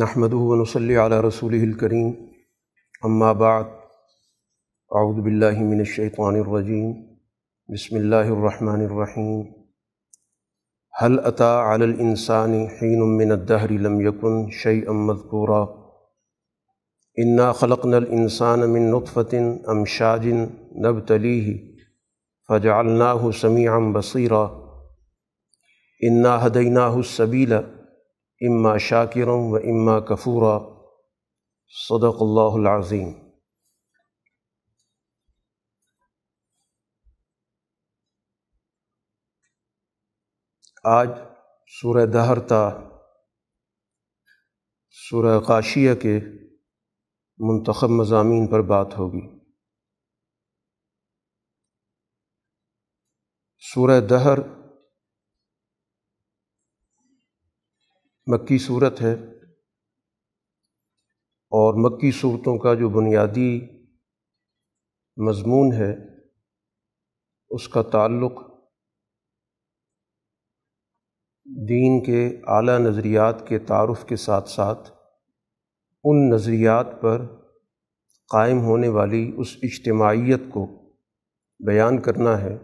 نحمد ونصلی علی رسول الکریم اما بعد اعوذ باللہ من الشیطان الرجیم بسم اللہ الرحمن الرحیم هل اتا علی الانسان حین من الدہر لم یکن شیئا مذکورا انا خلقنا الانسان من نطفة امشاج نبتلیہ فجعلناہ سمیعا بصیرا انا ہدیناہ السبیل اما شاکرم و اما کفورا. صدق اللہ العظیم. آج سورہ دہرتا سورہ قاشیہ کے منتخب مضامین پر بات ہوگی۔ سورہ دہر مکی صورت ہے اور مکی صورتوں کا جو بنیادی مضمون ہے، اس کا تعلق دین کے اعلیٰ نظریات کے تعارف کے ساتھ ساتھ ان نظریات پر قائم ہونے والی اس اجتماعیت کو بیان کرنا ہے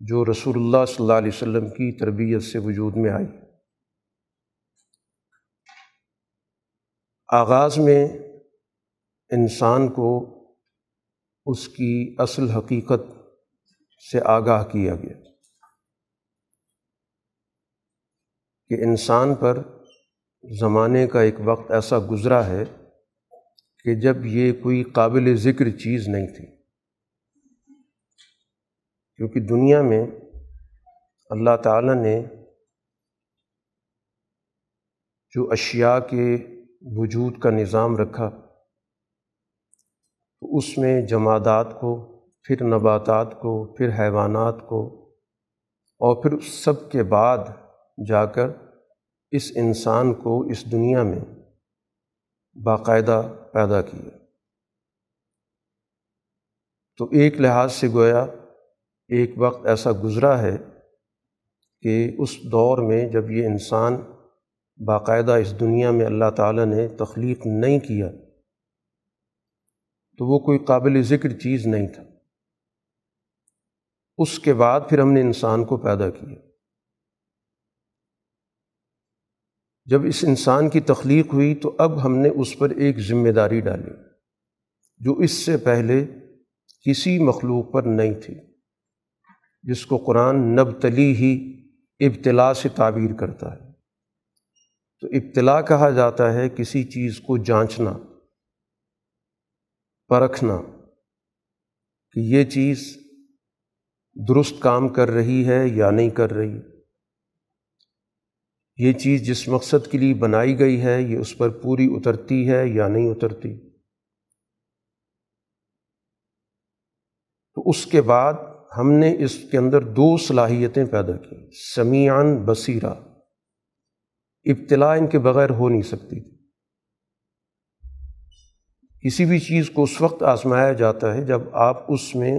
جو رسول اللہ صلی اللہ علیہ وسلم کی تربیت سے وجود میں آئی۔ آغاز میں انسان کو اس کی اصل حقیقت سے آگاہ کیا گیا کہ انسان پر زمانے کا ایک وقت ایسا گزرا ہے کہ جب یہ کوئی قابل ذکر چیز نہیں تھی۔ کیونکہ دنیا میں اللہ تعالیٰ نے جو اشیاء کے وجود کا نظام رکھا۔ تو اس میں جمادات کو، پھر نباتات کو، پھر حیوانات کو، اور پھر اس سب کے بعد جا کر اس انسان کو اس دنیا میں باقاعدہ پیدا کیا۔ تو ایک لحاظ سے گویا، ایک وقت ایسا گزرا ہے کہ اس دور میں جب یہ انسان باقاعدہ اس دنیا میں اللہ تعالیٰ نے تخلیق نہیں کیا تو وہ کوئی قابل ذکر چیز نہیں تھا۔ اس کے بعد پھر ہم نے انسان کو پیدا کیا۔ جب اس انسان کی تخلیق ہوئی تو اب ہم نے اس پر ایک ذمہ داری ڈالی جو اس سے پہلے کسی مخلوق پر نہیں تھی، جس کو قرآن نبتلی ہی ابتلا سے تعبیر کرتا ہے۔ تو ابتلا کہا جاتا ہے کسی چیز کو جانچنا، پرکھنا کہ یہ چیز درست کام کر رہی ہے یا نہیں کر رہی۔ یہ چیز جس مقصد کے لیے بنائی گئی ہے، یہ اس پر پوری اترتی ہے یا نہیں اترتی۔ تو اس کے بعد ہم نے اس کے اندر دو صلاحیتیں پیدا کی سمیان بصیرہ۔ ابتلا ان کے بغیر ہو نہیں سکتی تھی۔ کسی بھی چیز کو اس وقت آزمایا جاتا ہے جب آپ اس میں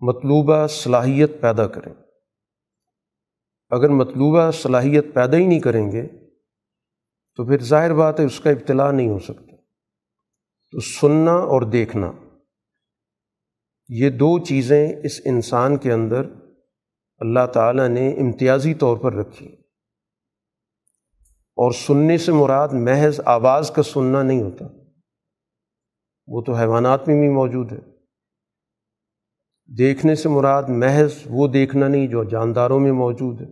مطلوبہ صلاحیت پیدا کریں۔ اگر مطلوبہ صلاحیت پیدا ہی نہیں کریں گے، تو پھر ظاہر بات ہے اس کا ابتلا نہیں ہو سکتا۔ تو سننا اور دیکھنا، یہ دو چیزیں اس انسان کے اندر اللہ تعالیٰ نے امتیازی طور پر رکھی۔ اور سننے سے مراد محض آواز کا سننا نہیں ہوتا۔ وہ تو حیوانات میں بھی موجود ہے۔ دیکھنے سے مراد محض وہ دیکھنا نہیں جو جانداروں میں موجود ہے۔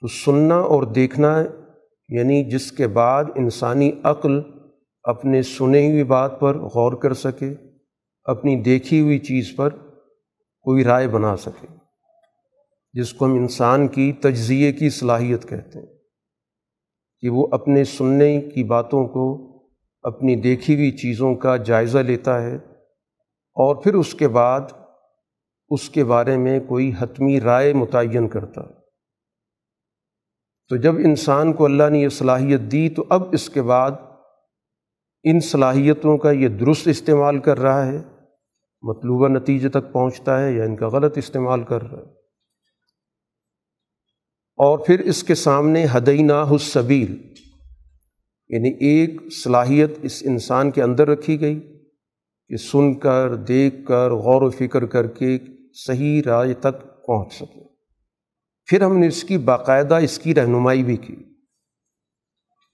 تو سننا اور دیکھنا یعنی جس کے بعد انسانی عقل اپنے سنے ہوئی بات پر غور کر سکے، اپنی دیکھی ہوئی چیز پر کوئی رائے بنا سکے۔ جس کو ہم انسان کی تجزیے کی صلاحیت کہتے ہیں، کہ وہ اپنے سننے کی باتوں کو اپنی دیکھی ہوئی چیزوں کا جائزہ لیتا ہے اور پھر اس کے بعد اس کے بارے میں کوئی حتمی رائے متعین کرتا۔ تو جب انسان کو اللہ نے یہ صلاحیت دی، تو اب اس کے بعد ان صلاحیتوں کا یہ درست استعمال کر رہا ہے، مطلوبہ نتیجے تک پہنچتا ہے یا ان کا غلط استعمال کر رہا ہے۔ اور پھر اس کے سامنے ہدینہ حسبیل یعنی ایک صلاحیت اس انسان کے اندر رکھی گئی کہ سن کر، دیکھ کر، غور و فکر کر کے صحیح رائے تک پہنچ سکیں پھر ہم نے اس کی باقاعدہ اس کی رہنمائی بھی کی۔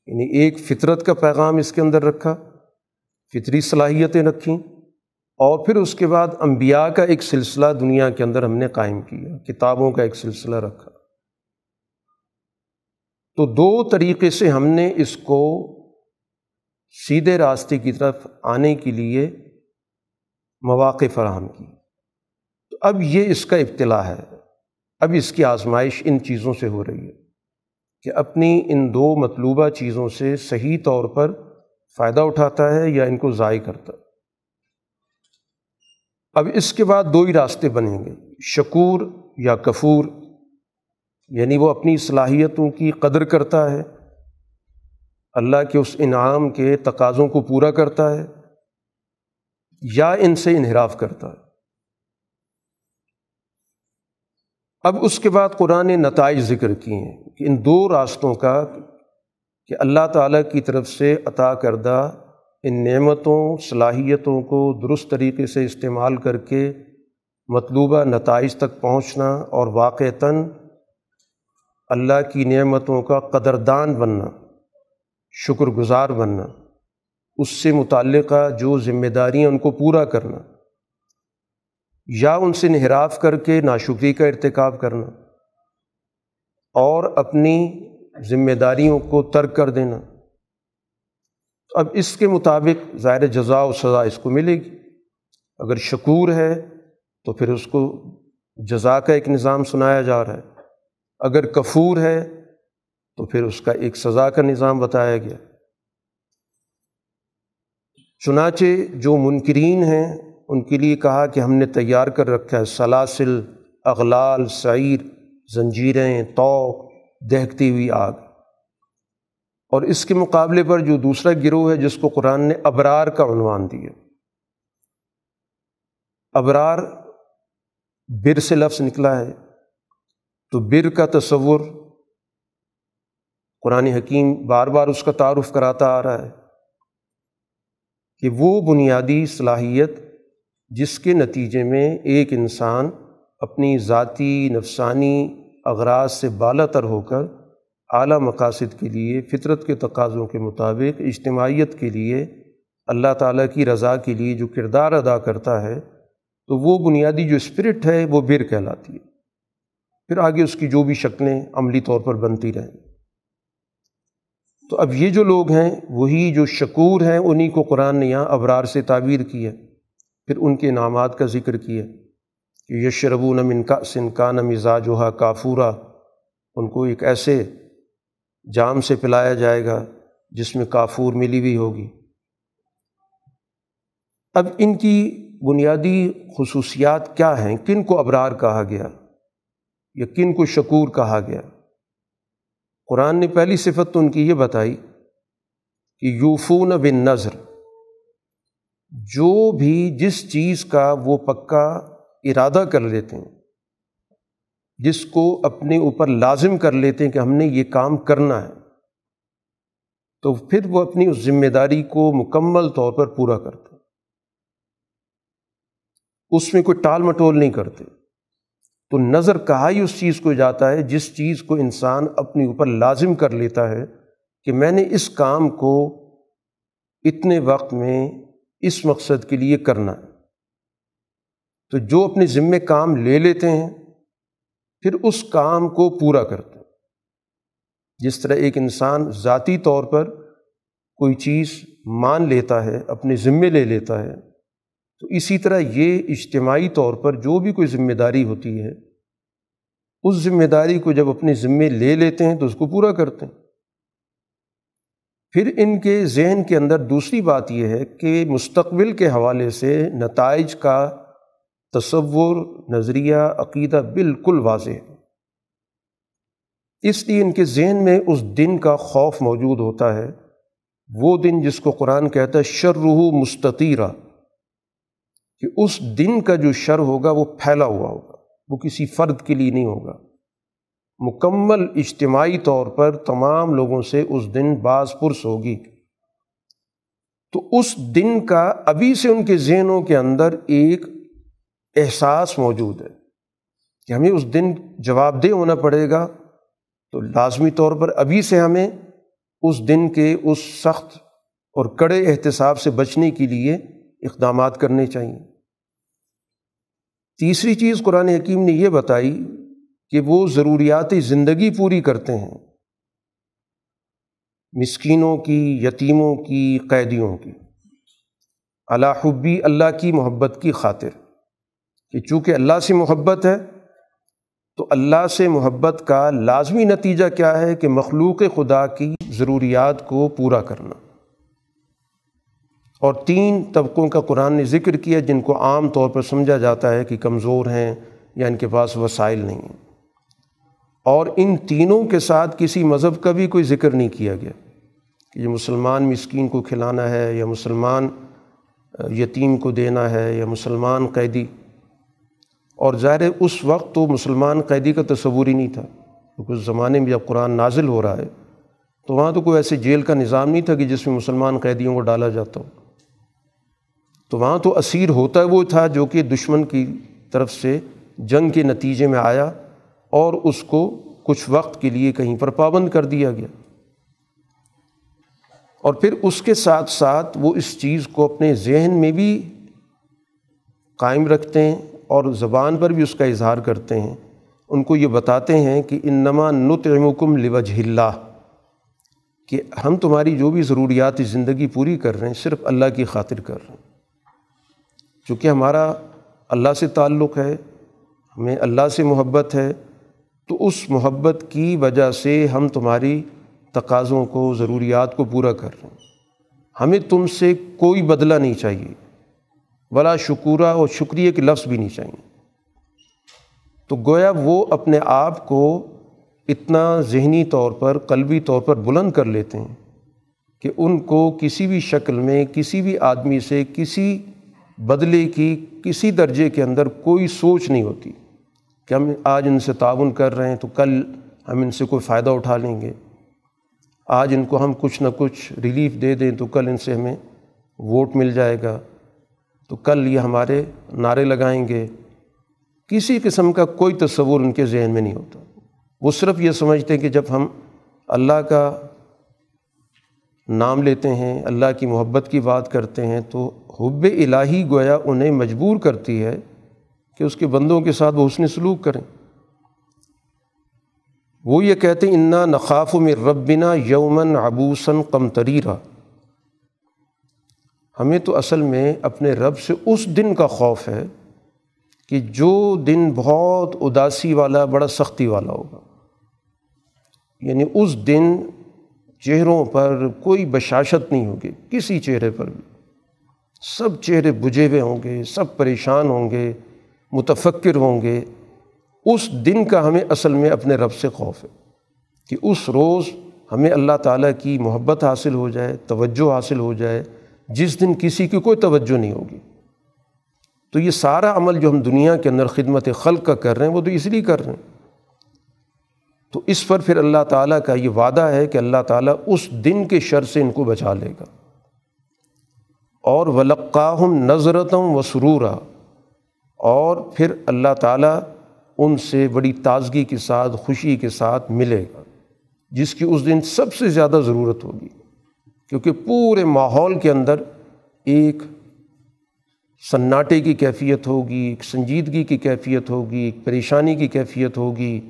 یعنی ایک فطرت کا پیغام اس کے اندر رکھا، فطری صلاحیتیں رکھیں، اور پھر اس کے بعد انبیاء کا ایک سلسلہ دنیا کے اندر ہم نے قائم کیا، کتابوں کا ایک سلسلہ رکھا۔ تو دو طریقے سے ہم نے اس کو سیدھے راستے کی طرف آنے کے لیے مواقع فراہم کی۔ تو اب یہ اس کا ابتلا ہے۔ اب اس کی آزمائش ان چیزوں سے ہو رہی ہے کہ اپنی ان دو مطلوبہ چیزوں سے صحیح طور پر فائدہ اٹھاتا ہے یا ان کو ضائع کرتا ہے۔ اب اس کے بعد دو ہی راستے بنیں گے، شکور یا کفور۔ یعنی وہ اپنی صلاحیتوں کی قدر کرتا ہے، اللہ کے اس انعام کے تقاضوں کو پورا کرتا ہے یا ان سے انحراف کرتا ہے۔ اب اس کے بعد قرآن نتائج ذکر کیے ہیں کہ ان دو راستوں کا کہ اللہ تعالیٰ کی طرف سے عطا کردہ ان نعمتوں، صلاحیتوں کو درست طریقے سے استعمال کر کے مطلوبہ نتائج تک پہنچنا اور واقعتاً اللہ کی نعمتوں کا قدردان بننا شکر گزار بننا، اس سے متعلقہ جو ذمہ داریاں ان کو پورا کرنا، یا ان سے انحراف کر کے ناشکری کا ارتکاب کرنا، اور اپنی ذمہ داریوں کو ترک کر دینا۔ اب اس کے مطابق ظاہر جزا و سزا اس کو ملے گی۔ اگر شکور ہے تو پھر اس کو جزا کا ایک نظام سنایا جا رہا ہے۔ اگر کفور ہے تو پھر اس کا ایک سزا کا نظام بتایا گیا۔ چنانچہ جو منکرین ہیں، ان کے لیے کہا کہ ہم نے تیار کر رکھا ہے سلاسل، اغلال، سعیر، زنجیریں تو دہکتی ہوئی آگ۔ اور اس کے مقابلے پر جو دوسرا گروہ ہے، جس کو قرآن نے ابرار کا عنوان دیا۔ ابرار بر سے لفظ نکلا ہے۔ تو بر کا تصور۔ قرآن حکیم بار بار اس کا تعارف کراتا آ رہا ہے کہ وہ بنیادی صلاحیت جس کے نتیجے میں ایک انسان اپنی ذاتی، نفسانی اغراض سے بالا تر ہو کر اعلیٰ مقاصد کے لیے، فطرت کے تقاضوں کے مطابق، اجتماعیت کے لیے، اللہ تعالیٰ کی رضا کے لیے جو کردار ادا کرتا ہے، تو وہ بنیادی جو اسپرٹ ہے، وہ بر کہلاتی ہے۔ پھر آگے اس کی جو بھی شکلیں عملی طور پر بنتی رہیں۔ تو اب یہ جو لوگ ہیں، وہی جو شکور ہیں، انہی کو قرآن نے یہاں ابرار سے تعبیر کی ہے۔ پھر ان کے انعامات کا ذکر کیا کہ یشربو نمن کا سنکا مزاج وہا کافورا۔ ان کو ایک ایسے جام سے پلایا جائے گا جس میں کافور ملی ہوئی ہوگی۔ اب ان کی بنیادی خصوصیات کیا ہیں؟ کن کو ابرار کہا گیا؟ یا کن کو شکور کہا گیا۔ قرآن نے پہلی صفت تو ان کی یہ بتائی کہ یوفون بن نظر جو بھی جس چیز کا وہ پکا ارادہ کر لیتے ہیں، جس کو اپنے اوپر لازم کر لیتے ہیں کہ ہم نے یہ کام کرنا ہے، تو پھر وہ اپنی اس ذمہ داری کو مکمل طور پر پورا کرتے۔ اس میں کوئی ٹال مٹول نہیں کرتے۔ تو نظر کہا ہی اس چیز کو جاتا ہے جس چیز کو انسان اپنے اوپر لازم کر لیتا ہے کہ میں نے اس کام کو اتنے وقت میں اس مقصد کے لیے کرنا ہے۔ تو جو اپنے ذمے کام لے لیتے ہیں، پھر اس کام کو پورا کرتے ہیں۔ جس طرح ایک انسان ذاتی طور پر کوئی چیز مان لیتا ہے، اپنے ذمے لے لیتا ہے تو اسی طرح یہ اجتماعی طور پر جو بھی کوئی ذمہ داری ہوتی ہے، اس ذمہ داری کو جب اپنے ذمے لے لیتے ہیں تو اس کو پورا کرتے ہیں۔ پھر ان کے ذہن کے اندر دوسری بات یہ ہے کہ مستقبل کے حوالے سے نتائج کا تصور، نظریہ، عقیدہ بالکل واضح ہے۔ اس لیے ان کے ذہن میں اس دن کا خوف موجود ہوتا ہے، وہ دن جس کو قرآن کہتا ہے شرح مستطیرہ۔ کہ اس دن کا جو شر ہوگا وہ پھیلا ہوا ہوگا، وہ کسی فرد کے لیے نہیں ہوگا۔ مکمل اجتماعی طور پر تمام لوگوں سے اس دن بعض پرس ہوگی۔ تو اس دن کا ابھی سے ان کے ذہنوں کے اندر ایک احساس موجود ہے کہ ہمیں اس دن جواب دہ ہونا پڑے گا۔ تو لازمی طور پر ابھی سے ہمیں اس دن کے اس سخت اور کڑے احتساب سے بچنے کے لیے اقدامات کرنے چاہئیں تیسری چیز قرآن حکیم نے یہ بتائی کہ وہ ضروریات زندگی پوری کرتے ہیں۔ مسکینوں کی، یتیموں کی، قیدیوں کی۔ اللہ حبی اللہ کی محبت کی خاطر کہ چونکہ اللہ سے محبت ہے، تو اللہ سے محبت کا لازمی نتیجہ کیا ہے کہ مخلوق خدا کی ضروریات کو پورا کرنا۔ اور تین طبقوں کا قرآن نے ذکر کیا جن کو عام طور پر سمجھا جاتا ہے کہ کمزور ہیں یا ان کے پاس وسائل نہیں ہیں۔ اور ان تینوں کے ساتھ کسی مذہب کا بھی کوئی ذکر نہیں کیا گیا۔ کہ یہ مسلمان مسکین کو کھلانا ہے یا مسلمان یتیم کو دینا ہے یا مسلمان قیدی۔ اور ظاہر اس وقت تو مسلمان قیدی کا تصور ہی نہیں تھا۔ کیونکہ اس زمانے میں جب قرآن نازل ہو رہا ہے تو وہاں تو کوئی ایسے جیل کا نظام نہیں تھا کہ جس میں مسلمان قیدیوں کو ڈالا جاتا ہو۔ تو وہاں تو اسیر ہوتا وہ تھا جو کہ دشمن کی طرف سے جنگ کے نتیجے میں آیا اور اس کو کچھ وقت کے لیے کہیں پر پابند کر دیا گیا۔ اور پھر اس کے ساتھ ساتھ وہ اس چیز کو اپنے ذہن میں بھی قائم رکھتے ہیں اور زبان پر بھی اس کا اظہار کرتے ہیں۔ ان کو یہ بتاتے ہیں کہ انما نطعمکم لوجہ اللہ، کہ ہم تمہاری جو بھی ضروریات زندگی پوری کر رہے ہیں، صرف اللہ کی خاطر کر رہے ہیں۔ چونکہ ہمارا اللہ سے تعلق ہے، ہمیں اللہ سے محبت ہے، تو اس محبت کی وجہ سے ہم تمہاری تقاضوں کو، ضروریات کو پورا کر رہے ہیں۔ ہمیں تم سے کوئی بدلہ نہیں چاہیے۔ بلا شکورہ اور شکریہ کے لفظ بھی نہیں چاہیے۔ تو گویا وہ اپنے آپ کو اتنا ذہنی طور پر، قلبی طور پر بلند کر لیتے ہیں کہ ان کو کسی بھی شکل میں، کسی بھی آدمی سے، کسی بدلے کی کسی درجے کے اندر کوئی سوچ نہیں ہوتی کہ ہم آج ان سے تعاون کر رہے ہیں تو کل ہم ان سے کوئی فائدہ اٹھا لیں گے۔ آج ان کو ہم کچھ نہ کچھ ریلیف دے دیں تو کل ان سے ہمیں ووٹ مل جائے گا۔ تو کل یہ ہمارے نعرے لگائیں گے۔ کسی قسم کا کوئی تصور ان کے ذہن میں نہیں ہوتا۔ وہ صرف یہ سمجھتے ہیں کہ جب ہم اللہ کا نام لیتے ہیں، اللہ کی محبت کی بات کرتے ہیں، تو حب الہی گویا انہیں مجبور کرتی ہے کہ اس کے بندوں کے ساتھ وہ حسن سلوک کریں۔ وہ یہ کہتے ہیں، انا نقاف میں ربنا یومن ابوسن کم تریرا ہمیں تو اصل میں اپنے رب سے اس دن کا خوف ہے کہ جو دن بہت اداسی والا، بڑا سختی والا ہوگا۔ یعنی اس دن چہروں پر کوئی بشاشت نہیں ہوگی، کسی چہرے پر بھی۔ سب چہرے بجھے ہوئے ہوں گے، سب پریشان ہوں گے، متفکر ہوں گے۔ اس دن کا ہمیں اصل میں اپنے رب سے خوف ہے کہ اس روز ہمیں اللہ تعالیٰ کی محبت حاصل ہو جائے، توجہ حاصل ہو جائے۔ جس دن کسی کی کوئی توجہ نہیں ہوگی۔ تو یہ سارا عمل جو ہم دنیا کے اندر خدمت خلق کا کر رہے ہیں، وہ تو اس لیے کر رہے ہیں۔ تو اس پر پھر اللہ تعالیٰ کا یہ وعدہ ہے کہ اللہ تعالیٰ اس دن کے شر سے ان کو بچا لے گا۔ اور ولقاہم نظرتم و سرورا اور پھر اللہ تعالیٰ ان سے بڑی تازگی کے ساتھ، خوشی کے ساتھ ملے گا، جس کی اس دن سب سے زیادہ ضرورت ہوگی۔ کیونکہ پورے ماحول کے اندر ایک سناٹے کی کیفیت ہوگی، ایک سنجیدگی کی کیفیت ہوگی، ایک پریشانی کی کیفیت ہوگی۔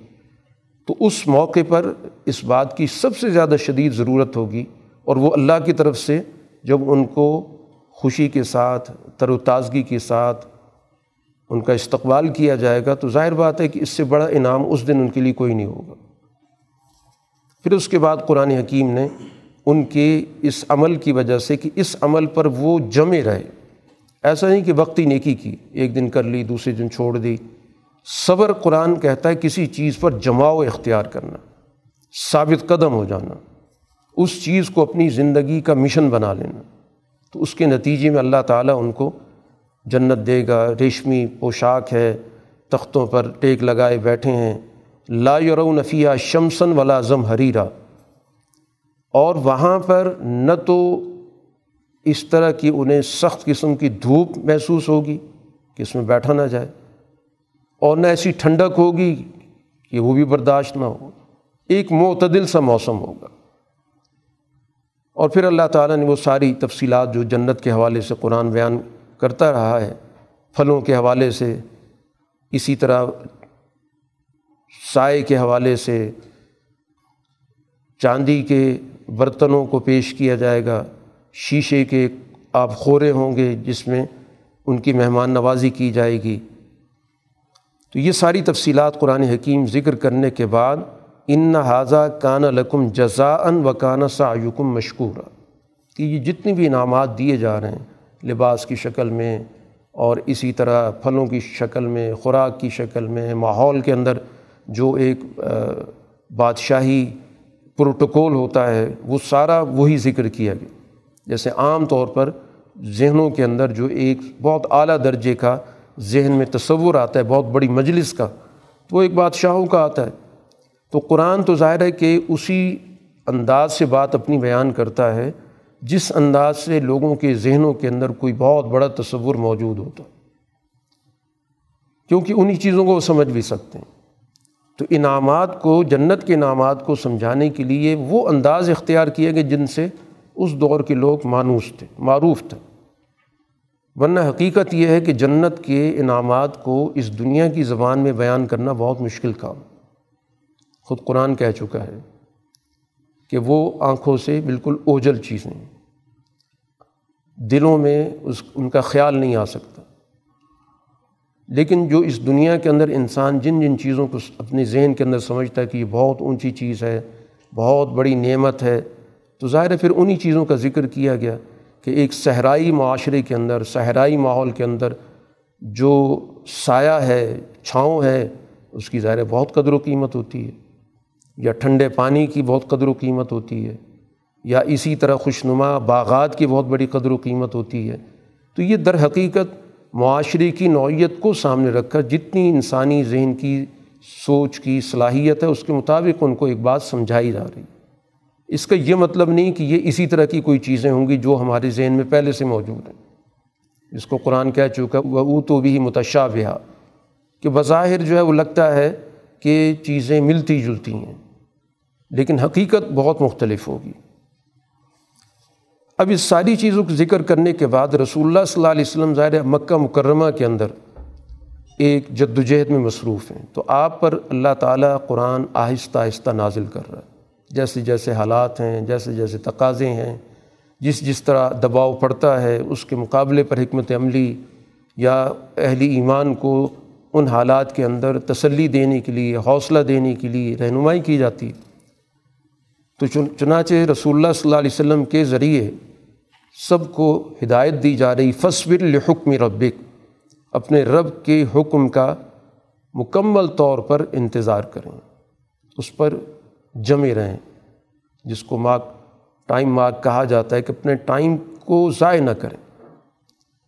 تو اس موقع پر اس بات کی سب سے زیادہ شدید ضرورت ہوگی اور وہ اللہ کی طرف سے جب ان کو خوشی کے ساتھ، تر و تازگی کے ساتھ ان کا استقبال کیا جائے گا تو ظاہر بات ہے کہ اس سے بڑا انعام اس دن ان کے لیے کوئی نہیں ہوگا۔ پھر اس کے بعد قرآن حکیم نے ان کے اس عمل کی وجہ سے کہ اس عمل پر وہ جمے رہے۔ ایسا نہیں کہ وقتی نیکی کی، ایک دن کر لی، دوسرے دن چھوڑ دی۔ صبر قرآن کہتا ہے کسی چیز پر جماؤ اختیار کرنا، ثابت قدم ہو جانا، اس چیز کو اپنی زندگی کا مشن بنا لینا۔ تو اس کے نتیجے میں اللہ تعالیٰ ان کو جنت دے گا، ریشمی پوشاک ہے، تختوں پر ٹیک لگائے بیٹھے ہیں۔ لا یرونفیہ شمسن ولازم حریرا اور وہاں پر نہ تو اس طرح کی انہیں سخت قسم کی دھوپ محسوس ہوگی کہ اس میں بیٹھا نہ جائے۔ اور نہ ایسی ٹھنڈک ہوگی کہ وہ بھی برداشت نہ ہو۔ ایک معتدل سا موسم ہوگا۔ اور پھر اللہ تعالیٰ نے وہ ساری تفصیلات جو جنت کے حوالے سے قرآن بیان کرتا رہا ہے، پھلوں کے حوالے سے، اسی طرح سائے کے حوالے سے، چاندی کے برتنوں کو پیش کیا جائے گا۔ شیشے کے آپ خورے ہوں گے، جس میں ان کی مہمان نوازی کی جائے گی۔ تو یہ ساری تفصیلات قرآن حکیم ذکر کرنے کے بعد ان حاضہ کان لکم جزا ان و کان سایکم مشکور کہ یہ جتنی بھی انعامات دیے جا رہے ہیں لباس کی شکل میں اور اسی طرح پھلوں کی شکل میں، خوراک کی شکل میں، ماحول کے اندر جو ایک بادشاہی پروٹوکول ہوتا ہے، وہ سارا وہی ذکر کیا گیا۔ جیسے عام طور پر ذہنوں کے اندر جو ایک بہت اعلیٰ درجے کا ذہن میں تصور آتا ہے، بہت بڑی مجلس کا۔ تو وہ ایک بادشاہوں کا آتا ہے۔ تو قرآن تو ظاہر ہے کہ اسی انداز سے بات اپنی بیان کرتا ہے، جس انداز سے لوگوں کے ذہنوں کے اندر کوئی بہت بڑا تصور موجود ہوتا۔ کیونکہ انہی چیزوں کو وہ سمجھ بھی سکتے ہیں۔ تو انعامات کو، جنت کے انعامات کو سمجھانے کے لیے وہ انداز اختیار کیے گئے جن سے اس دور کے لوگ مانوس تھے، معروف تھے۔ ورنہ حقیقت یہ ہے کہ جنت کے انعامات کو اس دنیا کی زبان میں بیان کرنا بہت مشکل کام خود قرآن کہہ چکا ہے کہ وہ آنکھوں سے بالکل اوجل چیزیں دلوں میں اس، ان کا خیال نہیں آ سکتا۔ لیکن جو اس دنیا کے اندر انسان جن جن چیزوں کو اپنے ذہن کے اندر سمجھتا ہے کہ یہ بہت اونچی چیز ہے، بہت بڑی نعمت ہے، تو ظاہر ہے پھر انہی چیزوں کا ذکر کیا گیا۔ کہ ایک صحرائی معاشرے کے اندر، صحرائی ماحول کے اندر جو سایہ ہے، چھاؤں ہے، اس کی ظاہر بہت قدر و قیمت ہوتی ہے، یا ٹھنڈے پانی کی بہت قدر و قیمت ہوتی ہے، یا اسی طرح خوش نما باغات کی بہت بڑی قدر و قیمت ہوتی ہے۔ تو یہ در حقیقت معاشرے کی نوعیت کو سامنے رکھ کر جتنی انسانی ذہن کی سوچ کی صلاحیت ہے، اس کے مطابق ان کو ایک بات سمجھائی جا رہی ہے۔ اس کا یہ مطلب نہیں کہ یہ اسی طرح کی کوئی چیزیں ہوں گی جو ہمارے ذہن میں پہلے سے موجود ہیں۔ جس کو قرآن کہہ چکا وہ تو بھی متشابہ کہ بظاہر جو ہے وہ لگتا ہے کہ چیزیں ملتی جلتی ہیں، لیکن حقیقت بہت مختلف ہوگی۔ اب اس ساری چیزوں کو ذکر کرنے کے بعد رسول اللہ صلی اللہ علیہ وسلم ظاہر مکہ مکرمہ کے اندر ایک جد و جہد میں مصروف ہیں۔ تو آپ پر اللہ تعالیٰ قرآن آہستہ آہستہ نازل کر رہا ہے۔ جیسے جیسے حالات ہیں، جیسے جیسے تقاضے ہیں، جس جس طرح دباؤ پڑتا ہے، اس کے مقابلے پر حکمت عملی یا اہلی ایمان کو ان حالات کے اندر تسلی دینے کے لیے، حوصلہ دینے کے لیے رہنمائی کی جاتی۔ تو چنانچہ رسول اللہ صلی اللہ علیہ وسلم کے ذریعے سب کو ہدایت دی جا رہی فصبر الحکم ربک، اپنے رب کے حکم کا مکمل طور پر انتظار کریں۔ اس پر جمے رہیں۔ جس کو مارک ٹائم مارک کہا جاتا ہے کہ اپنے ٹائم کو ضائع نہ کریں۔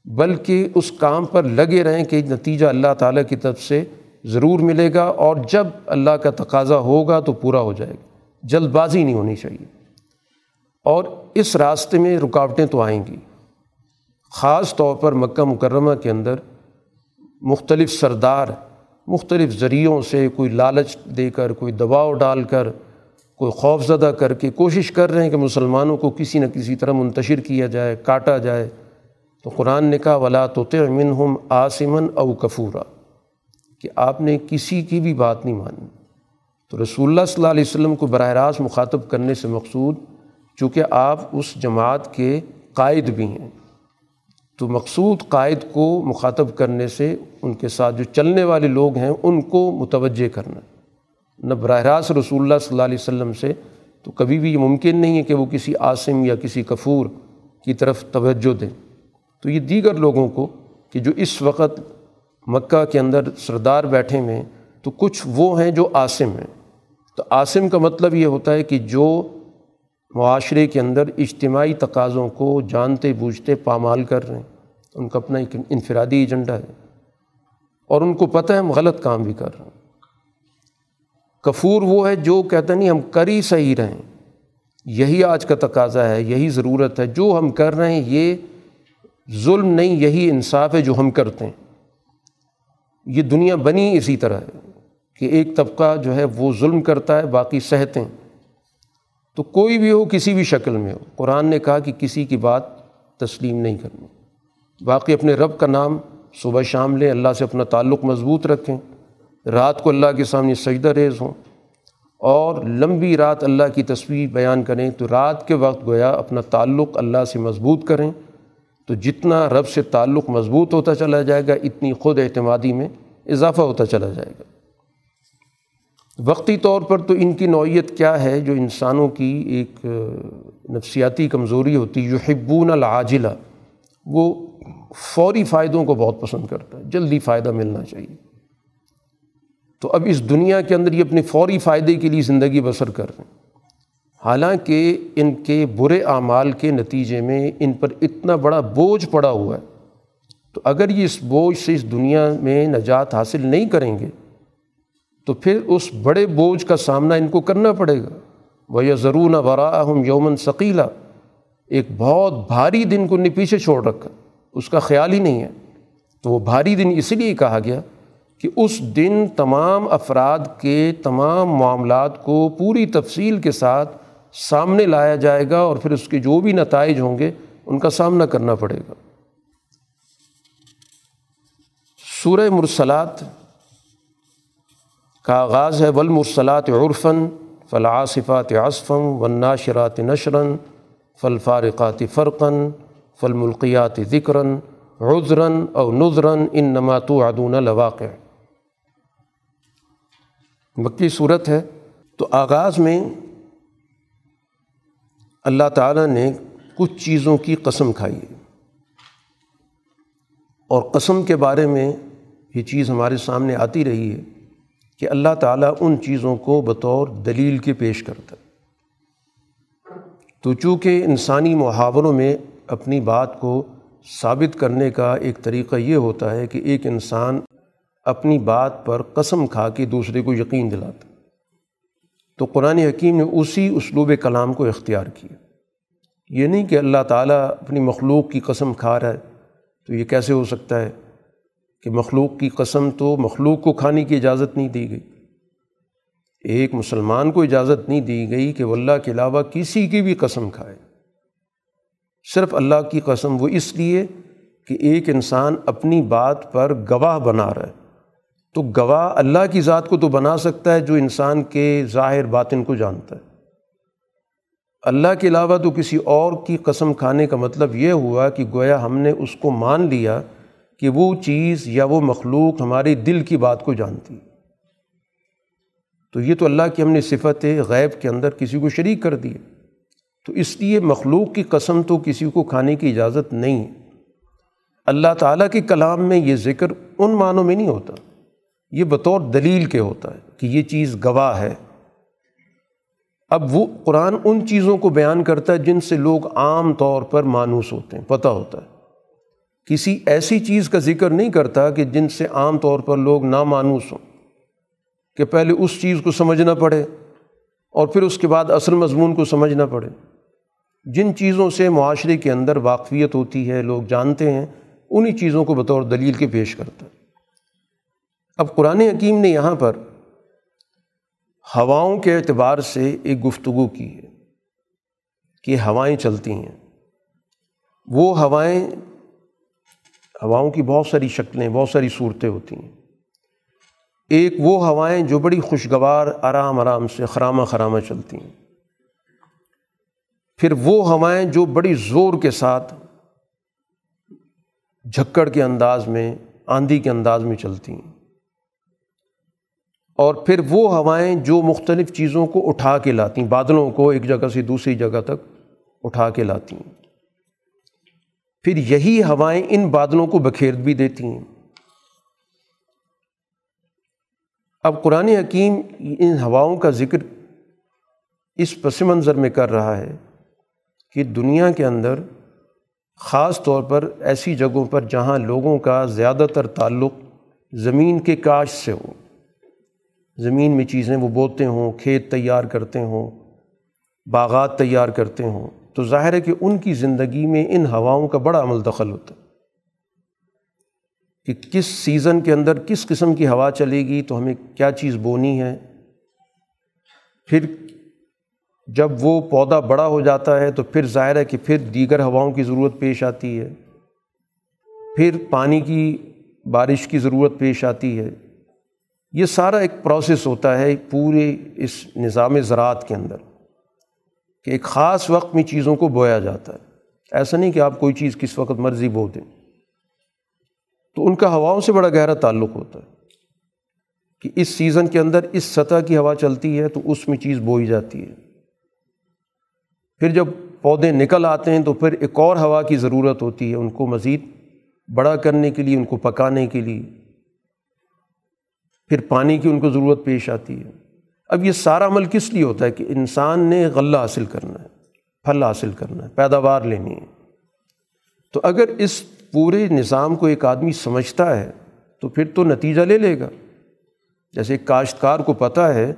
بلکہ اس کام پر لگے رہیں کہ نتیجہ اللہ تعالیٰ کی طرف سے ضرور ملے گا اور جب اللہ کا تقاضا ہوگا تو پورا ہو جائے گا۔ جلد بازی نہیں ہونی چاہیے۔ اور اس راستے میں رکاوٹیں تو آئیں گی۔ خاص طور پر مکہ مکرمہ کے اندر مختلف سردار، مختلف ذریعوں سے کوئی لالچ دے کر، کوئی دباؤ ڈال کر کوئی خوف زدہ کر کے کوشش کر رہے ہیں کہ مسلمانوں کو کسی نہ کسی طرح منتشر کیا جائے، کاٹا جائے۔ تو قرآن نے کہا، ولا تو ہم آسمن او کفورا۔ کہ آپ نے کسی کی بھی بات نہیں مانی۔ تو رسول اللہ صلی اللہ علیہ وسلم کو براہ راست مخاطب کرنے سے مقصود، چونکہ آپ اس جماعت کے قائد بھی ہیں۔ تو مقصود قائد کو مخاطب کرنے سے، ان کے ساتھ جو چلنے والے لوگ ہیں، ان کو متوجہ کرنا۔ نہ براہ راست رسول اللہ صلی اللہ علیہ وسلم سے، تو کبھی بھی یہ ممکن نہیں ہے کہ وہ کسی عاصم یا کسی کفور کی طرف توجہ دیں۔ تو یہ دیگر لوگوں کو کہ جو اس وقت مکہ کے اندر سردار بیٹھے ہوئے تو کچھ وہ ہیں جو عاصم ہیں۔ تو عاصم کا مطلب یہ ہوتا ہے کہ جو معاشرے کے اندر اجتماعی تقاضوں کو جانتے بوجھتے پامال کر رہے ہیں۔ ان کا اپنا ایک انفرادی ایجنڈا ہے۔ اور ان کو پتہ ہے ہم غلط کام بھی کر رہے ہیں۔ کفور وہ ہے جو کہتا نہیں، ہم کر ہی صحیح رہیں یہی آج کا تقاضا ہے، یہی ضرورت ہے۔ جو ہم کر رہے ہیں، یہ ظلم نہیں، یہی انصاف ہے جو ہم کرتے ہیں۔ یہ دنیا بنی اسی طرح ہے کہ ایک طبقہ جو ہے وہ ظلم کرتا ہے، باقی سہتے ہیں۔ تو کوئی بھی ہو، کسی بھی شکل میں ہو۔ قرآن نے کہا کہ کسی کی بات تسلیم نہیں کرنی۔ باقی اپنے رب کا نام صبح شام لیں، اللہ سے اپنا تعلق مضبوط رکھیں۔ رات کو اللہ کے سامنے سجدہ ریز ہوں اور لمبی رات اللہ کی تصویر بیان کریں تو رات کے وقت گویا اپنا تعلق اللہ سے مضبوط کریں تو جتنا رب سے تعلق مضبوط ہوتا چلا جائے گا، اتنی خود اعتمادی میں اضافہ ہوتا چلا جائے گا۔ وقتی طور پر تو ان کی نوعیت کیا ہے؟ جو انسانوں کی ایک نفسیاتی کمزوری ہوتی جو حبون العاجلہ۔ وہ فوری فائدوں کو بہت پسند کرتا ہے، جلدی فائدہ ملنا چاہیے۔ تو اب اس دنیا کے اندر یہ اپنے فوری فائدے کے لیے زندگی بسر کر رہے ہیں۔ حالانکہ ان کے برے اعمال کے نتیجے میں ان پر اتنا بڑا بوجھ پڑا ہوا ہے۔ تو اگر یہ اس بوجھ سے اس دنیا میں نجات حاصل نہیں کریں گے، تو پھر اس بڑے بوجھ کا سامنا ان کو کرنا پڑے گا۔ وہ ضرور نہ ہم یومن ثقیلا ایک بہت بھاری دن کو نے پیچھے چھوڑ رکھا۔ اس کا خیال ہی نہیں ہے۔ تو وہ بھاری دن اس لیے کہا گیا کہ اس دن تمام افراد کے تمام معاملات کو پوری تفصیل کے ساتھ سامنے لایا جائے گا اور پھر اس کے جو بھی نتائج ہوں گے، ان کا سامنا کرنا پڑے گا۔ سورہ مرسلات کا آغاز ہے ولمرسلات عرفن فلاصفات عصفم وناشرات نشرن فلفارقات فرقن فلملقیات ذکرن عذرن او نظرن ان نماتو عدون لواقع۔ مکی صورت ہے تو آغاز میں اللہ تعالیٰ نے کچھ چیزوں کی قسم کھائی ہے۔ اور قسم کے بارے میں یہ چیز ہمارے سامنے آتی رہی ہے کہ اللہ تعالیٰ ان چیزوں کو بطور دلیل کے پیش کرتا ہے۔ تو چونکہ انسانی محاوروں میں اپنی بات کو ثابت کرنے کا ایک طریقہ یہ ہوتا ہے کہ ایک انسان اپنی بات پر قسم کھا کے دوسرے کو یقین دلاتا۔ تو قرآن حکیم نے اسی اسلوب کلام کو اختیار کیا۔ یہ نہیں کہ اللہ تعالیٰ اپنی مخلوق کی قسم کھا رہا ہے تو یہ کیسے ہو سکتا ہے کہ مخلوق کی قسم تو مخلوق کو کھانے کی اجازت نہیں دی گئی۔ ایک مسلمان کو اجازت نہیں دی گئی کہ وہ اللہ کے علاوہ کسی کی بھی قسم کھائے۔ صرف اللہ کی قسم وہ اس لیے کہ ایک انسان اپنی بات پر گواہ بنا رہا ہے۔ تو گواہ اللہ کی ذات کو تو بنا سکتا ہے جو انسان کے ظاہر باطن کو جانتا ہے۔ اللہ کے علاوہ تو کسی اور کی قسم کھانے کا مطلب یہ ہوا کہ گویا ہم نے اس کو مان لیا کہ وہ چیز یا وہ مخلوق ہمارے دل کی بات کو جانتی۔ تو یہ تو اللہ کی ہم نے صفت غیب کے اندر کسی کو شریک کر دی تو اس لیے مخلوق کی قسم تو کسی کو کھانے کی اجازت نہیں۔ اللہ تعالیٰ کے کلام میں یہ ذکر ان معنوں میں نہیں ہوتا۔ یہ بطور دلیل کے ہوتا ہے کہ یہ چیز گواہ ہے۔ اب وہ قرآن ان چیزوں کو بیان کرتا ہے جن سے لوگ عام طور پر مانوس ہوتے ہیں، پتہ ہوتا ہے۔ کسی ایسی چیز کا ذکر نہیں کرتا کہ جن سے عام طور پر لوگ نامانوس ہوں، کہ پہلے اس چیز کو سمجھنا پڑے اور پھر اس کے بعد اصل مضمون کو سمجھنا پڑے۔ جن چیزوں سے معاشرے کے اندر واقفیت ہوتی ہے، لوگ جانتے ہیں، انہی چیزوں کو بطور دلیل کے پیش کرتا ہے۔ اب قرآن حکیم نے یہاں پر ہواؤں کے اعتبار سے ایک گفتگو کی ہے کہ ہوائیں چلتی ہیں۔ وہ ہوائیں، ہواؤں کی بہت ساری شکلیں، بہت ساری صورتیں ہوتی ہیں۔ ایک وہ ہوائیں جو بڑی خوشگوار، آرام آرام سے خرامہ خرامہ چلتی ہیں۔ پھر وہ ہوائیں جو بڑی زور کے ساتھ جھکڑ کے انداز میں، آندھی کے انداز میں چلتی ہیں۔ اور پھر وہ ہوائیں جو مختلف چیزوں کو اٹھا کے لاتی ہیں بادلوں کو ایک جگہ سے دوسری جگہ تک اٹھا کے لاتی۔ ہیں پھر یہی ہوائیں ان بادلوں کو بکھیر بھی دیتی ہیں۔ اب قرآن حکیم ان ہواؤں کا ذکر اس پس منظر میں کر رہا ہے کہ دنیا کے اندر خاص طور پر ایسی جگہوں پر جہاں لوگوں کا زیادہ تر تعلق زمین کے کاش سے ہو۔ زمین میں چیزیں وہ بوتے ہوں، کھیت تیار کرتے ہوں، باغات تیار کرتے ہوں، تو ظاہر ہے کہ ان کی زندگی میں ان ہواؤں کا بڑا عمل دخل ہوتا ہے۔ کہ کس سیزن کے اندر کس قسم کی ہوا چلے گی، تو ہمیں کیا چیز بونی ہے۔ پھر جب وہ پودا بڑا ہو جاتا ہے، تو پھر ظاہر ہے کہ پھر دیگر ہواؤں کی ضرورت پیش آتی ہے۔ پھر پانی کی بارش کی ضرورت پیش آتی ہے۔ یہ سارا ایک پروسیس ہوتا ہے پورے اس نظام زراعت کے اندر کہ ایک خاص وقت میں چیزوں کو بویا جاتا ہے۔ ایسا نہیں کہ آپ کوئی چیز کس وقت مرضی بو دیں۔ تو ان کا ہواؤں سے بڑا گہرا تعلق ہوتا ہے کہ اس سیزن کے اندر اس سطح کی ہوا چلتی ہے تو اس میں چیز بوئی جاتی ہے۔ پھر جب پودے نکل آتے ہیں تو پھر ایک اور ہوا کی ضرورت ہوتی ہے ان کو مزید بڑا کرنے کے لیے، ان کو پکانے کے لیے۔ پھر پانی کی ان کو ضرورت پیش آتی ہے۔ اب یہ سارا عمل کس لیے ہوتا ہے کہ انسان نے غلہ حاصل کرنا ہے، پھل حاصل کرنا ہے، پیداوار لینی ہے۔ تو اگر اس پورے نظام کو ایک آدمی سمجھتا ہے، تو پھر تو نتیجہ لے لے گا۔ جیسے ایک کاشتکار کو پتہ ہے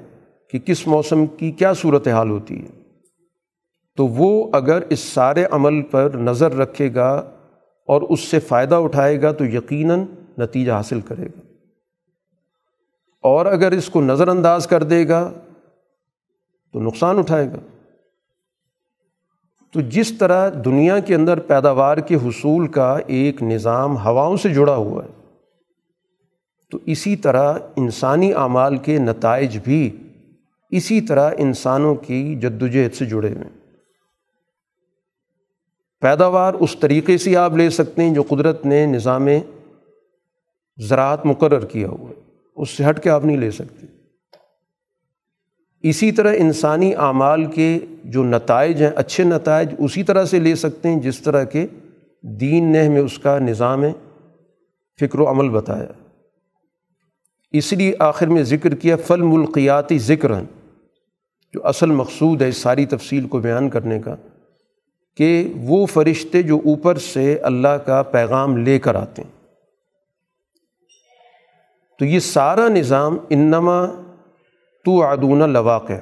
کہ کس موسم کی کیا صورت حال ہوتی ہے۔ تو وہ اگر اس سارے عمل پر نظر رکھے گا اور اس سے فائدہ اٹھائے گا، تو یقیناً نتیجہ حاصل کرے گا۔ اور اگر اس کو نظر انداز کر دے گا تو نقصان اٹھائے گا۔ تو جس طرح دنیا کے اندر پیداوار کے حصول کا ایک نظام ہواؤں سے جڑا ہوا ہے، تو اسی طرح انسانی اعمال کے نتائج بھی اسی طرح انسانوں کی جد وجہد سے جڑے ہوئے ہیں۔ پیداوار اس طریقے سے آپ لے سکتے ہیں جو قدرت نے نظام زراعت مقرر کیا ہوا ہے۔ اس سے ہٹ کے آپ نہیں لے سکتے۔ اسی طرح انسانی اعمال کے جو نتائج ہیں، اچھے نتائج اسی طرح سے لے سکتے ہیں جس طرح کے دین نے ہمیں اس کا نظام فکر و عمل بتایا۔ اس لیے آخر میں ذکر کیا فل ملکیاتی ذکر جو اصل مقصود ہے اس ساری تفصیل کو بیان کرنے کا، کہ وہ فرشتے جو اوپر سے اللہ کا پیغام لے کر آتے ہیں۔ تو یہ سارا نظام انما تو عدون لواق ہے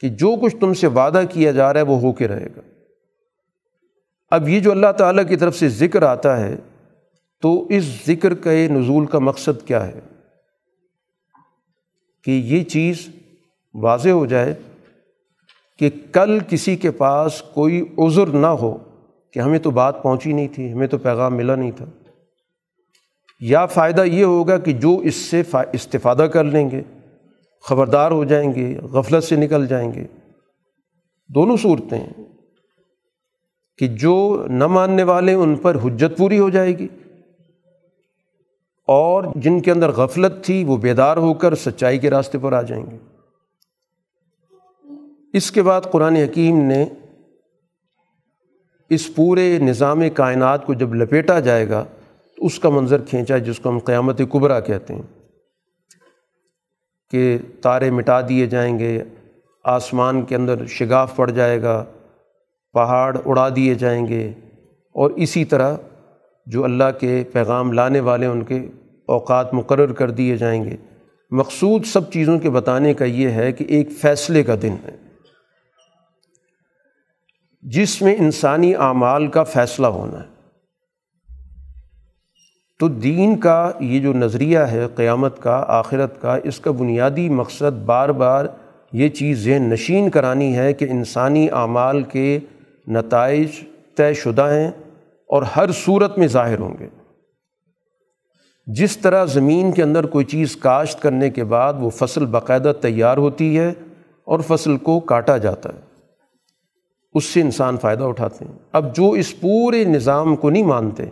کہ جو کچھ تم سے وعدہ کیا جا رہا ہے وہ ہو کے رہے گا۔ اب یہ جو اللہ تعالیٰ کی طرف سے ذکر آتا ہے، تو اس ذکر کے نزول کا مقصد کیا ہے؟ کہ یہ چیز واضح ہو جائے کہ کل کسی کے پاس کوئی عذر نہ ہو کہ ہمیں تو بات پہنچی نہیں تھی، ہمیں تو پیغام ملا نہیں تھا۔ یا فائدہ یہ ہوگا کہ جو اس سے استفادہ کر لیں گے، خبردار ہو جائیں گے، غفلت سے نکل جائیں گے۔ دونوں صورتیں کہ جو نہ ماننے والے ان پر حجت پوری ہو جائے گی اور جن کے اندر غفلت تھی وہ بیدار ہو کر سچائی کے راستے پر آ جائیں گے۔ اس کے بعد قرآن حکیم نے اس پورے نظام کائنات کو جب لپیٹا جائے گا اس کا منظر کھینچا جس کو ہم قیامت قبرا کہتے ہیں کہ تارے مٹا دیے جائیں گے، آسمان کے اندر شگاف پڑ جائے گا، پہاڑ اڑا دیے جائیں گے اور اسی طرح جو اللہ کے پیغام لانے والے ان کے اوقات مقرر کر دیے جائیں گے۔ مقصود سب چیزوں کے بتانے کا یہ ہے کہ ایک فیصلے کا دن ہے۔ جس میں انسانی اعمال کا فیصلہ ہونا ہے۔ تو دین کا یہ جو نظریہ ہے قیامت کا، آخرت کا، اس کا بنیادی مقصد بار بار یہ چیز ذہن نشین کرانی ہے کہ انسانی اعمال کے نتائج طے شدہ ہیں اور ہر صورت میں ظاہر ہوں گے۔ جس طرح زمین کے اندر کوئی چیز کاشت کرنے کے بعد وہ فصل باقاعدہ تیار ہوتی ہے اور فصل کو کاٹا جاتا ہے، اس سے انسان فائدہ اٹھاتے ہیں۔ اب جو اس پورے نظام کو نہیں مانتے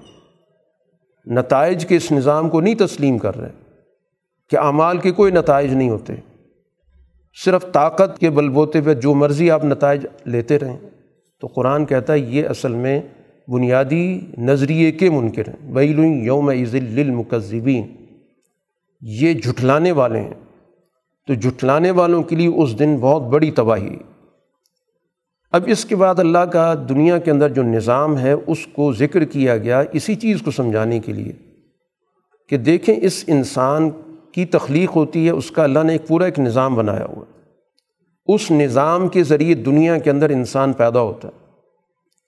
نتائج کے اس نظام کو نہیں تسلیم کر رہے کہ اعمال کے کوئی نتائج نہیں ہوتے۔ صرف طاقت کے بل بوتے پہ جو مرضی آپ نتائج لیتے رہیں۔ تو قرآن کہتا ہے یہ اصل میں بنیادی نظریے کے منکر ہیں۔ ویل یوم عزل للمکذبین۔ یہ جھٹلانے والے ہیں۔ تو جھٹلانے والوں کے لیے اس دن بہت بڑی تباہی۔ اب اس کے بعد اللہ کا دنیا کے اندر جو نظام ہے، اس کو ذکر کیا گیا اسی چیز کو سمجھانے کے لیے کہ دیکھیں اس انسان کی تخلیق ہوتی ہے، اس کا اللہ نے ایک پورا ایک نظام بنایا ہوا ہے۔ اس نظام کے ذریعے دنیا کے اندر انسان پیدا ہوتا ہے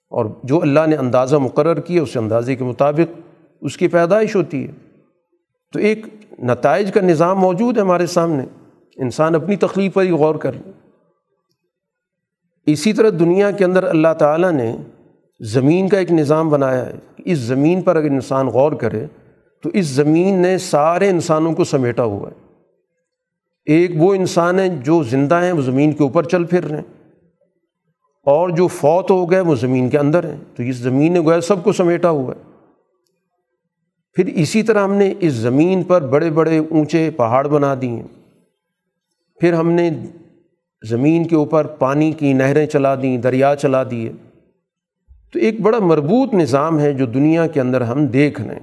اور جو اللہ نے اندازہ مقرر کیا، اس اندازے کے مطابق اس کی پیدائش ہوتی ہے۔ تو ایک نتائج کا نظام موجود ہے ہمارے سامنے۔ انسان اپنی تخلیق پر ہی غور کر لیں اسی طرح دنیا کے اندر اللہ تعالیٰ نے زمین کا ایک نظام بنایا ہے اس زمین پر اگر انسان غور کرے تو اس زمین نے سارے انسانوں کو سمیٹا ہوا ہے۔ ایک وہ انسان ہیں جو زندہ ہیں، وہ زمین کے اوپر چل پھر رہے ہیں۔ اور جو فوت ہو گئے، وہ زمین کے اندر ہیں۔ تو اس زمین نے گویا سب کو سمیٹا ہوا ہے۔ پھر اسی طرح ہم نے اس زمین پر بڑے بڑے اونچے پہاڑ بنا دیے۔ پھر ہم نے زمین کے اوپر پانی کی نہریں چلا دیں، دریا چلا دیے۔ تو ایک بڑا مربوط نظام ہے جو دنیا کے اندر ہم دیکھ لیں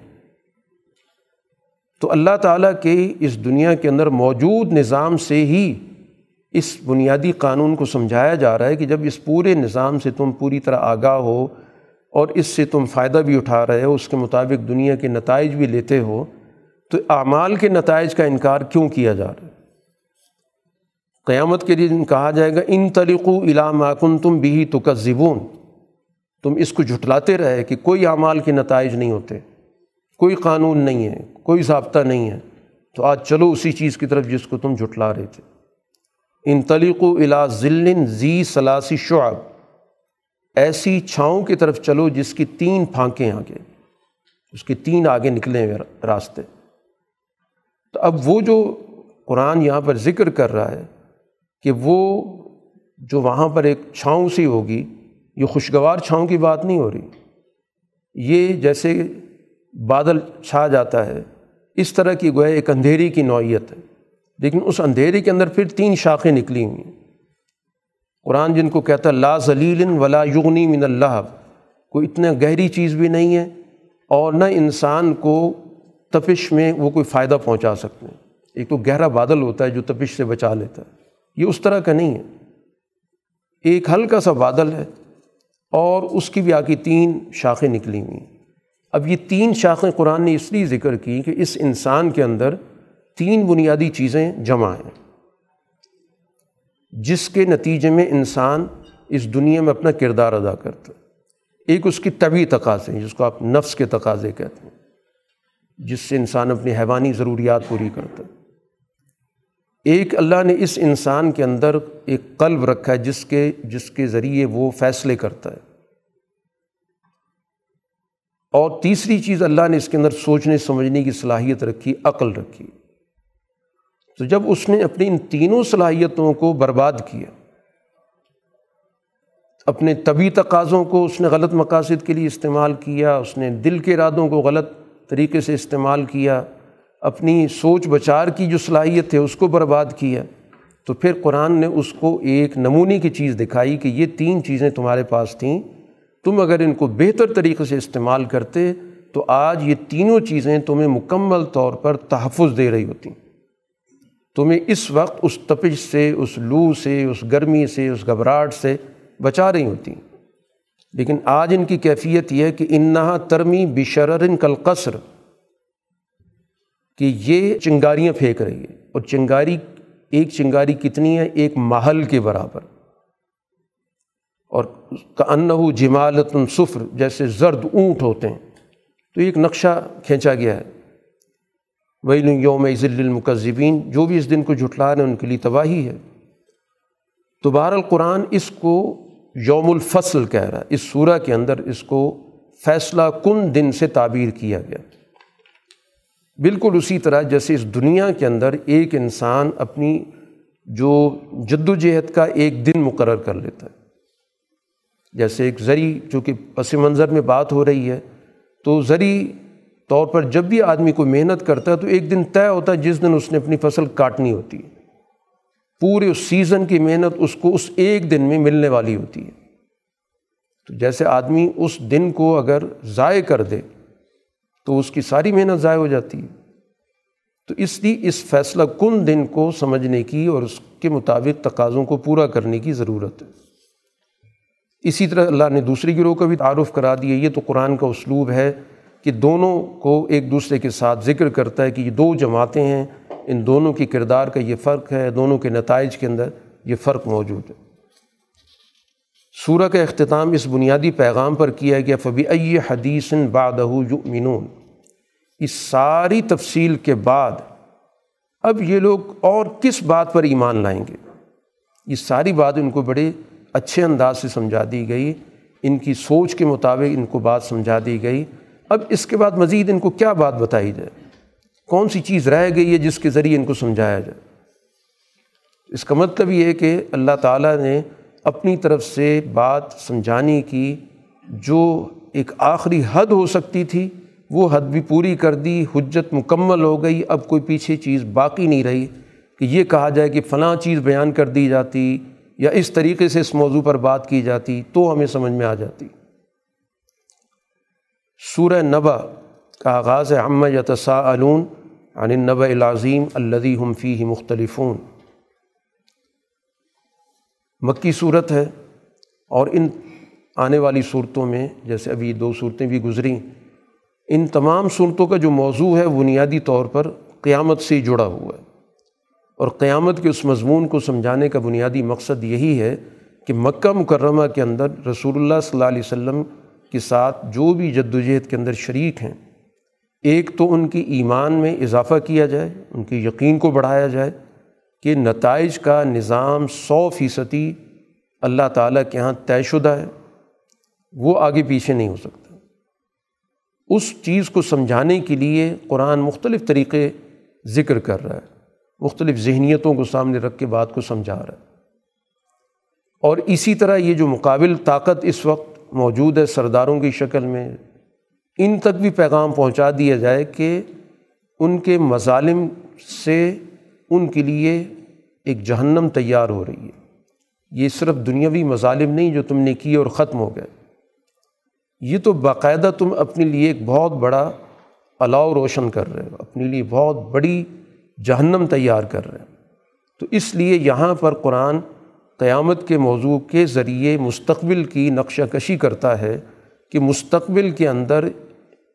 تو اللہ تعالیٰ کے اس دنیا کے اندر موجود نظام سے ہی اس بنیادی قانون کو سمجھایا جا رہا ہے کہ جب اس پورے نظام سے تم پوری طرح آگاہ ہو اور اس سے تم فائدہ بھی اٹھا رہے ہو، اس کے مطابق دنیا کے نتائج بھی لیتے ہو، تو اعمال کے نتائج کا انکار کیوں کیا جا رہا ہے؟ قیامت کے دن کہا جائے گا، ان طریقو ماکن تم بھی تو تم اس کو جھٹلاتے رہے کہ کوئی اعمال کے نتائج نہیں ہوتے، کوئی قانون نہیں ہے، کوئی ضابطہ نہیں ہے۔ تو آج چلو اسی چیز کی طرف جس کو تم جھٹلا رہے تھے۔ ان تلیق الا ذلن زی ثلاثی شعب. ایسی چھاؤں کی طرف چلو جس کی تین پھانکیں آگے، اس کے تین آگے نکلے ہوئے راستے۔ تو اب وہ جو قرآن یہاں پر ذکر کر رہا ہے کہ وہ جو وہاں پر ایک چھاؤں سی ہوگی، یہ خوشگوار چھاؤں کی بات نہیں ہو رہی۔ یہ جیسے بادل چھا جاتا ہے، اس طرح کی گویا ایک اندھیری کی نوعیت ہے۔ لیکن اس اندھیری کے اندر پھر تین شاخیں نکلی ہوئی ہیں۔ قرآن جن کو کہتا ہے، لا ذلیل ولا یغنی من اللہ کوئی اتنا گہری چیز بھی نہیں ہے اور نہ انسان کو تپش میں وہ کوئی فائدہ پہنچا سکتے ہیں۔ ایک تو گہرا بادل ہوتا ہے جو تپش سے بچا لیتا ہے۔ یہ اس طرح کا نہیں ہے۔ ایک ہلکا سا بادل ہے اور اس کی بھی آگے تین شاخیں نکلی ہوئی اب یہ تین شاخیں قرآن نے اس لیے ذکر کی کہ اس انسان کے اندر تین بنیادی چیزیں جمع ہیں۔ جس کے نتیجے میں انسان اس دنیا میں اپنا کردار ادا کرتا ہے۔ ایک اس کی طبی تقاضے جس کو آپ نفس کے تقاضے کہتے ہیں۔ جس سے انسان اپنی حیوانی ضروریات پوری کرتا ہے۔ ایک اللہ نے اس انسان کے اندر ایک قلب رکھا ہے جس کے جس کے ذریعے وہ فیصلے کرتا ہے۔ اور تیسری چیز اللہ نے اس کے اندر سوچنے، سمجھنے کی صلاحیت رکھی، عقل رکھی۔ تو جب اس نے اپنی ان تینوں صلاحیتوں کو برباد کیا، اپنے طبی تقاضوں کو اس نے غلط مقاصد کے لیے استعمال کیا، اس نے دل کے ارادوں کو غلط طریقے سے استعمال کیا اپنی سوچ بچار کی جو صلاحیت ہے اس کو برباد کیا، تو پھر قرآن نے اس کو ایک نمونی کی چیز دکھائی کہ یہ تین چیزیں تمہارے پاس تھیں، تم اگر ان کو بہتر طریقے سے استعمال کرتے تو آج یہ تینوں چیزیں تمہیں مکمل طور پر تحفظ دے رہی ہوتی۔ تمہیں اس وقت اس تپش سے، اس لو سے، اس گرمی سے، اس گھبراہٹ سے بچا رہی ہوتی۔ لیکن آج ان کی کیفیت یہ ہے کہ انہا ترمی بشرر کل قصر کہ یہ چنگاریاں پھینک رہی ہے اور چنگاری، ایک چنگاری کتنی ہے؟ ایک محل کے برابر۔ اور کا ان جمالت صفر، جیسے زرد اونٹ ہوتے ہیں۔ تو ایک نقشہ کھینچا گیا ہے۔ وہی یوم ضل المکذبین جو بھی اس دن کو جھٹلا رہے ہیں، ان کے لیے تباہی ہے۔ تو بہر القرآن اس کو یوم الفصل کہہ رہا ہے۔ اس سورہ کے اندر اس کو فیصلہ کن دن سے تعبیر کیا گیا۔ بالکل اسی طرح جیسے اس دنیا کے اندر ایک انسان اپنی جو جد و جہد کا ایک دن مقرر کر لیتا ہے۔ جیسے ایک زرعی چونکہ پس منظر میں بات ہو رہی ہے، تو زرعی طور پر جب بھی آدمی کو محنت کرتا ہے تو ایک دن طے ہوتا ہے جس دن اس نے اپنی فصل کاٹنی ہوتی ہے۔ پورے اس سیزن کی محنت اس کو اس ایک دن میں ملنے والی ہوتی ہے۔ تو جیسے آدمی اس دن کو اگر ضائع کر دے تو اس کی ساری محنت ضائع ہو جاتی ہے۔ تو اس لیے اس فیصلہ کن دن کو سمجھنے کی اور اس کے مطابق تقاضوں کو پورا کرنے کی ضرورت ہے۔ اسی طرح اللہ نے دوسری گروہ کا بھی تعارف کرا دیا یہ تو قرآن کا اسلوب ہے کہ دونوں کو ایک دوسرے کے ساتھ ذکر کرتا ہے کہ یہ دو جماعتیں ہیں۔ ان دونوں کی کردار کا یہ فرق ہے، دونوں کے نتائج کے اندر یہ فرق موجود ہے۔ سورہ کا اختتام اس بنیادی پیغام پر کیا گیا فبی ائی حدیث بادہ یؤمنون اس ساری تفصیل کے بعد اب یہ لوگ اور کس بات پر ایمان لائیں گے؟ یہ ساری بات ان کو بڑے اچھے انداز سے سمجھا دی گئی، ان کی سوچ کے مطابق ان کو بات سمجھا دی گئی۔ اب اس کے بعد مزید ان کو کیا بات بتائی جائے؟ کون سی چیز رہ گئی ہے جس کے ذریعے ان کو سمجھایا جائے؟ اس کا مطلب یہ ہے کہ اللہ تعالیٰ نے اپنی طرف سے بات سمجھانے کی جو ایک آخری حد ہو سکتی تھی، وہ حد بھی پوری کر دی، حجت مکمل ہو گئی، اب کوئی پیچھے چیز باقی نہیں رہی کہ یہ کہا جائے کہ فلاں چیز بیان کر دی جاتی یا اس طریقے سے اس موضوع پر بات کی جاتی تو ہمیں سمجھ میں آ جاتی۔ سورہ نبا کا آغاز ہے ہم یتسا علون عن نبا العظیم الدی ہم فی مختلفون۔ مکی صورت ہے اور ان آنے والی صورتوں میں، جیسے ابھی دو صورتیں بھی گزریں، ان تمام صورتوں کا جو موضوع ہے بنیادی طور پر قیامت سے جڑا ہوا ہے۔ اور قیامت کے اس مضمون کو سمجھانے کا بنیادی مقصد یہی ہے کہ مکہ مکرمہ کے اندر رسول اللہ صلی اللہ علیہ وسلم کے ساتھ جو بھی جد و جہد کے اندر شریک ہیں، ایک تو ان کی ایمان میں اضافہ کیا جائے، ان کی یقین کو بڑھایا جائے کہ نتائج کا نظام سو فیصدی اللہ تعالیٰ کے یہاں طے شدہ ہے، وہ آگے پیچھے نہیں ہو سکتا۔ اس چیز کو سمجھانے کے لیے قرآن مختلف طریقے ذکر کر رہا ہے، مختلف ذہنیتوں کو سامنے رکھ کے بات کو سمجھا رہا ہے۔ اور اسی طرح یہ جو مقابل طاقت اس وقت موجود ہے سرداروں کی شکل میں، ان تک بھی پیغام پہنچا دیا جائے کہ ان کے مظالم سے ان کے لیے ایک جہنم تیار ہو رہی ہے۔ یہ صرف دنیاوی مظالم نہیں جو تم نے کیے اور ختم ہو گئے۔ یہ تو باقاعدہ تم اپنے لیے ایک بہت بڑا الاؤ روشن کر رہے ہو، اپنے لیے بہت بڑی جہنم تیار کر رہے ہیں تو اس لیے یہاں پر قرآن قیامت کے موضوع کے ذریعے مستقبل کی نقشہ کشی کرتا ہے کہ مستقبل کے اندر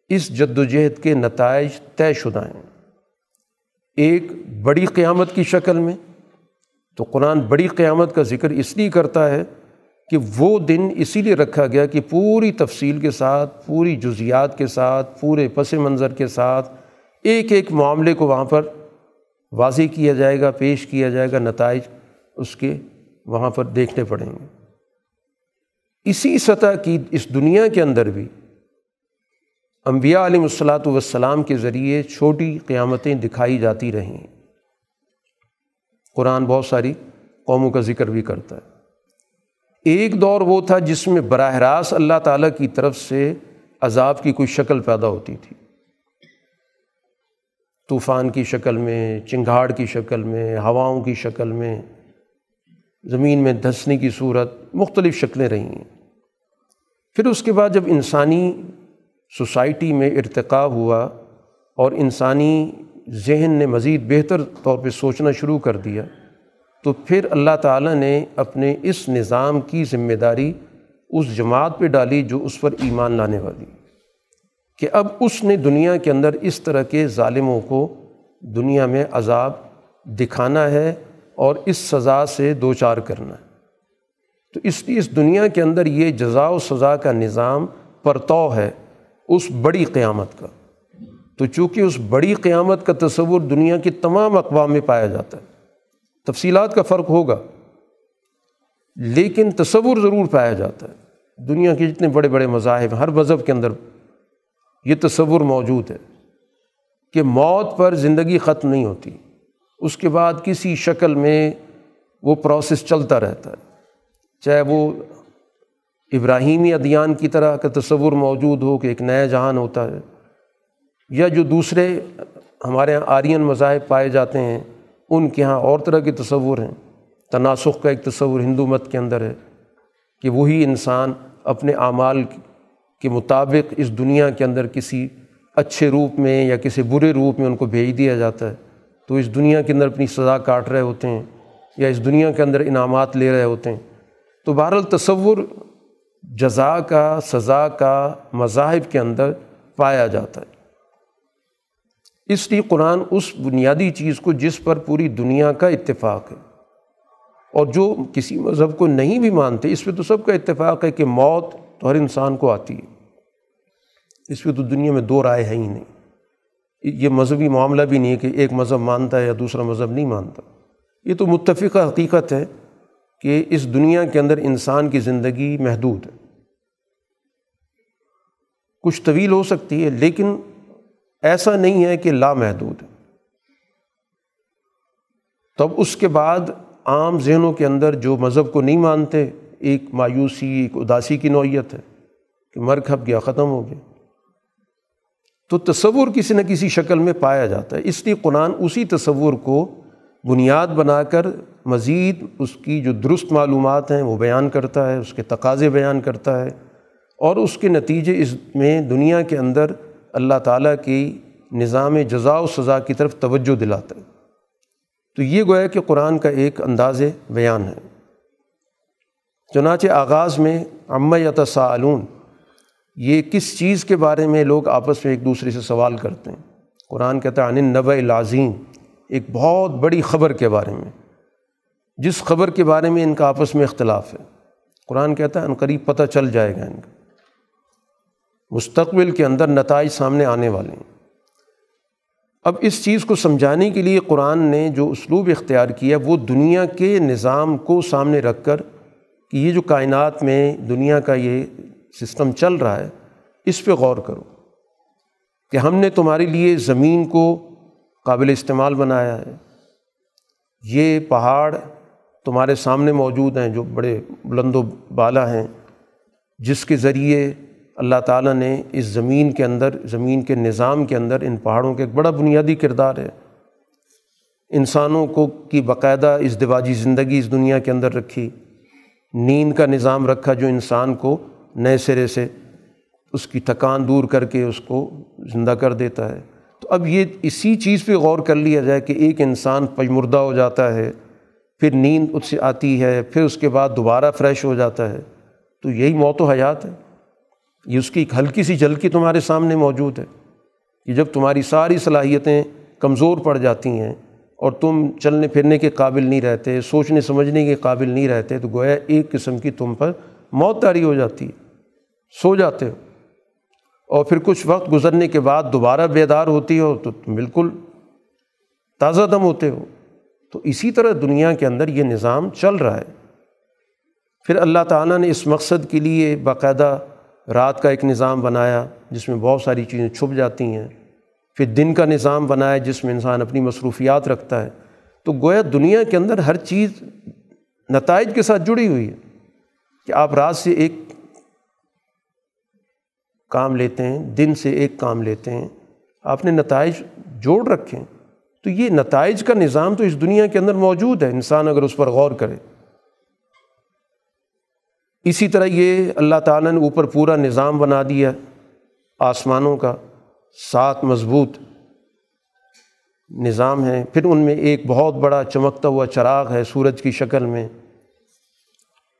اس جد و جہد کے نتائج طے شدہ ہیں۔ ایک بڑی قیامت کی شکل میں، تو قرآن بڑی قیامت کا ذکر اس لیے کرتا ہے کہ وہ دن اسی لیے رکھا گیا کہ پوری تفصیل کے ساتھ، پوری جزیات کے ساتھ، پورے پس منظر کے ساتھ ایک ایک معاملے کو وہاں پر واضح کیا جائے گا، پیش کیا جائے گا، نتائج اس کے وہاں پر دیکھنے پڑیں گے۔ اسی سطح کی اس دنیا کے اندر بھی انبیاء علیہ الصلاۃ والسلام کے ذریعے چھوٹی قیامتیں دکھائی جاتی رہیں۔ قرآن بہت ساری قوموں کا ذکر بھی کرتا ہے۔ ایک دور وہ تھا جس میں براہ راست اللہ تعالیٰ کی طرف سے عذاب کی کوئی شکل پیدا ہوتی تھی۔ طوفان کی شکل میں، چنگھاڑ کی شکل میں، ہواؤں کی شکل میں، زمین میں دھنسنے کی صورت مختلف شکلیں رہی ہیں پھر اس کے بعد جب انسانی سوسائٹی میں ارتقا ہوا اور انسانی ذہن نے مزید بہتر طور پہ سوچنا شروع کر دیا، تو پھر اللہ تعالیٰ نے اپنے اس نظام کی ذمہ داری اس جماعت پہ ڈالی جو اس پر ایمان لانے والی۔ کہ اب اس نے دنیا کے اندر اس طرح کے ظالموں کو دنیا میں عذاب دکھانا ہے اور اس سزا سے دو چار کرنا ہے۔ تو اس لیے اس دنیا کے اندر یہ جزا و سزا کا نظام پرتو ہے۔ اس بڑی قیامت کا۔ تو چونکہ اس بڑی قیامت کا تصور دنیا کے تمام اقوام میں پایا جاتا ہے، تفصیلات کا فرق ہوگا۔ لیکن تصور ضرور پایا جاتا ہے۔ دنیا کے جتنے بڑے بڑے مذاہب ہر مذہب کے اندر یہ تصور موجود ہے کہ موت پر زندگی ختم نہیں ہوتی۔ اس کے بعد کسی شکل میں وہ پروسیس چلتا رہتا ہے، چاہے وہ ابراہیمی ادیان کی طرح کا تصور موجود ہو کہ ایک نیا جہان ہوتا ہے، یا جو دوسرے ہمارے یہاں آرین مذاہب پائے جاتے ہیں، ان کے یہاں اور طرح کے تصور ہیں۔ تناسخ کا ایک تصور ہندو مت کے اندر ہے کہ وہی انسان اپنے اعمال کے مطابق اس دنیا کے اندر کسی اچھے روپ میں یا کسی برے روپ میں ان کو بھیج دیا جاتا ہے۔ تو اس دنیا کے اندر اپنی سزا کاٹ رہے ہوتے ہیں یا اس دنیا کے اندر انعامات لے رہے ہوتے ہیں۔ تو بہرحال تصور جزا کا، سزا کا مذاہب کے اندر پایا جاتا ہے۔ اس لیے قرآن اس بنیادی چیز کو جس پر پوری دنیا کا اتفاق ہے۔ اور جو کسی مذہب کو نہیں بھی مانتے، اس پہ تو سب کا اتفاق ہے کہ موت تو ہر انسان کو آتی ہے۔ اس پہ تو دنیا میں دو رائے ہیں ہی نہیں۔ یہ مذہبی معاملہ بھی نہیں ہے کہ ایک مذہب مانتا ہے یا دوسرا مذہب نہیں مانتا۔ یہ تو متفقہ حقیقت ہے۔ کہ اس دنیا کے اندر انسان کی زندگی محدود ہے۔ کچھ طویل ہو سکتی ہے، لیکن ایسا نہیں ہے کہ لامحدود ہے۔ تب اس کے بعد عام ذہنوں کے اندر جو مذہب کو نہیں مانتے، ایک مایوسی، ایک اداسی کی نوعیت ہے کہ مر کھپ گیا، ختم ہو گیا۔ تو تصور کسی نہ کسی شکل میں پایا جاتا ہے۔ اس لیے قرآن اسی تصور کو بنیاد بنا کر مزید اس کی جو درست معلومات ہیں وہ بیان کرتا ہے، اس کے تقاضے بیان کرتا ہے اور اس کے نتیجے اس میں دنیا کے اندر اللہ تعالیٰ کی نظام جزا و سزا کی طرف توجہ دلاتا ہے۔ تو یہ گویا کہ قرآن کا ایک انداز بیان ہے۔ چنانچہ آغاز میں امّ یا یہ کس چیز کے بارے میں لوگ آپس میں ایک دوسرے سے سوال کرتے ہیں؟ قرآن کہتا ہے عن نب العظیم، ایک بہت بڑی خبر کے بارے میں۔ جس خبر کے بارے میں ان کا آپس میں اختلاف ہے۔ قرآن کہتا ہے، ان قریب پتہ چل جائے گا ان کا۔ مستقبل کے اندر نتائج سامنے آنے والے ہیں۔ اب اس چیز کو سمجھانے کے لیے قرآن نے جو اسلوب اختیار کیا وہ دنیا کے نظام کو سامنے رکھ کر کہ یہ جو کائنات میں دنیا کا یہ سسٹم چل رہا ہے، اس پہ غور کرو کہ ہم نے تمہارے لیے زمین کو قابل استعمال بنایا ہے۔ یہ پہاڑ تمہارے سامنے موجود ہیں، جو بڑے بلند و بالا ہیں، جس کے ذریعے اللہ تعالیٰ نے اس زمین کے اندر، زمین کے نظام کے اندر ان پہاڑوں کے ایک بڑا بنیادی کردار ہے۔ انسانوں کو کی باقاعدہ اس دواجی زندگی اس دنیا کے اندر رکھی، نیند کا نظام رکھا جو انسان کو نئے سرے سے اس کی تھکان دور کر کے اس کو زندہ کر دیتا ہے۔ تو اب یہ اسی چیز پہ غور کر لیا جائے کہ ایک انسان پجمردہ ہو جاتا ہے۔ پھر نیند اس سے آتی ہے، پھر اس کے بعد دوبارہ فریش ہو جاتا ہے۔ تو یہی موت و حیات ہے۔ یہ اس کی ایک ہلکی سی جھلکی تمہارے سامنے موجود ہے کہ جب تمہاری ساری صلاحیتیں کمزور پڑ جاتی ہیں اور تم چلنے پھرنے کے قابل نہیں رہتے، سوچنے سمجھنے کے قابل نہیں رہتے، تو گویا ایک قسم کی تم پر موت تاری ہو جاتی ہے۔ سو جاتے ہو۔ اور پھر کچھ وقت گزرنے کے بعد دوبارہ بیدار ہوتی ہو تو تم بالکل تازہ دم ہوتے ہو۔ تو اسی طرح دنیا کے اندر یہ نظام چل رہا ہے۔ پھر اللہ تعالیٰ نے اس مقصد کے لیے باقاعدہ رات کا ایک نظام بنایا جس میں بہت ساری چیزیں چھپ جاتی ہیں۔ پھر دن کا نظام بنایا جس میں انسان اپنی مصروفیات رکھتا ہے۔ تو گویا دنیا کے اندر ہر چیز نتائج کے ساتھ جڑی ہوئی ہے کہ آپ رات سے ایک کام لیتے ہیں، دن سے ایک کام لیتے ہیں۔ آپ نے نتائج جوڑ رکھے ہیں۔ تو یہ نتائج کا نظام تو اس دنیا کے اندر موجود ہے، انسان اگر اس پر غور کرے۔ اسی طرح یہ اللہ تعالیٰ نے اوپر پورا نظام بنا دیا، آسمانوں کا سات مضبوط نظام ہے پھر ان میں ایک بہت بڑا چمکتا ہوا چراغ ہے سورج کی شکل میں۔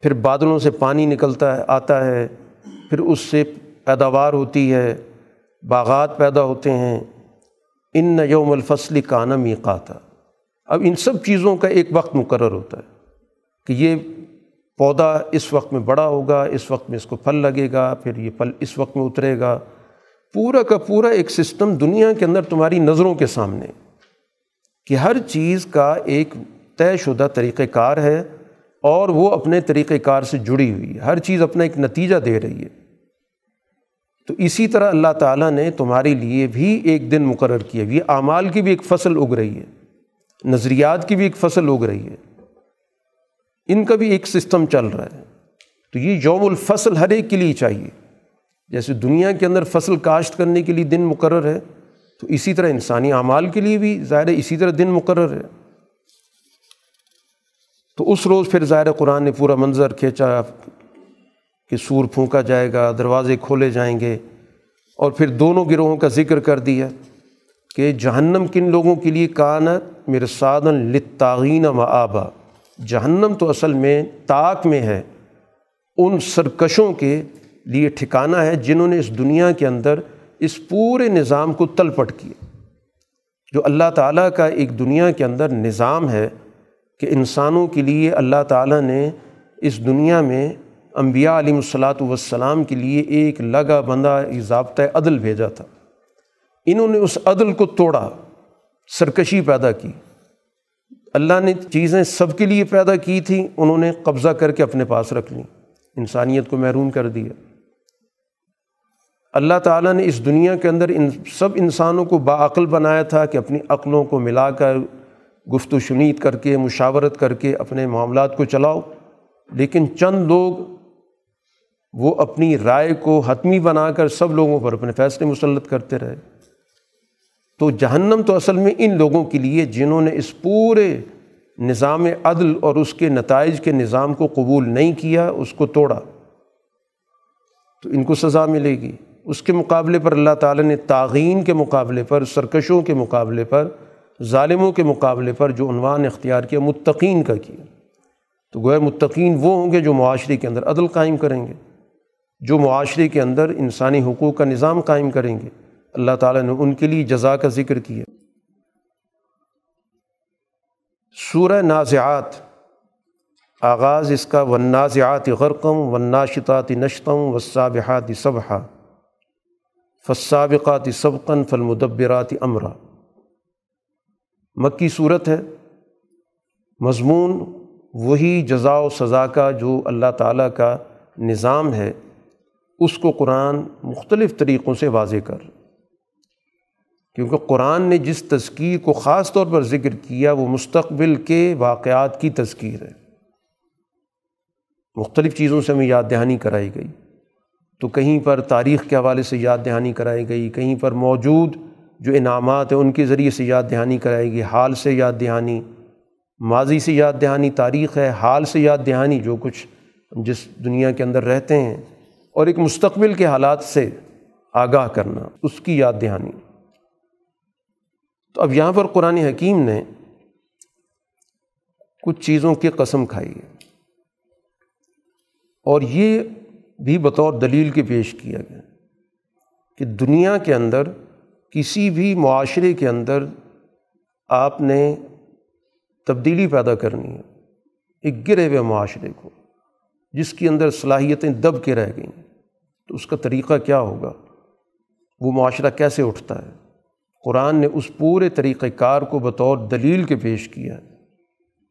پھر بادلوں سے پانی نکلتا ہے، آتا ہے۔ پھر اس سے پیداوار ہوتی ہے، باغات پیدا ہوتے ہیں۔ ان یوم الفصل کانا میقاتا۔ اب ان سب چیزوں کا ایک وقت مقرر ہوتا ہے کہ یہ پودا اس وقت میں بڑا ہوگا، اس وقت میں اس کو پھل لگے گا، پھر یہ پھل اس وقت میں اترے گا۔ پورا کا پورا ایک سسٹم دنیا کے اندر تمہاری نظروں کے سامنے کہ ہر چیز کا ایک طے شدہ طریقۂ کار ہے اور وہ اپنے طریقۂ کار سے جڑی ہوئی ہے۔ ہر چیز اپنا ایک نتیجہ دے رہی ہے۔ تو اسی طرح اللہ تعالیٰ نے تمہارے لیے بھی ایک دن مقرر کیا یہ اعمال کی بھی ایک فصل اگ رہی ہے، نظریات کی بھی ایک فصل اگ رہی ہے، ان کا بھی ایک سسٹم چل رہا ہے۔ تو یہ یوم الفصل ہر ایک کے لیے چاہیے۔ جیسے دنیا کے اندر فصل کاشت کرنے کے لیے دن مقرر ہے، تو اسی طرح انسانی اعمال کے لیے بھی ظاہر اسی طرح دن مقرر ہے۔ تو اس روز پھر ظاہر قرآن نے پورا منظر کھینچا کہ سور پھونکا جائے گا، دروازے کھولے جائیں گے۔ اور پھر دونوں گروہوں کا ذکر کر دیا کہ جہنم کن لوگوں کے لیے کانت میرے سادن لطاغین و آبا۔ جہنم تو اصل میں طاق میں ہے۔ ان سرکشوں کے لیے ٹھکانہ ہے جنہوں نے اس دنیا کے اندر اس پورے نظام کو تل پٹ کیا۔ جو اللہ تعالیٰ کا ایک دنیا کے اندر نظام ہے کہ انسانوں کے لیے اللہ تعالیٰ نے اس دنیا میں انبیاء علیہ الصلاۃ والسلام کے لیے ایک لگا بندہ ضابطۂ عدل بھیجا تھا۔ انہوں نے اس عدل کو توڑا، سرکشی پیدا کی۔ اللہ نے چیزیں سب کے لیے پیدا کی تھیں انہوں نے قبضہ کر کے اپنے پاس رکھ لیں انسانیت کو محروم کر دیا۔ اللہ تعالیٰ نے اس دنیا کے اندر ان سب انسانوں کو باعقل بنایا تھا کہ اپنی عقلوں کو ملا کر گفت و شنید کر کے، مشاورت کر کے اپنے معاملات کو چلاؤ۔ لیکن چند لوگ وہ اپنی رائے کو حتمی بنا کر سب لوگوں پر اپنے فیصلے مسلط کرتے رہے۔ تو جہنم تو اصل میں ان لوگوں کے لیے جنہوں نے اس پورے نظام عدل اور اس کے نتائج کے نظام کو قبول نہیں کیا، اس کو توڑا۔ تو ان کو سزا ملے گی۔ اس کے مقابلے پر اللہ تعالیٰ نے تعین کے مقابلے پر، سرکشوں کے مقابلے پر، ظالموں کے مقابلے پر جو عنوان اختیار کیا، متقین کا کیا۔ تو گویا متقین وہ ہوں گے جو معاشرے کے اندر عدل قائم کریں گے۔ جو معاشرے کے اندر انسانی حقوق کا نظام قائم کریں گے۔ اللہ تعالیٰ نے ان کے لیے جزا کا ذکر کیا۔ سورہ نازعات۔ آغاز اس کا ونازعات غرقم وناشطات نشتم وصابحات صبحہ فصابقات سبقن فالمدبرات امرا مکی صورت ہے۔ مضمون وہی جزا و سزا کا جو اللہ تعالیٰ کا نظام ہے۔ اس کو قرآن مختلف طریقوں سے واضح کر۔ کیونکہ قرآن نے جس تذکیر کو خاص طور پر ذکر کیا، وہ مستقبل کے واقعات کی تذکیر ہے۔ مختلف چیزوں سے ہمیں یاد دہانی کرائی گئی۔ تو کہیں پر تاریخ کے حوالے سے یاد دہانی کرائی گئی، کہیں پر موجود جو انعامات ہیں، ان کے ذریعے سے یاد دہانی کرائی گئی۔ حال سے یاد دہانی، ماضی سے یاد دہانی، تاریخ ہے، حال سے یاد دہانی، جو کچھ جس دنیا کے اندر رہتے ہیں۔ اور ایک مستقبل کے حالات سے آگاہ کرنا، اس کی یاد دہانی۔ تو اب یہاں پر قرآن حکیم نے کچھ چیزوں کی قسم کھائی ہے۔ اور یہ بھی بطور دلیل کے پیش کیا گیا کہ دنیا کے اندر، کسی بھی معاشرے کے اندر آپ نے تبدیلی پیدا کرنی ہے، ایک گرے ہوئے معاشرے کو، جس کے اندر صلاحیتیں دب کے رہ گئیں۔ تو اس کا طریقہ کیا ہوگا؟ وہ معاشرہ کیسے اٹھتا ہے؟ قرآن نے اس پورے طریقۂ کار کو بطور دلیل کے پیش کیا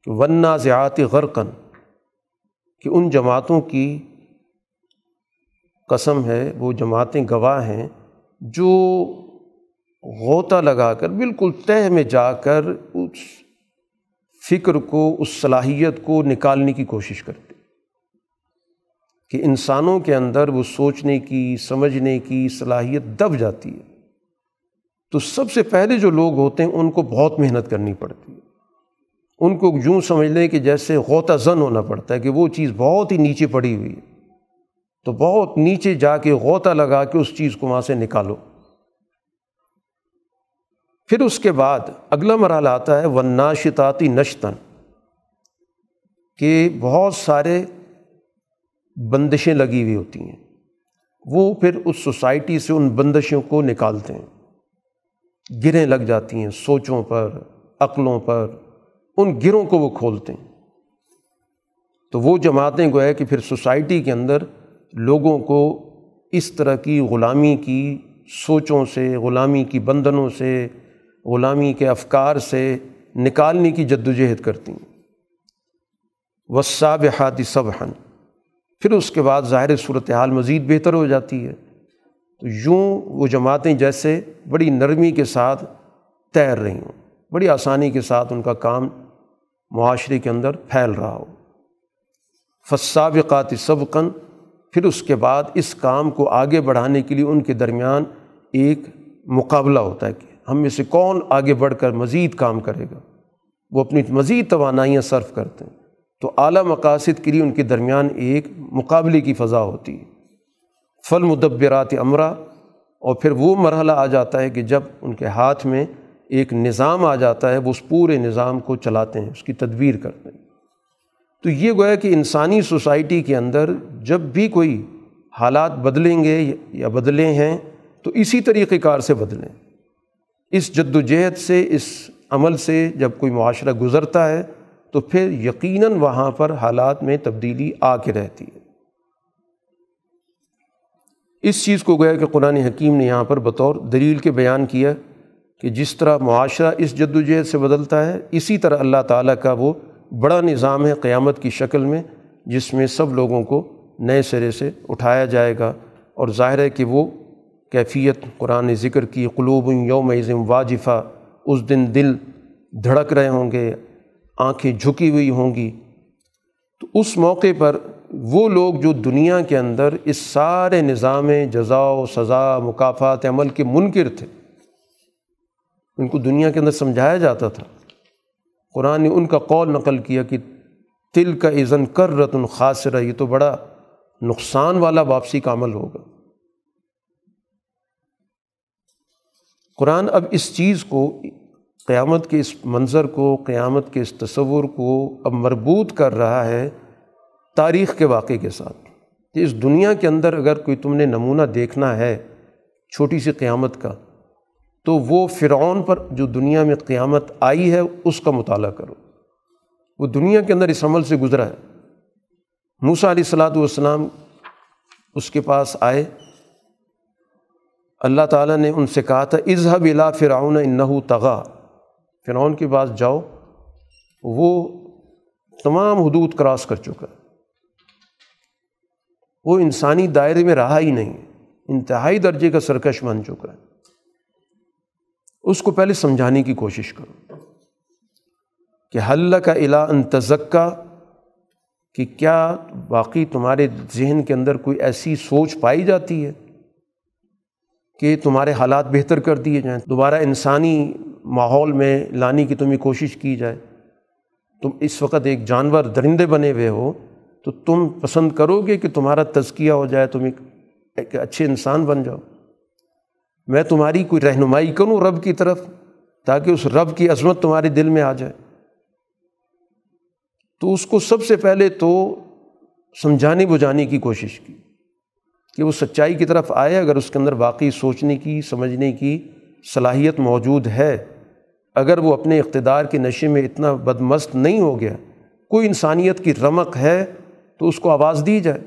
کہ ورنہ زیات غرقن کہ ان جماعتوں کی قسم ہے، وہ جماعتیں گواہ ہیں جو غوطہ لگا کر، بالکل تہ میں جا کر، اس فکر کو، اس صلاحیت کو نکالنے کی کوشش کرتے کہ انسانوں کے اندر وہ سوچنے کی، سمجھنے کی صلاحیت دب جاتی ہے۔ تو سب سے پہلے جو لوگ ہوتے ہیں، ان کو بہت محنت کرنی پڑتی ہے۔ ان کو یوں سمجھ لیں کہ جیسے غوطہ زن ہونا پڑتا ہے کہ وہ چیز بہت ہی نیچے پڑی ہوئی ہے۔ تو بہت نیچے جا کے غوطہ لگا کے اس چیز کو وہاں سے نکالو۔ پھر اس کے بعد اگلا مرحلہ آتا ہے وناشتاتی نشتن کہ بہت سارے بندشیں لگی ہوئی ہوتی ہیں۔ وہ پھر اس سوسائٹی سے ان بندشوں کو نکالتے ہیں۔ گریں لگ جاتی ہیں سوچوں پر، عقلوں پر، ان گروں کو وہ کھولتے ہیں۔ تو وہ جماعتیں گویا کہ پھر سوسائٹی کے اندر لوگوں کو اس طرح کی غلامی کی سوچوں سے، غلامی کی بندنوں سے، غلامی کے افکار سے نکالنے کی جد وجہد کرتی ہیں۔ وصاب حادی پھر اس کے بعد ظاہر صورت حال مزید بہتر ہو جاتی ہے۔ تو یوں وہ جماعتیں جیسے بڑی نرمی کے ساتھ تیر رہی ہوں، بڑی آسانی کے ساتھ ان کا کام معاشرے کے اندر پھیل رہا ہو۔ فصابقات سبقن پھر اس کے بعد اس کام کو آگے بڑھانے کے لیے ان کے درمیان ایک مقابلہ ہوتا ہے کہ ہم میں سے کون آگے بڑھ کر مزید کام کرے گا۔ وہ اپنی مزید توانائیاں صرف کرتے ہیں۔ تو اعلیٰ مقاصد کے لیے ان کے درمیان ایک مقابلے کی فضا ہوتی ہے۔ فل مدبرات امرا، اور پھر وہ مرحلہ آ جاتا ہے کہ جب ان کے ہاتھ میں ایک نظام آ جاتا ہے، وہ اس پورے نظام کو چلاتے ہیں، اس کی تدبیر کرتے ہیں۔ تو یہ گویا کہ انسانی سوسائٹی کے اندر جب بھی کوئی حالات بدلیں گے یا بدلے ہیں، تو اسی طریقۂ کار سے بدلیں۔ اس جد و جہد سے، اس عمل سے جب کوئی معاشرہ گزرتا ہے تو پھر یقیناً وہاں پر حالات میں تبدیلی آ کے رہتی ہے۔ اس چیز کو گویا کہ قرآن حکیم نے یہاں پر بطور دلیل کے بیان کیا کہ جس طرح معاشرہ اس جد و جہد سے بدلتا ہے، اسی طرح اللہ تعالیٰ کا وہ بڑا نظام ہے قیامت کی شکل میں، جس میں سب لوگوں کو نئے سرے سے اٹھایا جائے گا۔ اور ظاہر ہے کہ وہ کیفیت قرآن نے ذکر کی، قلوب یوم عظم واجفہ، اس دن دل دھڑک رہے ہوں گے آنکھیں جھکی ہوئی ہوں گی۔ تو اس موقع پر وہ لوگ جو دنیا کے اندر اس سارے نظام جزا و سزا مقافات عمل کے منکر تھے، ان کو دنیا کے اندر سمجھایا جاتا تھا۔ قرآن نے ان کا قول نقل کیا کہ تل کا عزن کر رتن خاصرہ یہ تو بڑا نقصان والا واپسی کا عمل ہوگا۔ قرآن اب اس چیز کو قیامت کے اس منظر کو، قیامت کے اس تصور کو اب مربوط کر رہا ہے تاریخ کے واقعے کے ساتھ۔ کہ اس دنیا کے اندر اگر کوئی تم نے نمونہ دیکھنا ہے چھوٹی سی قیامت کا، تو وہ فرعون پر جو دنیا میں قیامت آئی ہے، اس کا مطالعہ کرو۔ وہ دنیا کے اندر اس عمل سے گزرا ہے۔ موسا علیہ السلاۃ والسلام اس کے پاس آئے۔ اللہ تعالیٰ نے ان سے کہا تھا اظہب الا فرعون انہو تغا فرعون کے پاس جاؤ، وہ تمام حدود کراس کر چکا وہ انسانی دائرے میں رہا ہی نہیں، انتہائی درجے کا سرکش بن چکا ہے۔ اس کو پہلے سمجھانے کی کوشش کرو کہ حل کا الا انتظکا کہ کیا واقعی تمہارے ذہن کے اندر کوئی ایسی سوچ پائی جاتی ہے کہ تمہارے حالات بہتر کر دیے جائیں، دوبارہ انسانی ماحول میں لانے کی تمہیں کوشش کی جائے۔ تم اس وقت ایک جانور درندے بنے ہوئے ہو، تو تم پسند کرو گے کہ تمہارا تزکیہ ہو جائے، تم ایک اچھے انسان بن جاؤ۔ میں تمہاری کوئی رہنمائی کروں رب کی طرف، تاکہ اس رب کی عظمت تمہارے دل میں آ جائے۔ تو اس کو سب سے پہلے تو سمجھانے بجھانے کی کوشش کی کہ وہ سچائی کی طرف آئے، اگر اس کے اندر واقعی سوچنے کی، سمجھنے کی صلاحیت موجود ہے۔ اگر وہ اپنے اقتدار کے نشے میں اتنا بدمست نہیں ہو گیا، کوئی انسانیت کی رمق ہے تو اس کو آواز دی جائے۔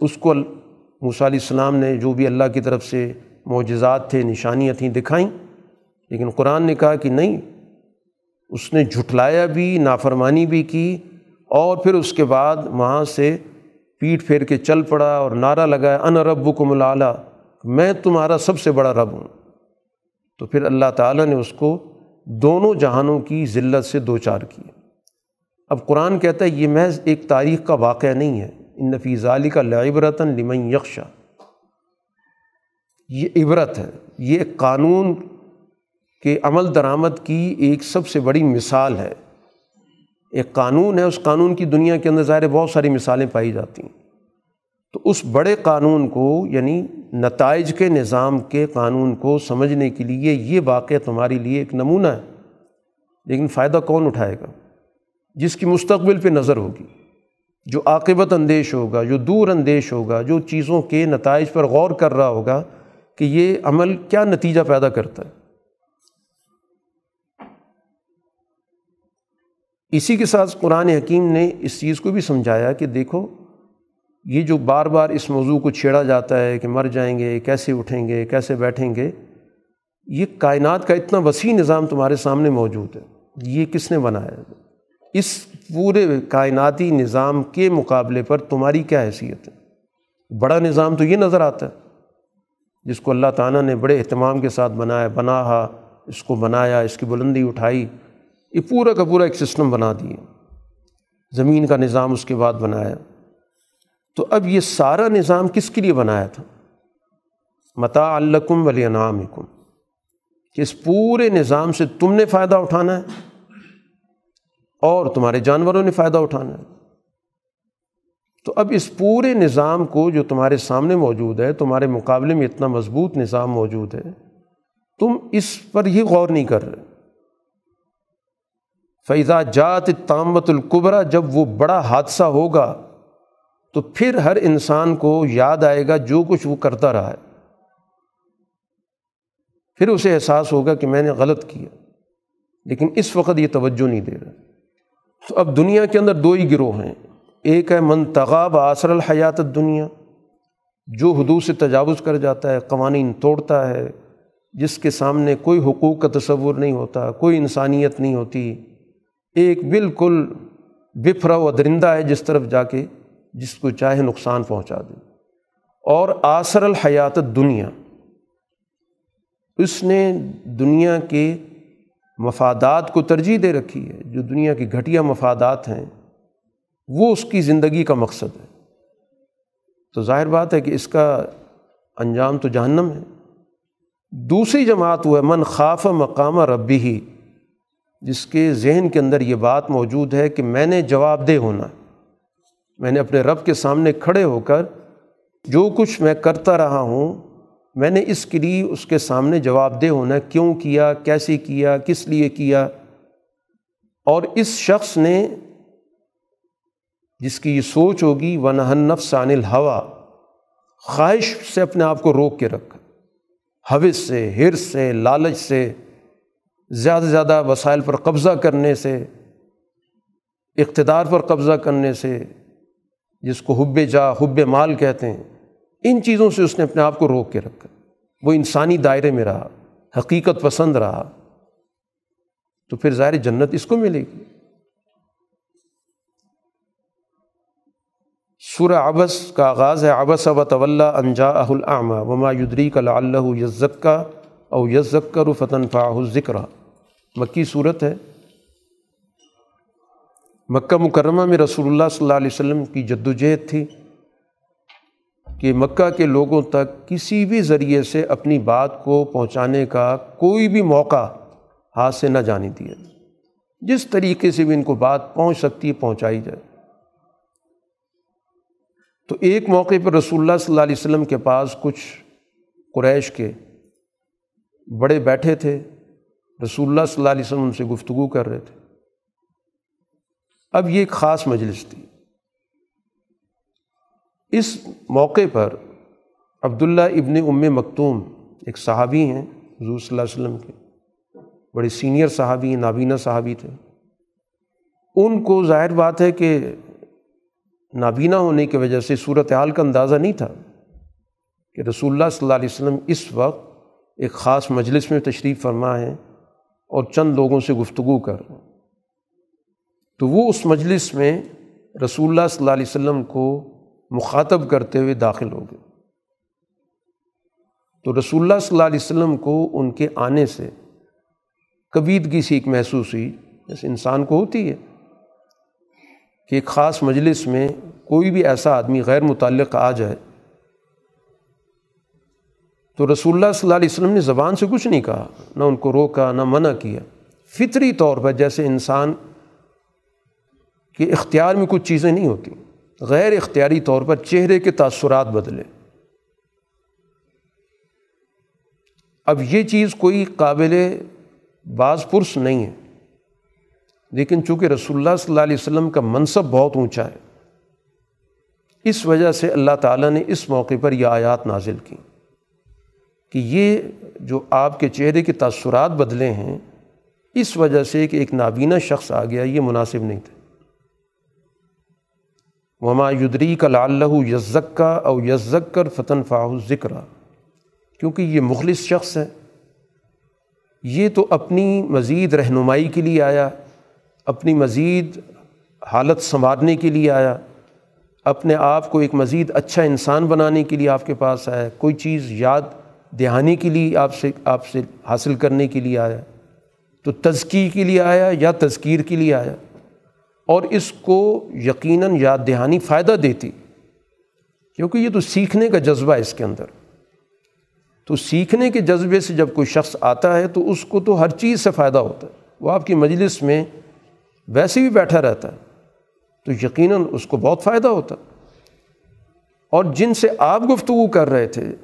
اس کو موسیٰ علیہ السلام نے جو بھی اللہ کی طرف سے معجزات تھے، نشانیاں تھیں دکھائیں، لیکن قرآن نے کہا کہ نہیں، اس نے جھٹلایا بھی، نافرمانی بھی کی اور پھر اس کے بعد وہاں سے پیٹ پھیر کے چل پڑا اور نعرہ لگایا ان رب کو میں تمہارا سب سے بڑا رب ہوں۔ تو پھر اللہ تعالیٰ نے اس کو دونوں جہانوں کی ذلت سے دو چار کی اب قرآن کہتا ہے یہ محض ایک تاریخ کا واقعہ نہیں ہے۔ ان نفیز علی کا لعبرتاً لمن یکشا یہ عبرت ہے۔ یہ قانون کے عمل درآمد کی ایک سب سے بڑی مثال ہے۔ ایک قانون ہے، اس قانون کی دنیا کے اندر ظاہر بہت ساری مثالیں پائی جاتی ہیں۔ تو اس بڑے قانون کو یعنی نتائج کے نظام کے قانون کو سمجھنے کے لیے یہ واقعہ تمہارے لیے ایک نمونہ ہے۔ لیکن فائدہ کون اٹھائے گا؟ جس کی مستقبل پہ نظر ہوگی، جو عاقبت اندیش ہوگا، جو دور اندیش ہوگا، جو چیزوں کے نتائج پر غور کر رہا ہوگا کہ یہ عمل کیا نتیجہ پیدا کرتا ہے۔ اسی کے ساتھ قرآن حکیم نے اس چیز کو بھی سمجھایا کہ دیکھو یہ جو بار بار اس موضوع کو چھیڑا جاتا ہے کہ مر جائیں گے، کیسے اٹھیں گے، کیسے بیٹھیں گے، یہ کائنات کا اتنا وسیع نظام تمہارے سامنے موجود ہے۔ یہ کس نے بنایا؟ اس پورے کائناتی نظام کے مقابلے پر تمہاری کیا حیثیت ہے؟ بڑا نظام تو یہ نظر آتا ہے، جس کو اللہ تعالیٰ نے بڑے اہتمام کے ساتھ بنایا بنا اس کو بنایا، اس کی بلندی اٹھائی، یہ پورا کا پورا ایک سسٹم بنا دیے۔ زمین کا نظام اس کے بعد بنایا۔ تو اب یہ سارا نظام کس کے لیے بنایا تھا؟ متا الکم ولی انعام کہ اس پورے نظام سے تم نے فائدہ اٹھانا ہے اور تمہارے جانوروں نے فائدہ اٹھانا ہے۔ تو اب اس پورے نظام کو جو تمہارے سامنے موجود ہے، تمہارے مقابلے میں اتنا مضبوط نظام موجود ہے، تم اس پر ہی غور نہیں کر رہے۔ فیضا جات تامت القبرا جب وہ بڑا حادثہ ہوگا تو پھر ہر انسان کو یاد آئے گا جو کچھ وہ کرتا رہا ہے۔ پھر اسے احساس ہوگا کہ میں نے غلط کیا، لیکن اس وقت یہ توجہ نہیں دے رہا۔ تو اب دنیا کے اندر دو ہی گروہ ہیں۔ ایک ہے منتغاب آثر الحیات دنیا جو حدود سے تجاوز کر جاتا ہے، قوانین توڑتا ہے، جس کے سامنے کوئی حقوق کا تصور نہیں ہوتا، کوئی انسانیت نہیں ہوتی۔ ایک بالکل بفرا و درندہ ہے جس طرف جا کے جس کو چاہے نقصان پہنچا دے۔ اور آثر الحیات دنیا اس نے دنیا کے مفادات کو ترجیح دے رکھی ہے۔ جو دنیا کی گھٹیا مفادات ہیں، وہ اس کی زندگی کا مقصد ہے۔ تو ظاہر بات ہے کہ اس کا انجام تو جہنم ہے۔ دوسری جماعت وہ ہے، من خاف مقام ربی ہی، جس کے ذہن کے اندر یہ بات موجود ہے کہ میں نے جواب دہ ہونا میں نے اپنے رب کے سامنے کھڑے ہو کر جو کچھ میں کرتا رہا ہوں، میں نے اس کے لیے اس کے سامنے جواب دہ ہونا کیوں کیا، کیسے کیا، کس لیے کیا؟ اور اس شخص نے جس کی یہ سوچ ہوگی ون نفس عن الحوا خواہش سے اپنے آپ کو روک کے رکھا۔ حوث سے ہرس سے، لالچ سے، زیادہ سے زیادہ وسائل پر قبضہ کرنے سے، اقتدار پر قبضہ کرنے سے۔ جس کو حب جا، حب مال کہتے ہیں، ان چیزوں سے اس نے اپنے آپ کو روک کے رکھا۔ وہ انسانی دائرے میں رہا، حقیقت پسند رہا۔ تو پھر ظاہر جنت اس کو ملے گی۔ سورہ ابس کا آغاز ہے ابس و طول انجا اہ العامہ وما یدری کا اللہ یزک کا او یزک کا رفتن فاح ذکر مکی صورت ہے۔ مکہ مکرمہ میں رسول اللہ صلی اللہ علیہ وسلم کی جد وجہد تھی کہ مکہ کے لوگوں تک کسی بھی ذریعے سے اپنی بات کو پہنچانے کا کوئی بھی موقع ہاتھ سے نہ جانے دیا جس طریقے سے بھی ان کو بات پہنچ سکتی ہے، پہنچائی جائے۔ تو ایک موقع پر رسول اللہ صلی اللہ علیہ وسلم کے پاس کچھ قریش کے بڑے بیٹھے تھے۔ رسول اللہ صلی اللہ علیہ وسلم ان سے گفتگو کر رہے تھے۔ اب یہ ایک خاص مجلس تھی۔ اس موقع پر عبداللہ ابن ام مکتوم ایک صحابی ہیں، حضور صلی اللہ علیہ وسلم کے۔ بڑے سینئر صحابی ہیں، نابینا صحابی تھے۔ ان کو ظاہر بات ہے کہ نابینا ہونے کی وجہ سے صورت حال کا اندازہ نہیں تھا کہ رسول اللہ صلی اللہ علیہ وسلم اس وقت ایک خاص مجلس میں تشریف فرما ہے اور چند لوگوں سے گفتگو کر تو وہ اس مجلس میں رسول اللہ صلی اللہ علیہ وسلم کو مخاطب کرتے ہوئے داخل ہو گئے۔ تو رسول اللہ صلی اللہ علیہ وسلم کو ان کے آنے سے کبیدگی سی ایک محسوس ہوئی۔ جیسے انسان کو ہوتی ہے کہ ایک خاص مجلس میں کوئی بھی ایسا آدمی غیر متعلق آ جائے۔ تو رسول اللہ صلی اللہ علیہ وسلم نے زبان سے کچھ نہیں کہا، نہ ان کو روکا، نہ منع کیا۔ فطری طور پر جیسے انسان کے اختیار میں کچھ چیزیں نہیں ہوتی۔ غیر اختیاری طور پر چہرے کے تاثرات بدلے۔ اب یہ چیز کوئی قابل بعض پرس نہیں ہے۔ لیکن چونکہ رسول اللہ صلی اللہ علیہ وسلم کا منصب بہت اونچا ہے، اس وجہ سے اللہ تعالیٰ نے اس موقع پر یہ آیات نازل کی کہ یہ جو آپ کے چہرے کے تاثرات بدلے ہیں، اس وجہ سے کہ ایک نابینا شخص آ گیا، یہ مناسب نہیں تھے وما یدری کا لالہ یزک کا او یزک کر فتن فاہ ذکر کیونکہ یہ مخلص شخص ہے۔ یہ تو اپنی مزید رہنمائی کے لیے آیا، اپنی مزید حالت سنوارنے کے لیے آیا، اپنے آپ کو ایک مزید اچھا انسان بنانے کے لیے آپ کے پاس آیا، کوئی چیز یاد دہانی کے لیے آپ سے آپ سے حاصل کرنے کے لیے آیا۔ تو تزکی کے لیے آیا یا تذکیر کے لیے آیا؟ اور اس کو یقیناً یاد دہانی فائدہ دیتی، کیونکہ یہ تو سیکھنے کا جذبہ ہے اس کے اندر۔ تو سیکھنے کے جذبے سے جب کوئی شخص آتا ہے تو اس کو تو ہر چیز سے فائدہ ہوتا ہے۔ وہ آپ کی مجلس میں ویسے بھی بیٹھا رہتا ہے تو یقیناً اس کو بہت فائدہ ہوتا۔ اور جن سے آپ گفتگو کر رہے تھے،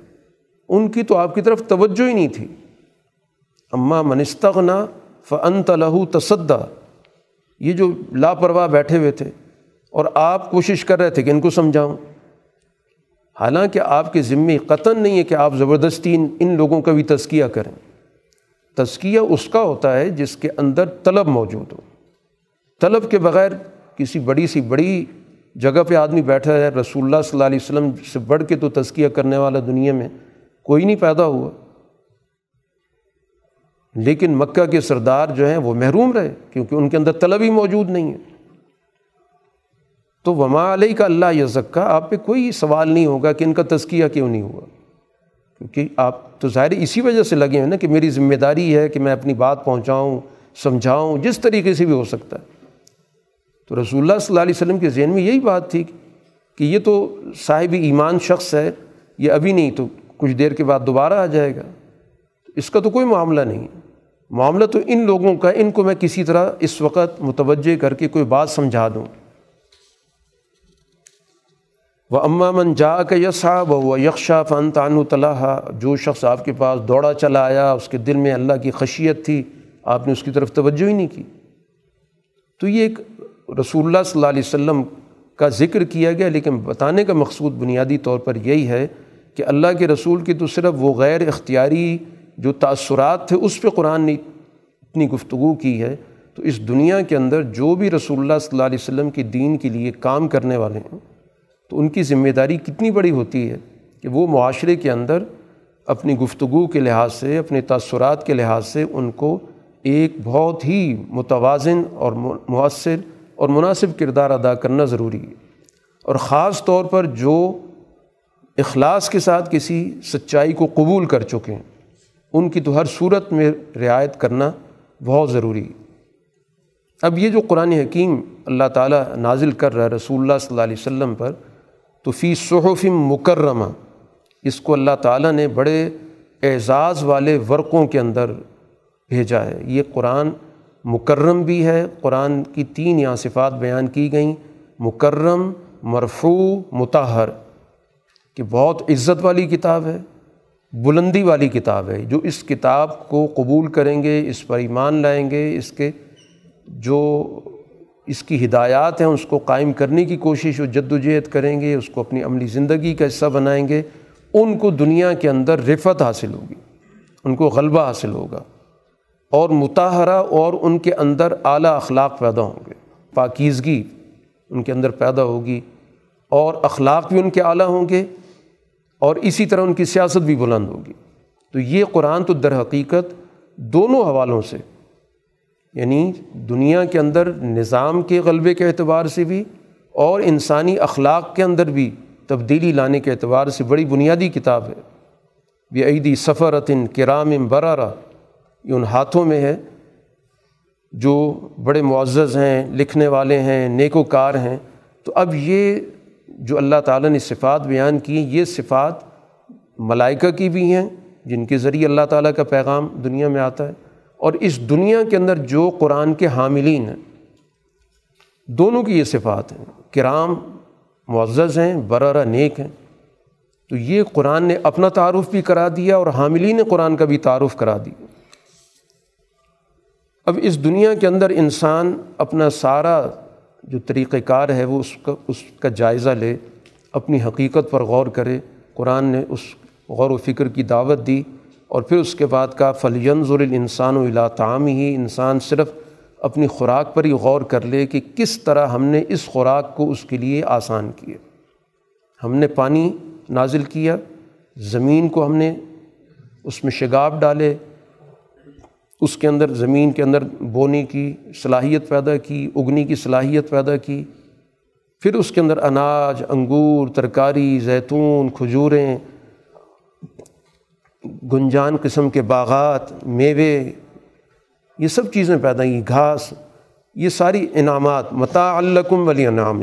ان کی تو آپ کی طرف توجہ ہی نہیں تھی۔ اماں منستغنا فن لہو تصدا یہ جو لاپرواہ بیٹھے ہوئے تھے اور آپ کوشش کر رہے تھے کہ ان کو سمجھاؤں، حالانکہ آپ کے ذمے قطن نہیں ہے کہ آپ زبردستی ان لوگوں کا بھی تزکیہ کریں۔ تزکیہ اس کا ہوتا ہے جس کے اندر طلب موجود ہو۔ طلب کے بغیر کسی بڑی سی، بڑی جگہ پہ آدمی بیٹھا ہے، رسول اللہ صلی اللہ علیہ وسلم سے بڑھ کے تو تزکیہ کرنے والا دنیا میں کوئی نہیں پیدا ہوا۔ لیکن مکہ کے سردار جو ہیں وہ محروم رہے کیونکہ ان کے اندر طلب ہی موجود نہیں ہے۔ تو وما علیہ کا اللہ یزک کا آپ پہ کوئی سوال نہیں ہوگا کہ ان کا تزکیہ کیوں نہیں ہوا۔ کیونکہ آپ تو ظاہر اسی وجہ سے لگے ہیں نا کہ میری ذمہ داری ہے کہ میں اپنی بات پہنچاؤں، سمجھاؤں، جس طریقے سے بھی ہو سکتا ہے۔ تو رسول اللہ صلی اللہ علیہ وسلم کے ذہن میں یہی بات تھی کہ یہ تو صاحب ایمان شخص ہے، یہ ابھی نہیں تو کچھ دیر کے بعد دوبارہ آ جائے گا۔ اس کا تو کوئی معاملہ نہیں۔ معاملہ تو ان لوگوں کا ان کو میں کسی طرح اس وقت متوجہ کر کے کوئی بات سمجھا دوں۔ وہ امامن جا کا یسا و یکشا فن تان طلح جو شخص آپ کے پاس دوڑا چلا آیا، اس کے دل میں اللہ کی خشیت تھی، آپ نے اس کی طرف توجہ ہی نہیں کی۔ تو یہ ایک رسول اللہ صلی اللہ علیہ وسلم کا ذکر کیا گیا، لیکن بتانے کا مقصود بنیادی طور پر یہی ہے کہ اللہ کے رسول کی تو صرف وہ غیر اختیاری جو تأثرات تھے، اس پہ قرآن نے اتنی گفتگو کی ہے۔ تو اس دنیا کے اندر جو بھی رسول اللہ صلی اللہ علیہ وسلم کے دین کے لیے کام کرنے والے ہیں، تو ان کی ذمہ داری کتنی بڑی ہوتی ہے کہ وہ معاشرے کے اندر اپنی گفتگو کے لحاظ سے، اپنے تأثرات کے لحاظ سے ان کو ایک بہت ہی متوازن اور مؤثر اور مناسب کردار ادا کرنا ضروری ہے۔ اور خاص طور پر جو اخلاص کے ساتھ کسی سچائی کو قبول کر چکے ہیں۔ ان کی تو ہر صورت میں رعایت کرنا بہت ضروری اب یہ جو قرآن حکیم اللہ تعالیٰ نازل کر رہا ہے رسول اللہ صلی اللہ علیہ وسلم پر، تو فی صحف مکرمہ، اس کو اللہ تعالیٰ نے بڑے اعزاز والے ورقوں کے اندر بھیجا ہے۔ یہ قرآن مکرم بھی ہے، قرآن کی تین یہاں صفات بیان کی گئیں۔ مکرم، مرفوع متحر کہ بہت عزت والی کتاب ہے۔ بلندی والی کتاب ہے جو اس کتاب کو قبول کریں گے، اس پر ایمان لائیں گے، اس کے جو اس کی ہدایات ہیں، اس کو قائم کرنے کی کوشش و جد و جہد کریں گے، اس کو اپنی عملی زندگی کا حصہ بنائیں گے، ان کو دنیا کے اندر رفت حاصل ہوگی، ان کو غلبہ حاصل ہوگا اور متحرہ اور ان کے اندر اعلیٰ اخلاق پیدا ہوں گے، پاکیزگی ان کے اندر پیدا ہوگی اور اخلاق بھی ان کے اعلیٰ ہوں گے۔ اور اسی طرح ان کی سیاست بھی بلند ہوگی۔ تو یہ قرآن تو در حقیقت دونوں حوالوں سے یعنی دنیا کے اندر نظام کے غلبے کے اعتبار سے بھی اور انسانی اخلاق کے اندر بھی تبدیلی لانے کے اعتبار سے بڑی بنیادی کتاب ہے۔ یہ عیدی سفرتن کرام برارہ یہ ان ہاتھوں میں ہے جو بڑے معزز ہیں، لکھنے والے ہیں نیک و کار ہیں۔ تو اب یہ جو اللہ تعالیٰ نے صفات بیان کی یہ صفات ملائکہ کی بھی ہیں، جن کے ذریعے اللہ تعالیٰ کا پیغام دنیا میں آتا ہے۔ اور اس دنیا کے اندر جو قرآن کے حاملین ہیں، دونوں کی یہ صفات ہیں۔ کرام معزز ہیں، برارہ نیک ہیں۔ تو یہ قرآن نے اپنا تعارف بھی کرا دیا اور حاملین قرآن کا بھی تعارف کرا دیا۔ اب اس دنیا کے اندر انسان اپنا سارا جو طریقۂ کار ہے وہ اس کا اس کا جائزہ لے، اپنی حقیقت پر غور کرے۔ قرآن نے اس غور و فکر کی دعوت دی اور پھر اس کے بعد کا فلینظ الانسان و الا تعام ہی انسان صرف اپنی خوراک پر ہی غور کر لے کہ کس طرح ہم نے اس خوراک کو اس کے لیے آسان کیا۔ ہم نے پانی نازل کیا، زمین کو ہم نے اس میں شگاف ڈالے اس کے اندر زمین کے اندر بونے کی صلاحیت پیدا کی، اگنی کی صلاحیت پیدا کی، پھر اس کے اندر اناج، انگور، ترکاری، زیتون، کھجوریں، گنجان قسم کے باغات، میوے، یہ سب چیزیں پیدا کی، گھاس، یہ ساری انعامات متا الکم ولی انعام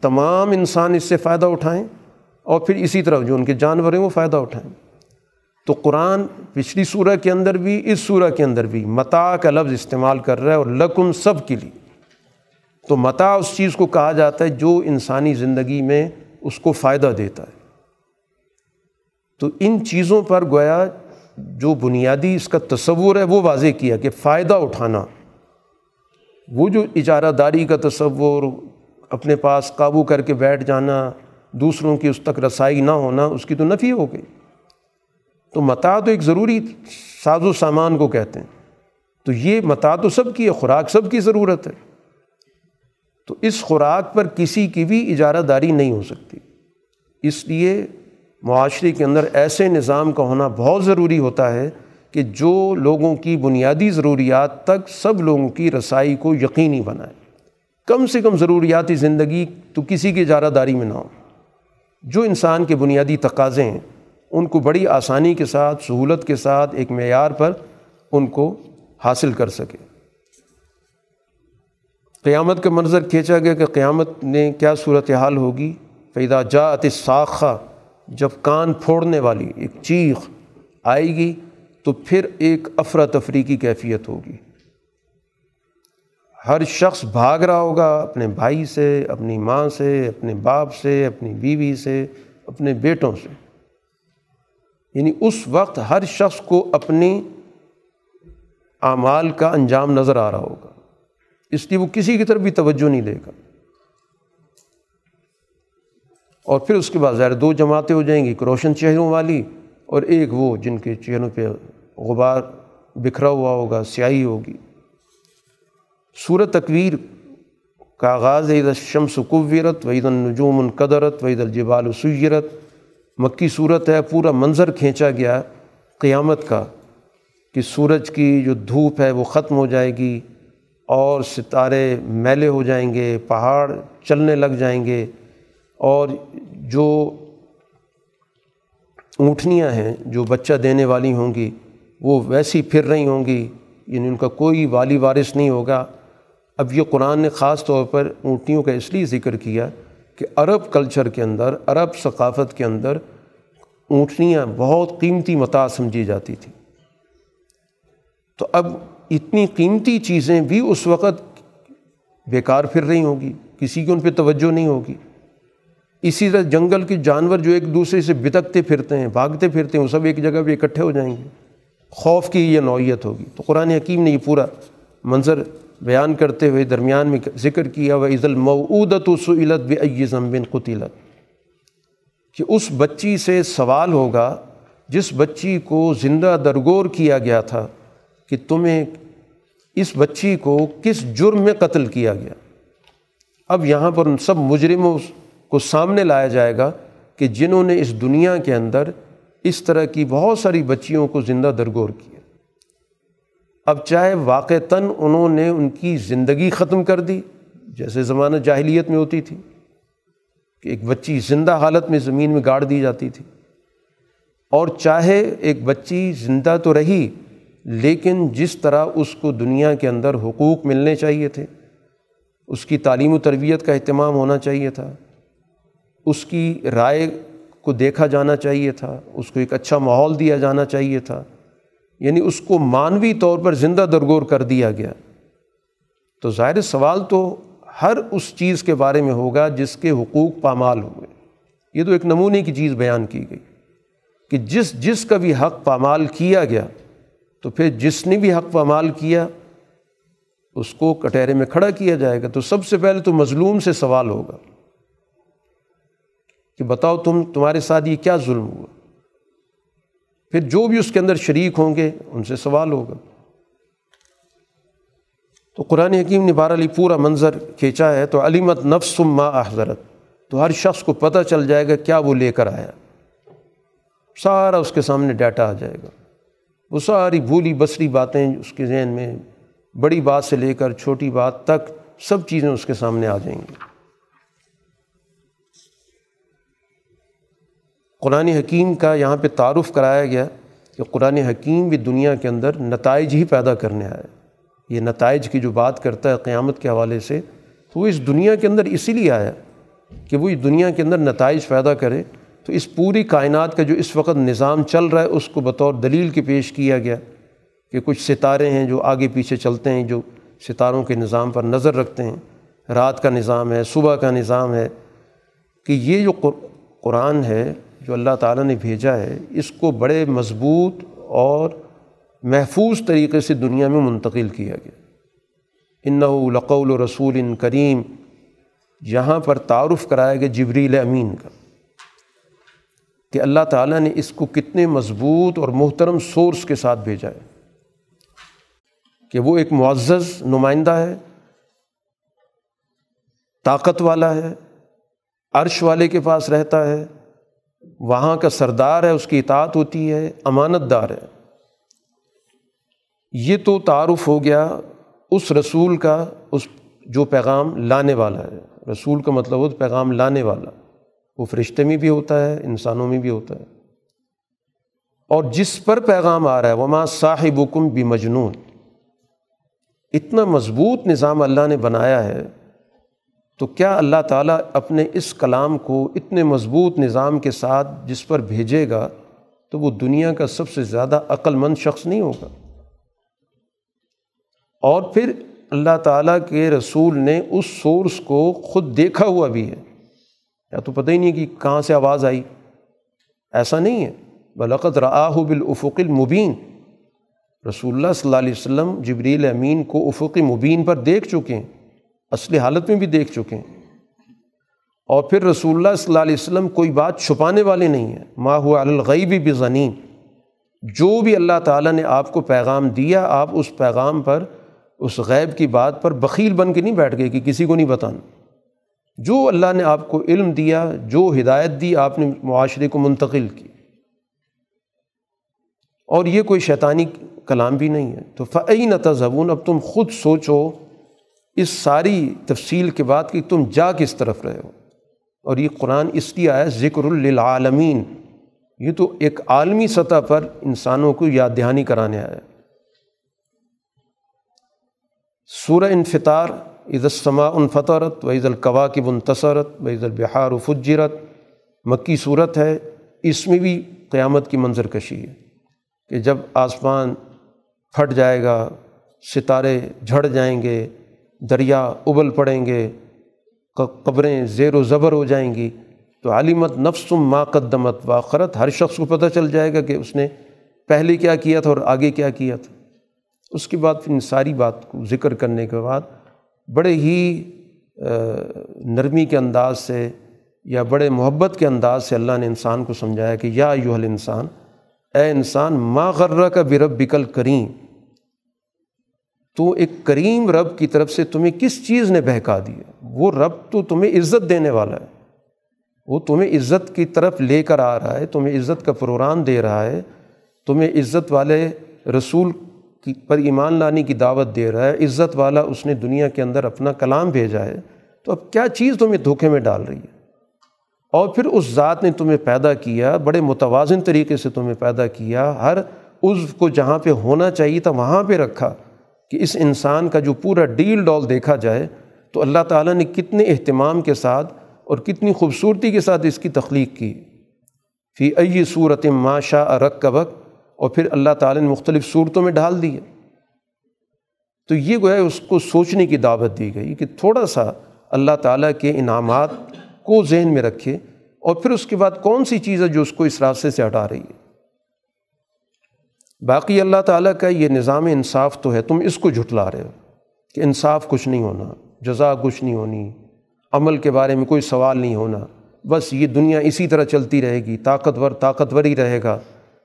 تمام انسان اس سے فائدہ اٹھائیں اور پھر اسی طرح جو ان کے جانور ہیں وہ فائدہ اٹھائیں۔ تو قرآن پچھلی صورح کے اندر بھی، اس صورح کے اندر بھی متا کا لفظ استعمال کر رہا ہے اور لکم سب کے لیے۔ تو متا اس چیز کو کہا جاتا ہے جو انسانی زندگی میں اس کو فائدہ دیتا ہے۔ تو ان چیزوں پر گویا جو بنیادی اس کا تصور ہے وہ واضح کیا کہ فائدہ اٹھانا، وہ جو اجارہ داری کا تصور، اپنے پاس قابو کر کے بیٹھ جانا، دوسروں کی اس تک رسائی نہ ہونا، اس کی تو نفی ہو گئی۔ تو متا تو ایک ضروری ساز و سامان کو کہتے ہیں۔ تو یہ متا تو سب کی ہے، خوراک سب کی ضرورت ہے۔ تو اس خوراک پر کسی کی بھی اجارہ داری نہیں ہو سکتی۔ اس لیے معاشرے کے اندر ایسے نظام کا ہونا بہت ضروری ہوتا ہے کہ جو لوگوں کی بنیادی ضروریات تک سب لوگوں کی رسائی کو یقینی بنائے۔ کم سے کم ضروریاتی زندگی تو کسی کی اجارہ داری میں نہ ہو۔ جو انسان کے بنیادی تقاضے ہیں ان کو بڑی آسانی کے ساتھ، سہولت کے ساتھ ایک معیار پر ان کو حاصل کر سکے۔ قیامت کا منظر کھینچا گیا کہ قیامت نے کیا صورت حال ہوگی۔ پیدا جات ساخہ جب کان پھوڑنے والی ایک چیخ آئے گی، تو پھر ایک افراتفری کی کیفیت ہوگی۔ ہر شخص بھاگ رہا ہوگا اپنے بھائی سے، اپنی ماں سے، اپنے باپ سے، اپنی بیوی سے، اپنے بیٹوں سے۔ یعنی اس وقت ہر شخص کو اپنی اعمال کا انجام نظر آ رہا ہوگا۔ اس لیے وہ کسی کی طرف بھی توجہ نہیں دے گا۔ اور پھر اس کے بعد ظاہر دو جماعتیں ہو جائیں گی، ایک روشن چہروں والی اور ایک وہ جن کے چہروں پہ غبار بکھرا ہوا ہوگا، سیاہی ہوگی۔ صورت تکویر کا آغاز عید الشمس قویرت وعید النجوم القدرت وعید الجبال سیرت۔ مکی صورت ہے، پورا منظر کھینچا گیا قیامت کا کہ سورج کی جو دھوپ ہے وہ ختم ہو جائے گی اور ستارے میلے ہو جائیں گے، پہاڑ چلنے لگ جائیں گے اور جو اونٹنیاں ہیں جو بچہ دینے والی ہوں گی، وہ ویسی پھر رہی ہوں گی یعنی ان کا کوئی والی وارث نہیں ہوگا۔ اب یہ قرآن نے خاص طور پر اونٹنیوں کا اس لیے ذکر کیا کہ عرب کلچر کے اندر، عرب ثقافت کے اندر اونٹنیاں بہت قیمتی متا سمجھی جاتی تھیں۔ تو اب اتنی قیمتی چیزیں بھی اس وقت بیکار پھر رہی ہوں گی، کسی کی ان پہ توجہ نہیں ہوگی۔ اسی طرح جنگل کے جانور جو ایک دوسرے سے بتکتے پھرتے ہیں، بھاگتے پھرتے ہیں، وہ سب ایک جگہ پہ اکٹھے ہو جائیں گے۔ خوف کی یہ نوعیت ہوگی۔ تو قرآن حکیم نے یہ پورا منظر بیان کرتے ہوئے درمیان میں ذکر کیا وہ عز المعودت و سعلت بے ضمبن قطلت کہ اس بچی سے سوال ہوگا جس بچی کو زندہ درگور کیا گیا تھا کہ تمہیں اس بچی کو کس جرم میں قتل کیا گیا۔ اب یہاں پر ان سب مجرموں کو سامنے لایا جائے گا کہ جنہوں نے اس دنیا کے اندر اس طرح کی بہت ساری بچیوں کو زندہ درگور کیا۔ اب چاہے واقعتاً انہوں نے ان کی زندگی ختم کر دی، جیسے زمانہ جاہلیت میں ہوتی تھی۔ کہ ایک بچی زندہ حالت میں زمین میں گاڑ دی جاتی تھی۔ اور چاہے ایک بچی زندہ تو رہی، لیکن جس طرح اس کو دنیا کے اندر حقوق ملنے چاہیے تھے، اس کی تعلیم و تربیت کا اہتمام ہونا چاہیے تھا، اس کی رائے کو دیکھا جانا چاہیے تھا، اس کو ایک اچھا ماحول دیا جانا چاہیے تھا۔ یعنی اس کو مانوی طور پر زندہ درگور کر دیا گیا۔ تو ظاہر سوال تو ہر اس چیز کے بارے میں ہوگا جس کے حقوق پامال ہوں گے یہ تو ایک نمونے کی چیز بیان کی گئی کہ جس جس کا بھی حق پامال کیا گیا تو پھر جس نے بھی حق پامال کیا اس کو کٹہرے میں کھڑا کیا جائے گا۔ تو سب سے پہلے تو مظلوم سے سوال ہوگا کہ بتاؤ تم، تمہارے ساتھ یہ کیا ظلم ہوا؟ پھر جو بھی اس کے اندر شریک ہوں گے ان سے سوال ہوگا۔ تو قرآن حکیم نے بہر علی پورا منظر کھینچا ہے تو علیمت نفس ما حضرت تو ہر شخص کو پتہ چل جائے گا کیا وہ لے کر آیا۔ سارا اس کے سامنے ڈیٹا آ جائے گا۔ وہ ساری بھولی بسری باتیں اس کے ذہن میں بڑی بات سے لے کر چھوٹی بات تک سب چیزیں اس کے سامنے آ جائیں گی۔ قرآن حکیم کا یہاں پہ تعارف کرایا گیا کہ قرآن حکیم بھی دنیا کے اندر نتائج ہی پیدا کرنے آئے یہ نتائج کی جو بات کرتا ہے قیامت کے حوالے سے، تو وہ اس دنیا کے اندر اسی لیے آیا کہ وہ اس دنیا کے اندر نتائج پیدا کرے۔ تو اس پوری کائنات کا جو اس وقت نظام چل رہا ہے، اس کو بطور دلیل کے پیش کیا گیا کہ کچھ ستارے ہیں جو آگے پیچھے چلتے ہیں، جو ستاروں کے نظام پر نظر رکھتے ہیں۔ رات کا نظام ہے، صبح کا نظام ہے۔ کہ یہ جو قرآن ہے، جو اللہ تعالیٰ نے بھیجا ہے، اس کو بڑے مضبوط اور محفوظ طریقے سے دنیا میں منتقل کیا گیا۔ ان یہ تو تعارف ہو گیا اس رسول کا، اس جو پیغام لانے والا ہے۔ رسول کا مطلب ہو پیغام لانے والا۔ وہ فرشتے میں بھی ہوتا ہے، انسانوں میں بھی ہوتا ہے۔ اور جس پر پیغام آ رہا ہے وہ ماں صاحب حکم بھی مجنون اتنا مضبوط نظام اللہ نے بنایا ہے، تو کیا اللہ تعالیٰ اپنے اس کلام کو اتنے مضبوط نظام کے ساتھ جس پر بھیجے گا، تو وہ دنیا کا سب سے زیادہ عقل مند شخص نہیں ہوگا۔ اور پھر اللہ تعالیٰ کے رسول نے اس سورس کو خود دیکھا ہوا بھی ہے۔ یا تو پتہ ہی نہیں کہ کہاں سے آواز آئی۔ ایسا نہیں ہے۔ بلقت راہ بالافق المبین رسول اللہ صلی اللہ علیہ وسلم جبریل امین کو افق مبین پر دیکھ چکے ہیں۔ اصلی حالت میں بھی دیکھ چکے ہیں۔ اور پھر رسول اللہ صلی اللہ علیہ وسلم کوئی بات چھپانے والے نہیں ہیں ما ہوا الغیبی بزنین جو بھی اللہ تعالیٰ نے آپ کو پیغام دیا، آپ اس پیغام پر اس غیب کی بات پر بخیل بن کے نہیں بیٹھ گئے کہ کسی کو نہیں بتانا۔ جو اللہ نے آپ کو علم دیا، جو ہدایت دی، آپ نے معاشرے کو منتقل کی۔ اور یہ کوئی شیطانی کلام بھی نہیں ہے۔ تو فعی نہ تضبون اب تم خود سوچو اس ساری تفصیل کے بعد کہ تم جا کس طرف رہے ہو۔ اور یہ قرآن اس لیے آیا ذکر للعالمین۔ یہ تو ایک عالمی سطح پر انسانوں کو یاد دہانی کرانے آیا سورہ انفطار عید السما الفطرت و عید القواقب انتصرت و عید البہار فجرت۔ مکی صورت ہے، اس میں بھی قیامت کی منظر کشی ہے کہ جب آسمان پھٹ جائے گا، ستارے جھڑ جائیں گے، دریا ابل پڑیں گے قبریں زیر و زبر ہو جائیں گی، تو عالمت نفس ما قدمت، واخرت ہر شخص کو پتہ چل جائے گا کہ اس نے پہلے کیا کیا تھا اور آگے کیا کیا تھا۔ اس کے بعد پھر ان ساری بات کو ذکر کرنے کے بعد بڑے ہی نرمی کے انداز سے یا بڑے محبت کے انداز سے اللہ نے انسان کو سمجھایا کہ یا یو انسان اے انسان، ما غرہ کا برب بکل کریم تو ایک کریم رب کی طرف سے تمہیں کس چیز نے بہکا دیا وہ رب تو تمہیں عزت دینے والا ہے۔ وہ تمہیں عزت کی طرف لے کر آ رہا ہے، تمہیں عزت کا پروگرام دے رہا ہے، تمہیں عزت والے رسول پر ایمان لانے کی دعوت دے رہا ہے، عزت والا اس نے دنیا کے اندر اپنا کلام بھیجا ہے۔ تو اب کیا چیز تمہیں دھوکے میں ڈال رہی ہے؟ اور پھر اس ذات نے تمہیں پیدا کیا، بڑے متوازن طریقے سے تمہیں پیدا کیا، ہر عزو کو جہاں پہ ہونا چاہیے تھا وہاں پہ رکھا کہ اس انسان کا جو پورا ڈیل ڈول دیکھا جائے۔ تو اللہ تعالیٰ نے کتنے اہتمام کے ساتھ اور کتنی خوبصورتی کے ساتھ اس کی تخلیق کی۔ فی ای صورت ماشا ارک کبک اور پھر اللہ تعالیٰ نے مختلف صورتوں میں ڈال دیے۔ تو یہ گویا اس کو سوچنے کی دعوت دی گئی کہ تھوڑا سا اللہ تعالیٰ کے انعامات کو ذہن میں رکھے اور پھر اس کے بعد کون سی چیز ہے جو اس کو اس راستے سے ہٹا رہی ہے۔ باقی اللہ تعالیٰ کا یہ نظام انصاف تو ہے، تم اس کو جھٹلا رہے ہو کہ انصاف کچھ نہیں ہونا، جزا کچھ نہیں ہونی، عمل کے بارے میں کوئی سوال نہیں ہونا، بس یہ دنیا اسی طرح چلتی رہے گی، طاقتور طاقتور ہی رہے گا۔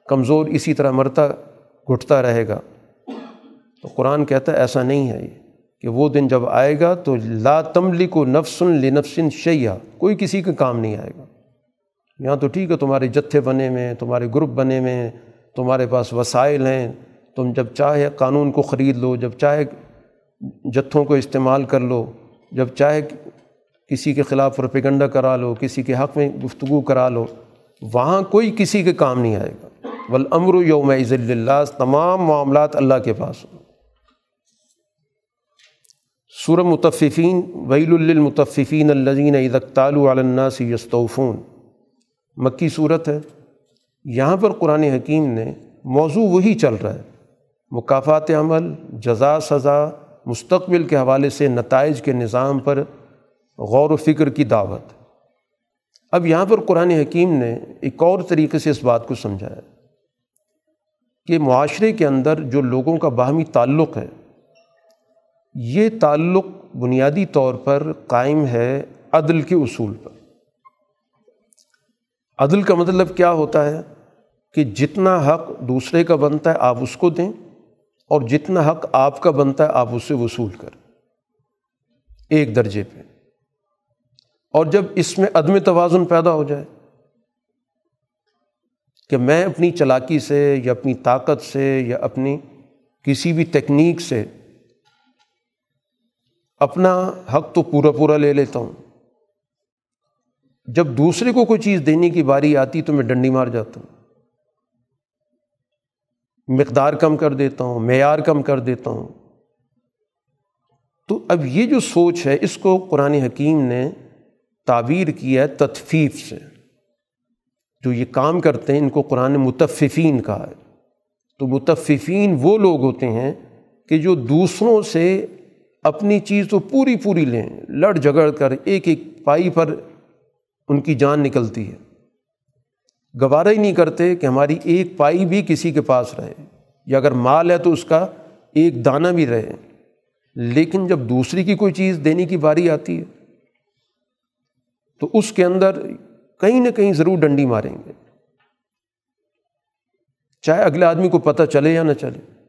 کمزور اسی طرح مرتا گھٹتا رہے گا۔ تو قرآن کہتا ہے ایسا نہیں ہے یہ، کہ وہ دن جب آئے گا تو لا تملی کو نفسن لنفسن شیعہ کوئی کسی کا کام نہیں آئے گا۔ یہاں تو ٹھیک ہے، تمہارے جتھے بنے میں تمہارے گروپ بنے میں تمہارے پاس وسائل ہیں۔ تم جب چاہے قانون کو خرید لو، جب چاہے جتھوں کو استعمال کر لو، جب چاہے کسی کے خلاف پروپیگنڈا کرا لو، کسی کے حق میں گفتگو کرا لو، وہاں کوئی کسی کے کام نہیں آئے گا۔ ولامر یوم عز اللہ تمام معاملات اللہ کے پاس ہوں۔ سور متففین، ویل المتففین الزین عدقطال الناس یستوفون۔ مکی صورت ہے۔ یہاں پر قرآن حکیم نے موضوع وہی چل رہا ہے۔ مقافات عمل، جزا، سزا، مستقبل کے حوالے سے نتائج کے نظام پر غور و فکر کی دعوت۔ اب یہاں پر قرآن حکیم نے ایک اور طریقے سے اس بات کو سمجھایا۔ کہ معاشرے کے اندر جو لوگوں کا باہمی تعلق ہے، یہ تعلق بنیادی طور پر قائم ہے عدل کے اصول پر۔ عدل کا مطلب کیا ہوتا ہے؟ کہ جتنا حق دوسرے کا بنتا ہے، آپ اس کو دیں، اور جتنا حق آپ کا بنتا ہے، آپ اس سے وصول کریں۔ ایک درجے پہ۔ اور جب اس میں عدم توازن پیدا ہو جائے کہ میں اپنی چلاکی سے یا اپنی طاقت سے یا اپنی کسی بھی تکنیک سے اپنا حق تو پورا پورا لے لیتا ہوں۔ جب دوسرے کو کوئی چیز دینے کی باری آتی تو میں ڈنڈی مار جاتا ہوں۔ مقدار کم کر دیتا ہوں، معیار کم کر دیتا ہوں۔ تو اب یہ جو سوچ ہے، اس کو قرآن حکیم نے تعبیر کیا ہے تطفیف سے۔ جو یہ کام کرتے ہیں ان کو قرآن متففین کہا ہے تو متففین وہ لوگ ہوتے ہیں کہ جو دوسروں سے اپنی چیز تو پوری پوری لیں، لڑ جھگڑ کر ایک ایک پائی پر ان کی جان نکلتی ہے۔ گوارہ ہی نہیں کرتے کہ ہماری ایک پائی بھی کسی کے پاس رہے، یا اگر مال ہے تو اس کا ایک دانہ بھی رہے۔ لیکن جب دوسری کی کوئی چیز دینے کی باری آتی ہے، تو اس کے اندر کہیں نہ کہیں ضرور ڈنڈی ماریں گے۔ چاہے اگلے آدمی کو پتہ چلے یا نہ چلے۔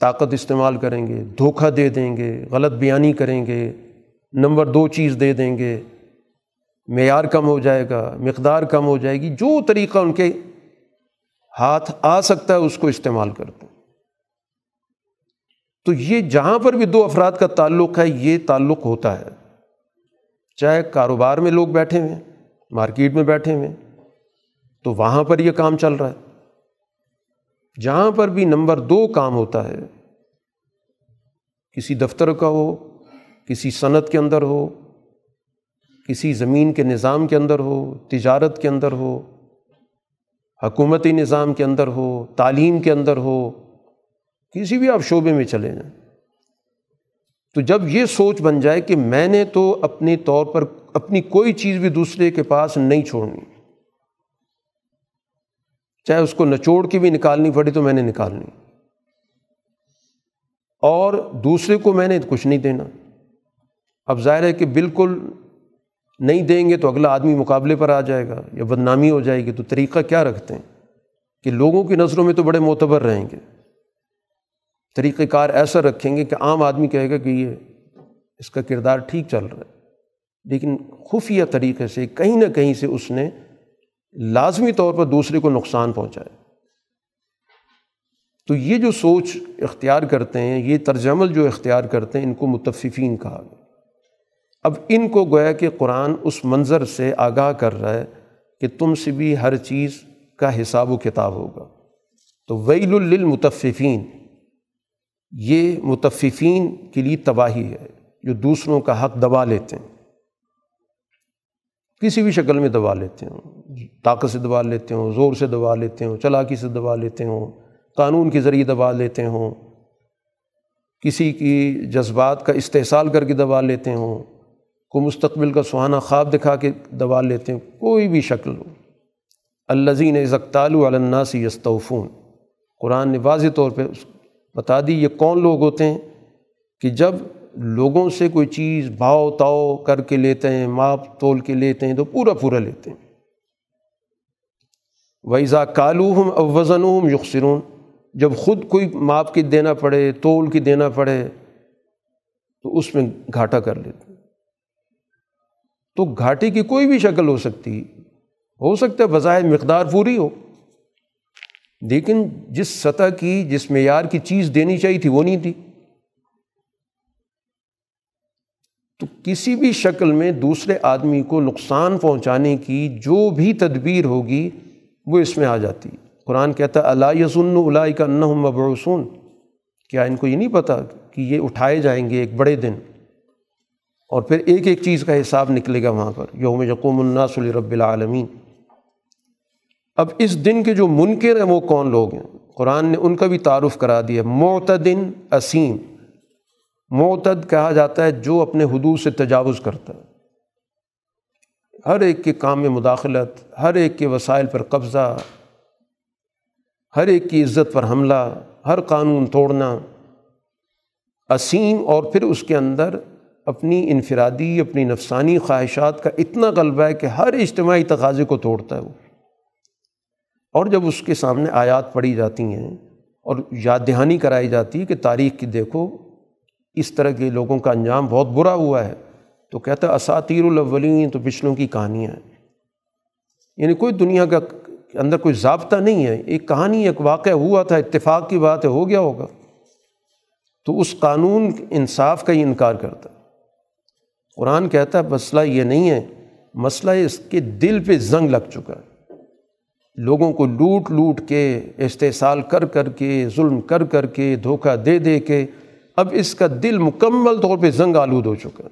طاقت استعمال کریں گے، دھوکہ دے دیں گے، غلط بیانی کریں گے، نمبر دو چیز دے دیں گے۔ معیار کم ہو جائے گا، مقدار کم ہو جائے گی، جو طریقہ ان کے ہاتھ آ سکتا ہے اس کو استعمال کرتے ہیں تو یہ جہاں پر بھی دو افراد کا تعلق ہے، یہ تعلق ہوتا ہے۔ چاہے کاروبار میں لوگ بیٹھے ہوئے مارکیٹ میں بیٹھے ہوئے تو وہاں پر یہ کام چل رہا ہے۔ جہاں پر بھی نمبر دو کام ہوتا ہے، کسی دفتر کا ہو، کسی صنعت کے اندر ہو، کسی زمین کے نظام کے اندر ہو، تجارت کے اندر ہو، حکومتی نظام کے اندر ہو، تعلیم کے اندر ہو، کسی بھی آپ شعبے میں چلے جائیں۔ تو جب یہ سوچ بن جائے کہ میں نے تو اپنے طور پر اپنی کوئی چیز بھی دوسرے کے پاس نہیں چھوڑنی، چاہے اس کو نچوڑ کے بھی نکالنی پڑی تو میں نے نکالنی۔ اور دوسرے کو میں نے کچھ نہیں دینا۔ اب ظاہر ہے کہ بالکل نہیں دیں گے تو اگلا آدمی مقابلے پر آ جائے گا یا بدنامی ہو جائے گی۔ تو طریقہ کیا رکھتے ہیں؟ کہ لوگوں کی نظروں میں تو بڑے معتبر رہیں گے۔ طریقۂ کار ایسا رکھیں گے کہ عام آدمی کہے گا کہ یہ اس کا کردار ٹھیک چل رہا ہے۔ لیکن خفیہ طریقے سے کہیں نہ کہیں سے اس نے لازمی طور پر دوسرے کو نقصان پہنچایا۔ تو یہ جو سوچ اختیار کرتے ہیں، یہ طرز عمل جو اختیار کرتے ہیں، ان کو متفقین کہا گیا۔ اب ان کو گویا کہ قرآن اس منظر سے آگاہ کر رہا ہے کہ تم سے بھی ہر چیز کا حساب و کتاب ہوگا۔ تو ویل للمتففین۔ یہ متففین کے لیے تباہی ہے، جو دوسروں کا حق دبا لیتے ہیں۔ کسی بھی شکل میں دبا لیتے ہوں، طاقت سے دبا لیتے ہوں، زور سے دبا لیتے ہوں، چلاکی سے دبا لیتے ہوں، قانون کے ذریعے دبا لیتے ہوں، کسی کی جذبات کا استحصال کر کے دبا لیتے ہوں، کو مستقبل کا سہانا خواب دکھا کے دبا لیتے ہیں کوئی بھی شکل ہو۔ الزین ضکطال الناسی یستوفون۔ قرآن نے واضح طور پہ بتا دی یہ کون لوگ ہوتے ہیں کہ جب لوگوں سے کوئی چیز بھاؤ تاؤ کر کے لیتے ہیں، ماپ تول کے لیتے ہیں تو پورا پورا لیتے ہیں۔ ویزا کالو ہم اوزن ہم جب خود کوئی ماپ کی دینا پڑے، تول کی دینا پڑے، تو اس میں گھاٹا کر لیتے ہیں۔ تو گھاٹے کی کوئی بھی شکل ہو سکتی، ہو سکتا ہے بظاہر مقدار پوری ہو لیکن جس سطح کی، جس معیار کی چیز دینی چاہیے تھی، وہ نہیں تھی۔ تو کسی بھی شکل میں دوسرے آدمی کو نقصان پہنچانے کی جو بھی تدبیر ہوگی، وہ اس میں آ جاتی۔ قرآن کہتا ہے اللہ یسن اللہ کا مبعوثون کیا ان کو یہ نہیں پتہ کہ یہ اٹھائے جائیں گے ایک بڑے دن؟ اور پھر ایک ایک چیز کا حساب نکلے گا وہاں پر، یوم یقوم الناس رب العالمین اب اس دن کے جو منکر ہیں وہ کون لوگ ہیں؟ قرآن نے ان کا بھی تعارف کرا دیا معتدن اسیم۔ معتد کہا جاتا ہے جو اپنے حدود سے تجاوز کرتا ہے۔ ہر ایک کے کام میں مداخلت، ہر ایک کے وسائل پر قبضہ، ہر ایک کی عزت پر حملہ، ہر قانون توڑنا۔ اسیم اور پھر اس کے اندر اپنی انفرادی، اپنی نفسانی خواہشات کا اتنا غلبہ ہے کہ ہر اجتماعی تقاضے کو توڑتا ہے وہ۔ اور جب اس کے سامنے آیات پڑھی جاتی ہیں اور یاد دہانی کرائی جاتی ہے کہ تاریخ کی دیکھو، اس طرح کے لوگوں کا انجام بہت برا ہوا ہے، تو کہتا ہے اساتیر الاولین، تو پچھلوں کی کہانیاں ہیں۔ یعنی کوئی دنیا کا اندر کوئی ضابطہ نہیں ہے، ایک کہانی، ایک واقعہ ہوا تھا، اتفاق کی بات ہے، ہو گیا ہوگا۔ تو اس قانون انصاف کا ہی انکار کرتا قرآن کہتا ہے، مسئلہ یہ نہیں ہے، مسئلہ اس کے دل پہ زنگ لگ چکا ہے۔ لوگوں کو لوٹ لوٹ کے، استحصال کر کر کے، ظلم کر کر کے، دھوکہ دے دے کے اب اس کا دل مکمل طور پہ زنگ آلود ہو چکا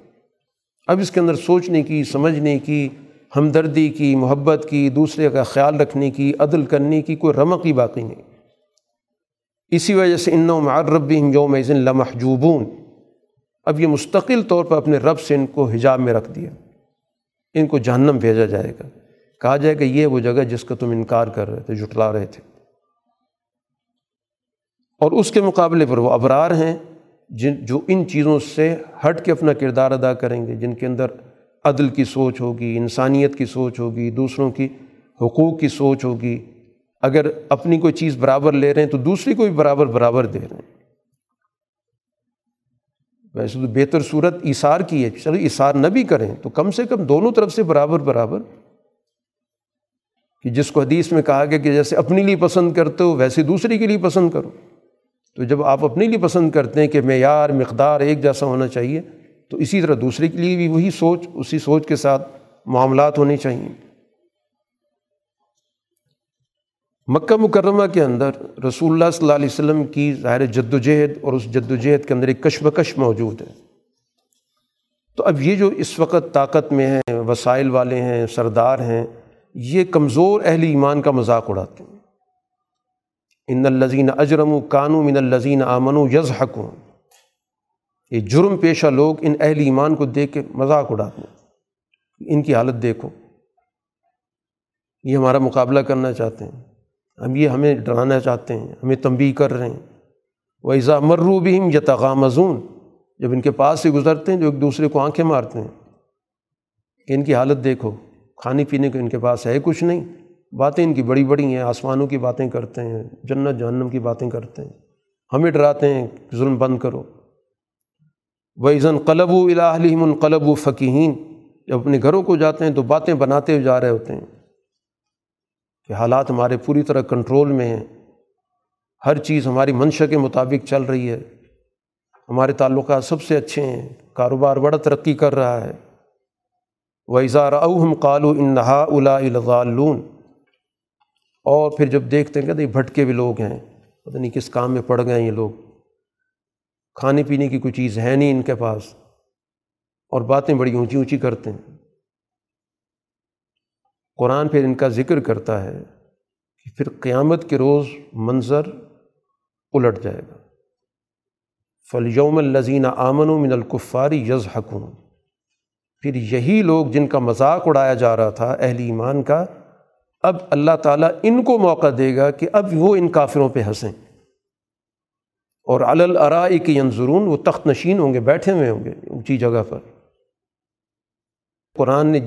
اب اس کے اندر سوچنے کی، سمجھنے کی، ہمدردی کی، محبت کی، دوسرے کا خیال رکھنے کی، عدل کرنے کی کوئی رمق ہی باقی نہیں۔ اسی وجہ سے ان معرب یوم ذن لمحجوبون۔ اب یہ مستقل طور پر اپنے رب سے ان کو حجاب میں رکھ دیا۔ ان کو جہنم بھیجا جائے گا۔ کہا جائے کہ یہ وہ جگہ جس کا تم انکار کر رہے تھے جٹلا رہے تھے۔ اور اس کے مقابلے پر وہ ابرار ہیں جن، جو ان چیزوں سے ہٹ کے اپنا کردار ادا کریں گے، جن کے اندر عدل کی سوچ ہوگی، انسانیت کی سوچ ہوگی، دوسروں کی حقوق کی سوچ ہوگی۔ اگر اپنی کوئی چیز برابر لے رہے ہیں تو دوسری کو بھی برابر برابر دے رہے ہیں۔ ویسے تو بہتر صورت اثار کی ہے۔ چلو اثار نہ بھی کریں تو کم سے کم دونوں طرف سے برابر برابر کہ جس کو حدیث میں کہا گیا کہ جیسے اپنے لیے پسند کرتے ہو، ویسے دوسری کے لیے پسند کرو۔ تو جب آپ اپنے لیے پسند کرتے ہیں کہ معیار مقدار ایک جیسا ہونا چاہیے، تو اسی طرح دوسرے کے لیے بھی وہی سوچ، اسی سوچ کے ساتھ معاملات ہونے چاہئیں مکہ مکرمہ کے اندر رسول اللہ صلی اللہ علیہ وسلم کی ظاہر جد و جہد اور اس جد و جہد کے اندر ایک کشمکش موجود ہے۔ تو اب یہ جو اس وقت طاقت میں ہیں، وسائل والے ہیں، سردار ہیں یہ کمزور اہل ایمان کا مذاق اڑاتے ہیں۔ ان الزین اجرم و کانو من الزین آمن و یز یہ جرم پیشہ لوگ ان اہل ایمان کو دیکھ کے مذاق اڑاتے ہیں۔ ان کی حالت دیکھو۔ یہ ہمارا مقابلہ کرنا چاہتے ہیں۔ ہم یہ ہمیں ڈرانا چاہتے ہیں۔ ہمیں تنبی کر رہے ہیں۔ وہ ایزا مرو بھی ہم تغامزون جب ان کے پاس سے گزرتے ہیں جو ایک دوسرے کو آنکھیں مارتے ہیں۔ کہ ان کی حالت دیکھو۔ کھانے پینے کو ان کے پاس ہے کچھ نہیں۔ باتیں ان کی بڑی بڑی ہیں، آسمانوں کی باتیں کرتے ہیں، جنت جہنم کی باتیں کرتے ہیں۔ ہمیں ڈراتے ہیں، ظلم بند کرو۔ وہ قلب و الہلیم القلب و فقین جب اپنے گھروں کو جاتے ہیں تو باتیں بناتے ہوئے جا رہے ہوتے ہیں کہ حالات ہمارے پوری طرح کنٹرول میں ہیں۔ ہر چیز ہماری منشا کے مطابق چل رہی ہے۔ ہمارے تعلقات سب سے اچھے ہیں۔ کاروبار بڑا ترقی کر رہا ہے۔ وہ اظہار اوہم قالو انہا الا الغالون اور پھر جب دیکھتے ہیں کہ یہ بھٹکے بھی لوگ ہیں، پتہ نہیں کس کام میں پڑ گئے ہیں یہ لوگ۔ کھانے پینے کی کوئی چیز ہے نہیں ان کے پاس۔ اور باتیں بڑی اونچی اونچی کرتے ہیں۔ قرآن پھر ان کا ذکر کرتا ہے کہ پھر قیامت کے روز منظر الٹ جائے گا۔ فلیوم الزین آمن و من القفاری یز حکوم پھر یہی لوگ جن کا مذاق اڑایا جا رہا تھا اہل ایمان کا، اب اللہ تعالیٰ ان کو موقع دے گا کہ اب وہ ان کافروں پہ ہنسیں۔ اور الرا کی انضرون وہ تخت نشین ہوں گے، بیٹھے ہوئے ہوں گے اونچی جگہ پر۔ قرآن نے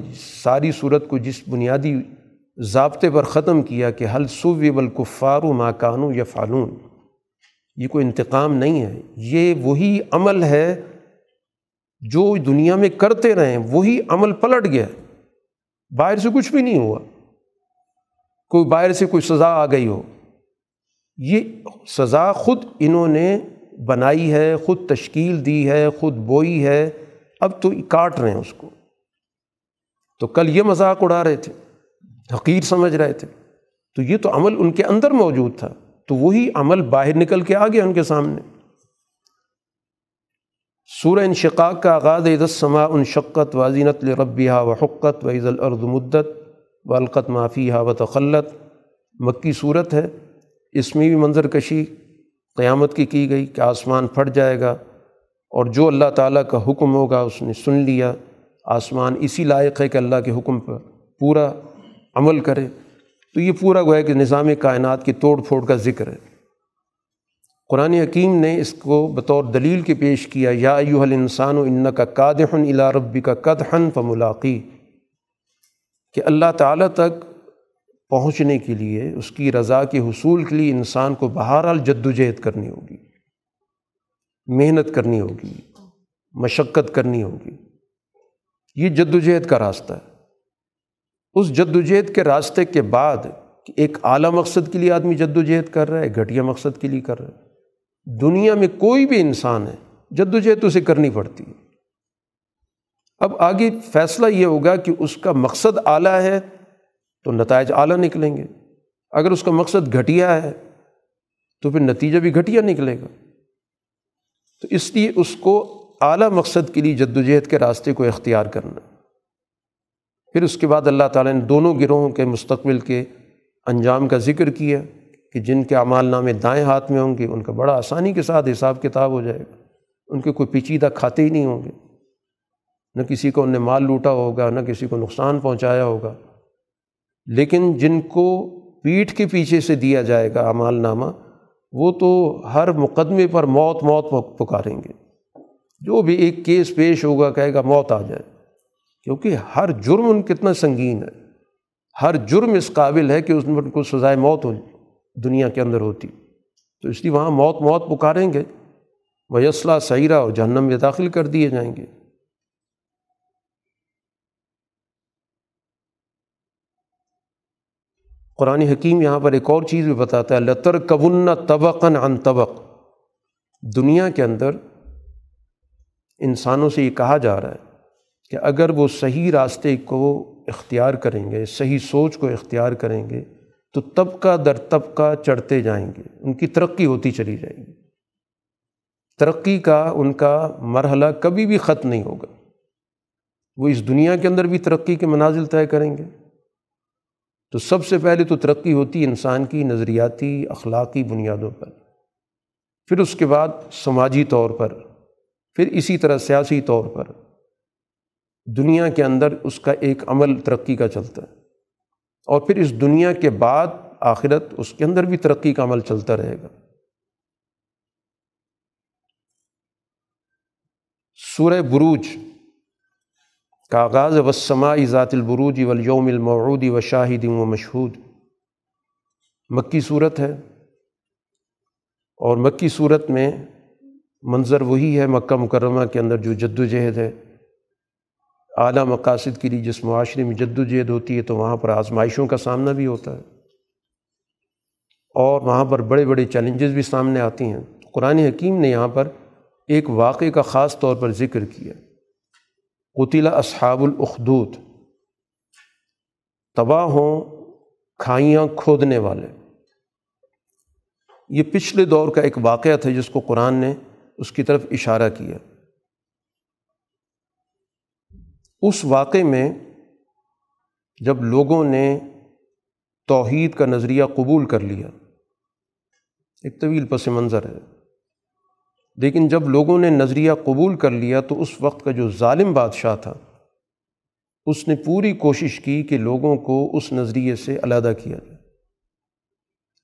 ساری صورت کو جس بنیادی ضابطے پر ختم کیا کہ حل صوب الکفار و ماکانو یا فالون یہ کوئی انتقام نہیں ہے، یہ وہی عمل ہے جو دنیا میں کرتے رہیں وہی عمل پلٹ گیا باہر سے کچھ بھی نہیں ہوا۔ کوئی باہر سے کوئی سزا آ گئی ہو۔ یہ سزا خود انہوں نے بنائی ہے، خود تشکیل دی ہے، خود بوئی ہے۔ اب تو کاٹ رہے ہیں اس کو۔ تو کل یہ مذاق اڑا رہے تھے، حقیر سمجھ رہے تھے۔ تو یہ تو عمل ان کے اندر موجود تھا۔ تو وہی عمل باہر نکل کے آ گیا ان کے سامنے۔ سورہ انشقاق کا آغاز عید السما ان شقت واضینت ربیہ و و عید الرد مدت و القت معافی و تخلت مکی صورت ہے، اس میں بھی منظر کشی قیامت کی کی گئی کہ آسمان پھٹ جائے گا اور جو اللہ تعالیٰ کا حکم ہوگا اس نے سن لیا۔ آسمان اسی لائق ہے کہ اللہ کے حکم پر پورا عمل کرے۔ تو یہ پورا گویا کہ نظام کائنات کی توڑ پھوڑ کا ذکر ہے۔ قرآن حکیم نے اس کو بطور دلیل کے پیش کیا، یا ایوہ الانسان و ان کا قادحن الا ربی کا قدحن فملاقی، کہ اللہ تعالیٰ تک پہنچنے کے لیے، اس کی رضا کے حصول کے لیے انسان کو بہرحال جد و جہد کرنی ہوگی، محنت کرنی ہوگی، مشقت کرنی ہوگی۔ یہ جد و جہد کا راستہ ہے۔ اس جد و جہد کے راستے کے بعد ایک اعلیٰ مقصد کے لیے آدمی جد و جہد کر رہا ہے گھٹیا مقصد کے لیے کر رہا ہے۔ دنیا میں کوئی بھی انسان ہے جد و جہد اسے کرنی پڑتی ہے۔ اب آگے فیصلہ یہ ہوگا کہ اس کا مقصد اعلیٰ ہے تو نتائج اعلیٰ نکلیں گے۔ اگر اس کا مقصد گھٹیا ہے تو پھر نتیجہ بھی گھٹیا نکلے گا۔ تو اس لیے اس کو اعلیٰ مقصد کے لیے جد و جہد کے راستے کو اختیار کرنا۔ پھر اس کے بعد اللہ تعالیٰ نے دونوں گروہوں کے مستقبل کے انجام کا ذکر کیا۔ کہ جن کے اعمال نامے دائیں ہاتھ میں ہوں گے، ان کا بڑا آسانی کے ساتھ حساب کتاب ہو جائے گا۔ ان کے کوئی پیچیدہ کھاتے ہی نہیں ہوں گے۔ نہ کسی کو ان نے مال لوٹا ہوگا، نہ کسی کو نقصان پہنچایا ہوگا۔ لیکن جن کو پیٹھ کے پیچھے سے دیا جائے گا اعمال نامہ، وہ تو ہر مقدمے پر موت موت پکاریں گے۔ جو بھی ایک کیس پیش ہوگا، کہے گا موت آ جائے۔ کیونکہ ہر جرم ان کتنا سنگین ہے۔ ہر جرم اس قابل ہے کہ اس میں کو سزائے موت ہو دنیا کے اندر ہوتی۔ تو اس لیے وہاں موت موت پکاریں گے۔ وہ سعیرہ اور جہنم میں داخل کر دیے جائیں گے۔ قرآن حکیم یہاں پر ایک اور چیز بھی بتاتا ہے۔ لطر کبن طبقن عن طبق۔ دنیا کے اندر انسانوں سے یہ کہا جا رہا ہے کہ اگر وہ صحیح راستے کو اختیار کریں گے، صحیح سوچ کو اختیار کریں گے تو طبقہ در طبقہ چڑھتے جائیں گے۔ ان کی ترقی ہوتی چلی جائے گی۔ ترقی کا، ان کا مرحلہ کبھی بھی ختم نہیں ہوگا۔ وہ اس دنیا کے اندر بھی ترقی کے منازل طے کریں گے۔ تو سب سے پہلے تو ترقی ہوتی انسان کی نظریاتی، اخلاقی بنیادوں پر۔ پھر اس کے بعد سماجی طور پر۔ پھر اسی طرح سیاسی طور پر۔ دنیا کے اندر اس کا ایک عمل ترقی کا چلتا ہے۔ اور پھر اس دنیا کے بعد آخرت اس کے اندر بھی ترقی کا عمل چلتا رہے گا۔ سورہ بروج کا آغاز وسما ذات البروج ولیوم المعودی و شاہد و مشہود۔ مکی صورت ہے اور مکی صورت میں منظر وہی ہے مکہ مکرمہ کے اندر جو جد و جہد ہے۔ اعلیٰ مقاصد کے لیے جس معاشرے میں جد و جہد ہوتی ہے تو وہاں پر آزمائشوں کا سامنا بھی ہوتا ہے۔ اور وہاں پر بڑے بڑے چیلنجز بھی سامنے آتی ہیں۔ قرآن حکیم نے یہاں پر ایک واقعے کا خاص طور پر ذکر کیا۔ قطلا اصحاب الاخدود تباہ ہوں کھائیاں کھودنے والے۔ یہ پچھلے دور کا ایک واقعہ تھا جس کو قرآن نے اس کی طرف اشارہ کیا۔ اس واقعے میں جب لوگوں نے توحید کا نظریہ قبول کر لیا، ایک طویل پس منظر ہے۔ لیکن جب لوگوں نے نظریہ قبول کر لیا تو اس وقت کا جو ظالم بادشاہ تھا، اس نے پوری کوشش کی کہ لوگوں کو اس نظریے سے علیحدہ کیا جائے۔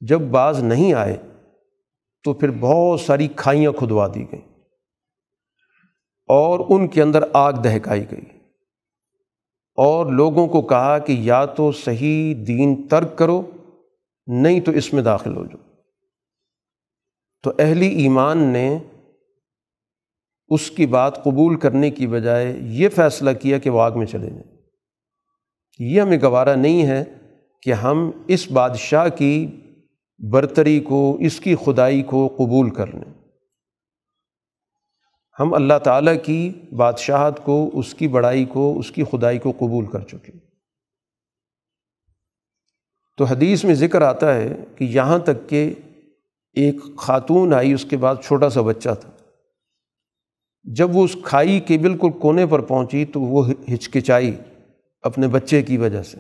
جب بعض نہیں آئے تو پھر بہت ساری کھائیاں کھدوا دی گئیں اور ان کے اندر آگ دہکائی گئی۔ اور لوگوں کو کہا کہ یا تو صحیح دین ترک کرو، نہیں تو اس میں داخل ہو جاؤ۔ تو اہل ایمان نے اس کی بات قبول کرنے کی بجائے یہ فیصلہ کیا کہ وہ آگ میں چلے جائیں۔ یہ ہمیں گوارا نہیں ہے کہ ہم اس بادشاہ کی برتری کو، اس کی خدائی کو قبول کر لیں۔ ہم اللہ تعالیٰ کی بادشاہت کو، اس کی بڑائی کو، اس کی خدائی کو قبول کر چکے تو حدیث میں ذکر آتا ہے کہ یہاں تک کہ ایک خاتون آئی، اس کے بعد چھوٹا سا بچہ تھا۔ جب وہ اس کھائی کے بالکل کونے پر پہنچی تو وہ ہچکچائی اپنے بچے کی وجہ سے۔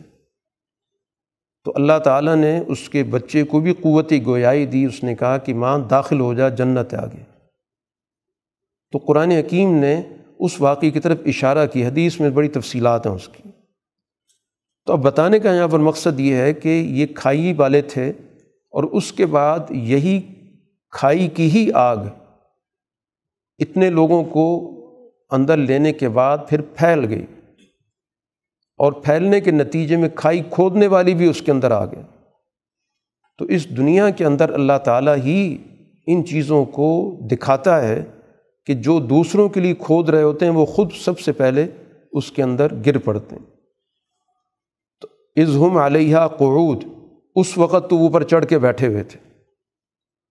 تو اللہ تعالیٰ نے اس کے بچے کو بھی قوتی گویائی دی، اس نے کہا کہ ماں داخل ہو جا، جنت آگے۔ تو قرآن حکیم نے اس واقعے کی طرف اشارہ کی، حدیث میں بڑی تفصیلات ہیں اس کی۔ تو اب بتانے کا یہاں پر مقصد یہ ہے کہ یہ کھائی والے تھے اور اس کے بعد یہی کھائی کی ہی آگ اتنے لوگوں کو اندر لینے کے بعد پھر پھیل گئی اور پھیلنے کے نتیجے میں کھائی کھودنے والی بھی اس کے اندر آ گئے تو اس دنیا کے اندر اللہ تعالیٰ ہی ان چیزوں کو دکھاتا ہے کہ جو دوسروں کے لیے کھود رہے ہوتے ہیں، وہ خود سب سے پہلے اس کے اندر گر پڑتے ہیں۔ تو عزہم علیہ قعود، اس وقت تو اوپر چڑھ کے بیٹھے ہوئے تھے۔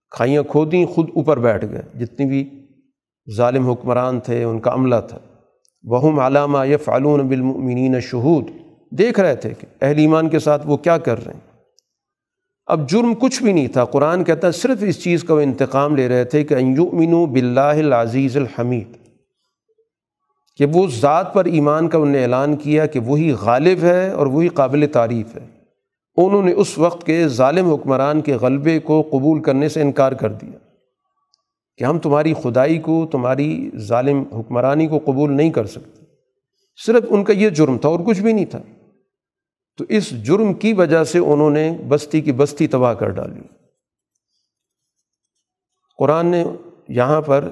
کھائیاں کھودیں، خود اوپر بیٹھ گئے۔ جتنی بھی ظالم حکمران تھے، ان کا عملہ تھا۔ وہم علامہ یہ فعلون بالمؤمنین شہود۔ دیکھ رہے تھے کہ اہل ایمان کے ساتھ وہ کیا کر رہے ہیں۔ اب جرم کچھ بھی نہیں تھا۔ قرآن کہتا ہے، صرف اس چیز کا وہ انتقام لے رہے تھے کہ یؤمنو باللہ العزیز الحمید، کہ وہ ذات پر ایمان کا انہوں نے اعلان کیا کہ وہی غالب ہے اور وہی قابل تعریف ہے۔ انہوں نے اس وقت کے ظالم حکمران کے غلبے کو قبول کرنے سے انکار کر دیا کہ ہم تمہاری خدائی کو، تمہاری ظالم حکمرانی کو قبول نہیں کر سکتے۔ صرف ان کا یہ جرم تھا اور کچھ بھی نہیں تھا۔ تو اس جرم کی وجہ سے انہوں نے بستی کی بستی تباہ کر ڈالی۔ قرآن نے یہاں پر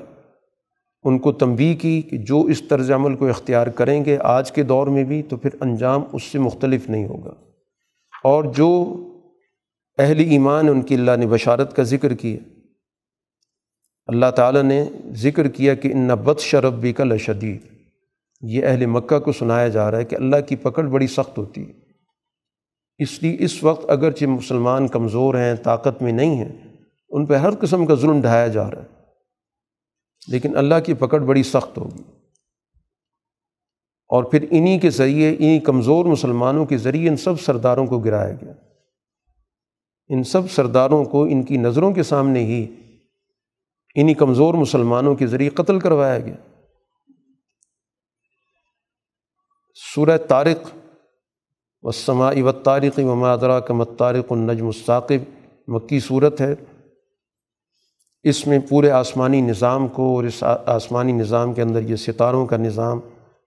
ان کو تنبی کی کہ جو اس طرز عمل کو اختیار کریں گے آج کے دور میں بھی تو پھر انجام اس سے مختلف نہیں ہوگا۔ اور جو اہل ایمان ان کی اللہ نے بشارت کا ذکر کیا، اللہ تعالیٰ نے ذکر کیا کہ ان بد شربی کا لشدید۔ یہ اہل مکہ کو سنایا جا رہا ہے کہ اللہ کی پکڑ بڑی سخت ہوتی ہے۔ اس لیے اس وقت اگرچہ مسلمان کمزور ہیں، طاقت میں نہیں ہیں، ان پہ ہر قسم کا ظلم ڈھایا جا رہا ہے۔ لیکن اللہ کی پکڑ بڑی سخت ہوگی۔ اور پھر انہی کے ذریعے، انہی کمزور مسلمانوں کے ذریعے ان سب سرداروں کو گرایا گیا۔ ان سب سرداروں کو ان کی نظروں کے سامنے ہی انہی کمزور مسلمانوں کے ذریعے قتل کروایا گیا۔ سورہ طارق وسما و تارق و مادرا کا مطارق النجم الثاقب۔ مکی صورت ہے۔ اس میں پورے آسمانی نظام کو اور اس آسمانی نظام کے اندر یہ ستاروں کا نظام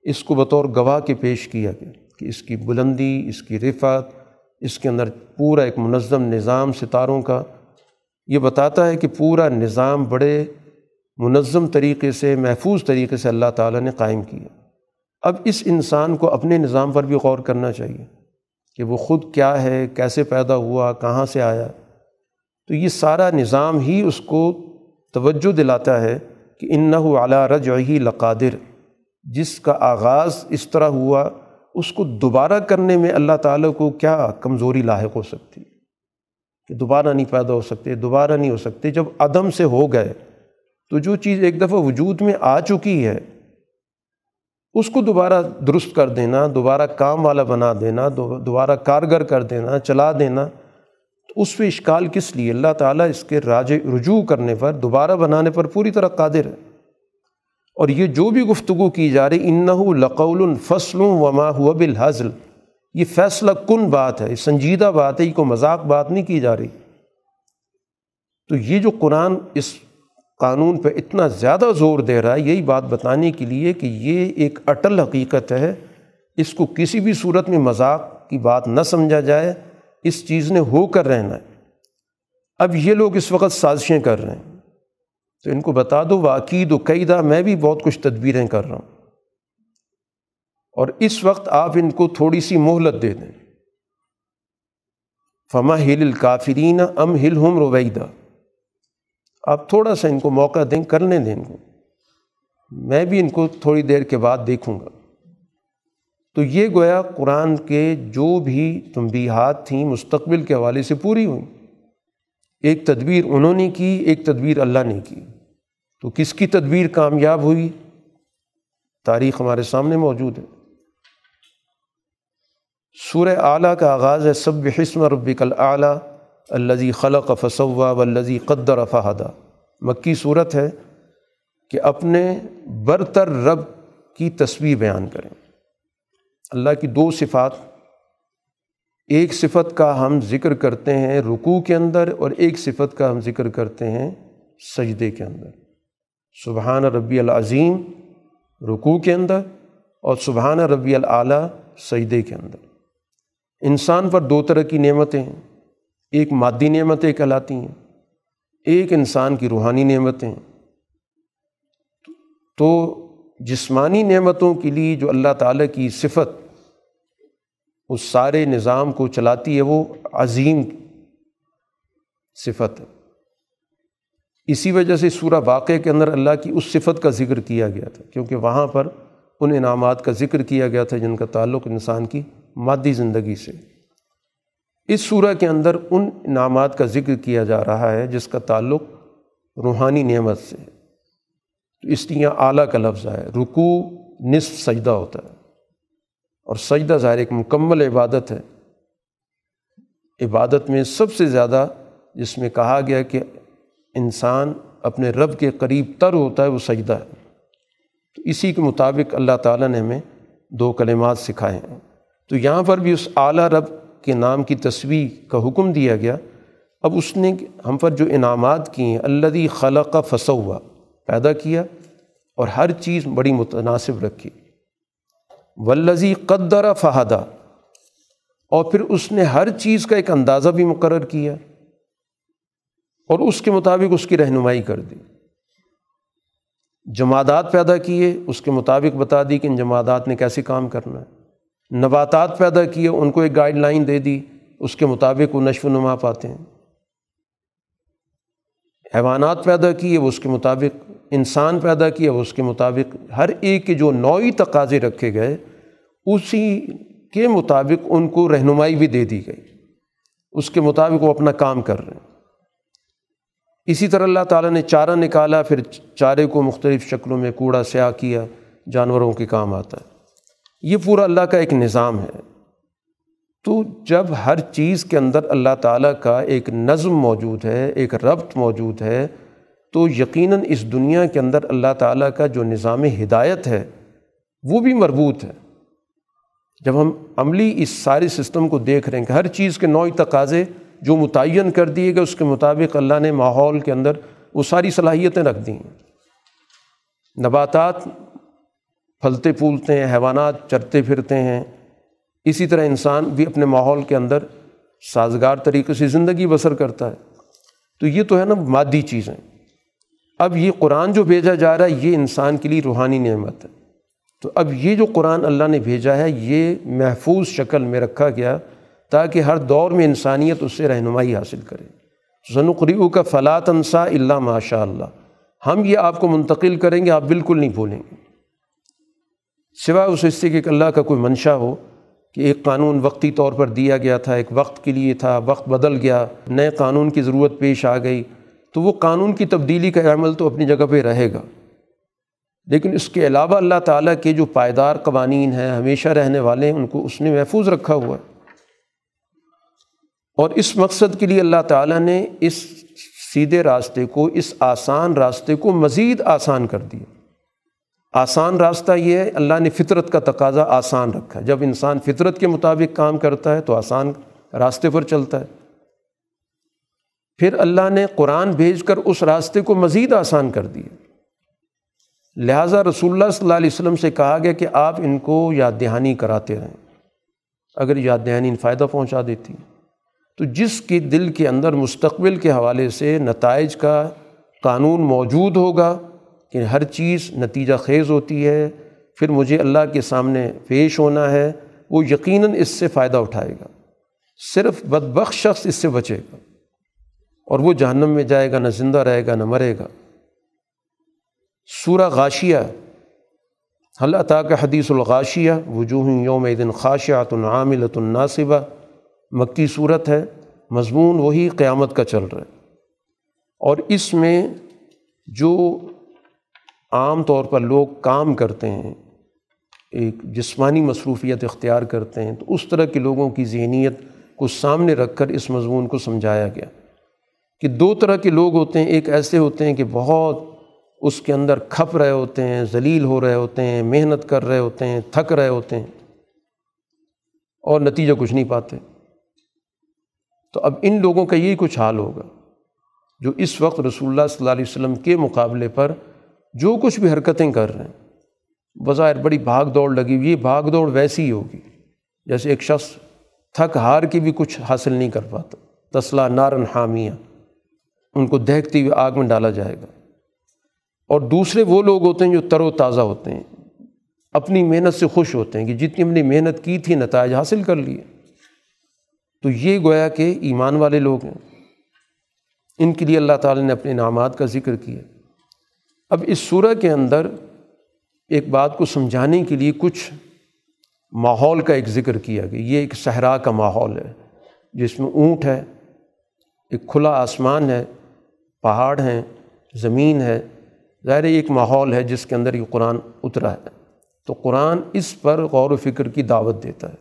اس کو بطور گواہ کے پیش کیا گیا کہ اس کی بلندی، اس کی رفعت، اس کے اندر پورا ایک منظم نظام ستاروں کا۔ یہ بتاتا ہے کہ پورا نظام بڑے منظم طریقے سے، محفوظ طریقے سے اللہ تعالیٰ نے قائم کیا۔ اب اس انسان کو اپنے نظام پر بھی غور کرنا چاہیے۔ کہ وہ خود کیا ہے، کیسے پیدا ہوا، کہاں سے آیا۔ تو یہ سارا نظام ہی اس کو توجہ دلاتا ہے کہ ان نہ اعلیٰ رج ہی لقادر جس کا آغاز اس کو دوبارہ درست کر دینا، دوبارہ کام والا بنا دینا دوبارہ کارگر کر دینا، چلا دینا، تو اس پہ اشکال کس لیے؟ اللہ تعالیٰ اس کے راج رجوع کرنے پر، دوبارہ بنانے پر پوری طرح قادر ہے۔ اور یہ جو بھی گفتگو کی جا رہی ان قانون پہ اتنا زیادہ زور دے رہا ہے یہی بات بتانے کے لیے کہ یہ ایک اٹل حقیقت ہے۔ اس کو کسی بھی صورت میں مذاق کی بات نہ سمجھا جائے۔ اس چیز نے ہو کر رہنا ہے۔ اب یہ لوگ اس وقت سازشیں کر رہے ہیں۔ تو ان کو بتا دو واقعید و قیدہ، میں بھی بہت کچھ تدبیریں کر رہا ہوں۔ اور اس وقت آپ ان کو تھوڑی سی مہلت دے دیں۔ فما ہل الکافرین ام ہل ہم رویدہ آپ تھوڑا سا ان کو موقع دیں کرنے دیں ان کو۔ میں بھی ان کو تھوڑی دیر کے بعد دیکھوں گا۔ تو یہ گویا قرآن کے جو بھی تنبیہات تھیں مستقبل کے حوالے سے پوری ہوئیں۔ ایک تدبیر انہوں نے کی، ایک تدبیر اللہ نے کی۔ تو کس کی تدبیر کامیاب ہوئی؟ تاریخ ہمارے سامنے موجود ہے۔ سورہ اعلیٰ کا آغاز ہے سب حسم ربک اعلیٰ الزی خلق فصوا و قدر فہدا مکی صورت ہے کہ اپنے برتر رب کی تصویر بیان کریں۔ اللہ کی دو صفات۔ ایک صفت کا ہم ذکر کرتے ہیں رکوع کے اندر اور ایک صفت کا ہم ذکر کرتے ہیں سجدے کے اندر۔ سبحان ربی العظیم رکوع کے اندر اور سبحان ربی العلیٰ سجدے کے اندر۔ انسان پر دو طرح کی نعمتیں ہیں۔ ایک مادی نعمتیں کہلاتی ہیں، ایک انسان کی روحانی نعمتیں۔ تو جسمانی نعمتوں کے لیے جو اللہ تعالیٰ کی صفت، اس سارے نظام کو چلاتی ہے، وہ عظیم صفت ہے۔ اسی وجہ سے سورہ واقعے کے اندر اللہ کی اس صفت کا ذکر کیا گیا تھا، کیونکہ وہاں پر ان انعامات کا ذکر کیا گیا تھا، جن کا تعلق انسان کی مادی زندگی سے۔ اس صورح کے اندر ان انعامات کا ذکر کیا جا رہا ہے جس کا تعلق روحانی نعمت سے تو اس لیے اعلیٰ کا لفظ ہے۔ رکو نصف سجدہ ہوتا ہے۔ اور سجدہ ظاہر ایک مکمل عبادت ہے۔ عبادت میں سب سے زیادہ جس میں کہا گیا کہ انسان اپنے رب کے قریب تر ہوتا ہے وہ سجدہ ہے۔ تو اسی کے مطابق اللہ تعالیٰ نے ہمیں دو کلمات سکھائے ہیں۔ تو یہاں پر بھی اس اعلیٰ رب کے نام کی تصویر کا حکم دیا گیا۔ اب اس نے ہم پر جو انعامات کی ہیں اللہ خلق کا ہوا پیدا کیا اور ہر چیز بڑی متناسب رکھی۔ ولزی قدر فہدہ اور پھر اس نے ہر چیز کا ایک اندازہ بھی مقرر کیا اور اس کے مطابق اس کی رہنمائی کر دی۔ جمادات پیدا کیے، اس کے مطابق بتا دی کہ ان جمادات نے کیسے کام کرنا ہے۔ نباتات پیدا کیے، ان کو ایک گائیڈ لائن دے دی، اس کے مطابق وہ نشو و نما پاتے ہیں۔ حیوانات پیدا کیے، وہ اس کے مطابق، انسان پیدا کیا وہ اس کے مطابق، ہر ایک کے جو نوعی تقاضے رکھے گئے، اسی کے مطابق ان کو رہنمائی بھی دے دی گئی۔ اس کے مطابق وہ اپنا کام کر رہے ہیں۔ اسی طرح اللہ تعالیٰ نے چارہ نکالا، پھر چارے کو مختلف شکلوں میں کوڑا سیاہ کیا، جانوروں کے کام آتا ہے۔ یہ پورا اللہ کا ایک نظام ہے۔ تو جب ہر چیز کے اندر اللہ تعالیٰ کا ایک نظم موجود ہے، ایک ربط موجود ہے، تو یقیناً اس دنیا کے اندر اللہ تعالیٰ کا جو نظام ہدایت ہے، وہ بھی مربوط ہے۔ جب ہم عملی اس سارے سسٹم کو دیکھ رہے ہیں کہ ہر چیز کے نوعی تقاضے جو متعین کر دیے گئے، اس کے مطابق اللہ نے ماحول کے اندر وہ ساری صلاحیتیں رکھ دی ہیں نباتات پھلتے پھولتے ہیں، حیوانات چرتے پھرتے ہیں۔ اسی طرح انسان بھی اپنے ماحول کے اندر سازگار طریقے سے زندگی بسر کرتا ہے۔ تو یہ تو ہے نا مادی چیزیں۔ اب یہ قرآن جو بھیجا جا رہا ہے، یہ انسان کے لیے روحانی نعمت ہے۔ تو اب یہ جو قرآن اللہ نے بھیجا ہے، یہ محفوظ شکل میں رکھا گیا تاکہ ہر دور میں انسانیت اس سے رہنمائی حاصل کرے۔ ضنوقریو کا فلاط انصا اللہ ماشاء اللہ ہم یہ آپ کو منتقل کریں گے، آپ بالکل نہیں بھولیں گے۔ سوائے اس حصے کے اللہ کا کوئی منشا ہو کہ ایک قانون وقتی طور پر دیا گیا تھا، ایک وقت کے لیے تھا، وقت بدل گیا، نئے قانون کی ضرورت پیش آ گئی، تو وہ قانون کی تبدیلی کا عمل تو اپنی جگہ پہ رہے گا۔ لیکن اس کے علاوہ اللہ تعالیٰ کے جو پائیدار قوانین ہیں، ہمیشہ رہنے والے ہیں ان کو اس نے محفوظ رکھا ہوا ہے۔ اور اس مقصد کے لیے اللہ تعالیٰ نے اس سیدھے راستے کو، اس آسان راستے کو مزید آسان کر دیا۔ آسان راستہ یہ ہے، اللہ نے فطرت کا تقاضا آسان رکھا جب انسان فطرت کے مطابق کام کرتا ہے تو آسان راستے پر چلتا ہے۔ پھر اللہ نے قرآن بھیج کر اس راستے کو مزید آسان کر دیا۔ لہٰذا رسول اللہ صلی اللہ علیہ وسلم سے کہا گیا کہ آپ ان کو یاد دہانی کراتے رہیں۔ اگر یاد دہانی فائدہ پہنچا دیتی، تو جس کے دل کے اندر مستقبل کے حوالے سے نتائج کا قانون موجود ہوگا۔ کہ ہر چیز نتیجہ خیز ہوتی ہے، پھر مجھے اللہ کے سامنے پیش ہونا ہے، وہ یقیناً اس سے فائدہ اٹھائے گا۔ صرف بدبخش شخص اس سے بچے گا اور وہ جہنم میں جائے گا، نہ زندہ رہے گا، نہ مرے گا۔ سورہ غاشیہ، اللہ تعالیٰ حدیث الغاشیہ، وجوہ یوم دن خاشیات العاملۃ الناصبہ مکی صورت ہے، مضمون وہی قیامت کا چل رہا ہے۔ اور اس میں جو عام طور پر لوگ کام کرتے ہیں، ایک جسمانی مصروفیت اختیار کرتے ہیں، تو اس طرح کے لوگوں کی ذہنیت کو سامنے رکھ کر اس مضمون کو سمجھایا گیا کہ دو طرح کے لوگ ہوتے ہیں۔ ایک ایسے ہوتے ہیں کہ بہت اس کے اندر کھپ رہے ہوتے ہیں، ذلیل ہو رہے ہوتے ہیں، محنت کر رہے ہوتے ہیں، تھک رہے ہوتے ہیں اور نتیجہ کچھ نہیں پاتے۔ تو اب ان لوگوں کا یہی کچھ حال ہوگا جو اس وقت رسول اللہ صلی اللہ علیہ وسلم کے مقابلے پر جو کچھ بھی حرکتیں کر رہے ہیں، بظاہر بڑی بھاگ دوڑ لگی ہوئی بھاگ دوڑ ویسی ہی ہوگی۔ جیسے ایک شخص تھک ہار کے بھی کچھ حاصل نہیں کر پاتا۔ تسلا نارن حامیہ۔ ان کو دہتی ہوئی آگ میں ڈالا جائے گا۔ اور دوسرے وہ لوگ ہوتے ہیں جو تر و تازہ ہوتے ہیں۔ اپنی محنت سے خوش ہوتے ہیں کہ جتنی ہم نے محنت کی تھی، نتائج حاصل کر لیے۔ تو یہ گویا کہ ایمان والے لوگ ہیں۔ ان کے لیے اللہ تعالیٰ نے اپنے انعامات کا ذکر کیا۔ اب اس صورح کے اندر ایک بات کو سمجھانے کے لیے کچھ ماحول کا ایک ذکر کیا کہ یہ ایک صحرا کا ماحول ہے، جس میں اونٹ ہے، ایک کھلا آسمان ہے، پہاڑ ہیں، زمین ہے۔ ظاہر ایک ماحول ہے جس کے اندر یہ قرآن اترا ہے۔ تو قرآن اس پر غور و فکر کی دعوت دیتا ہے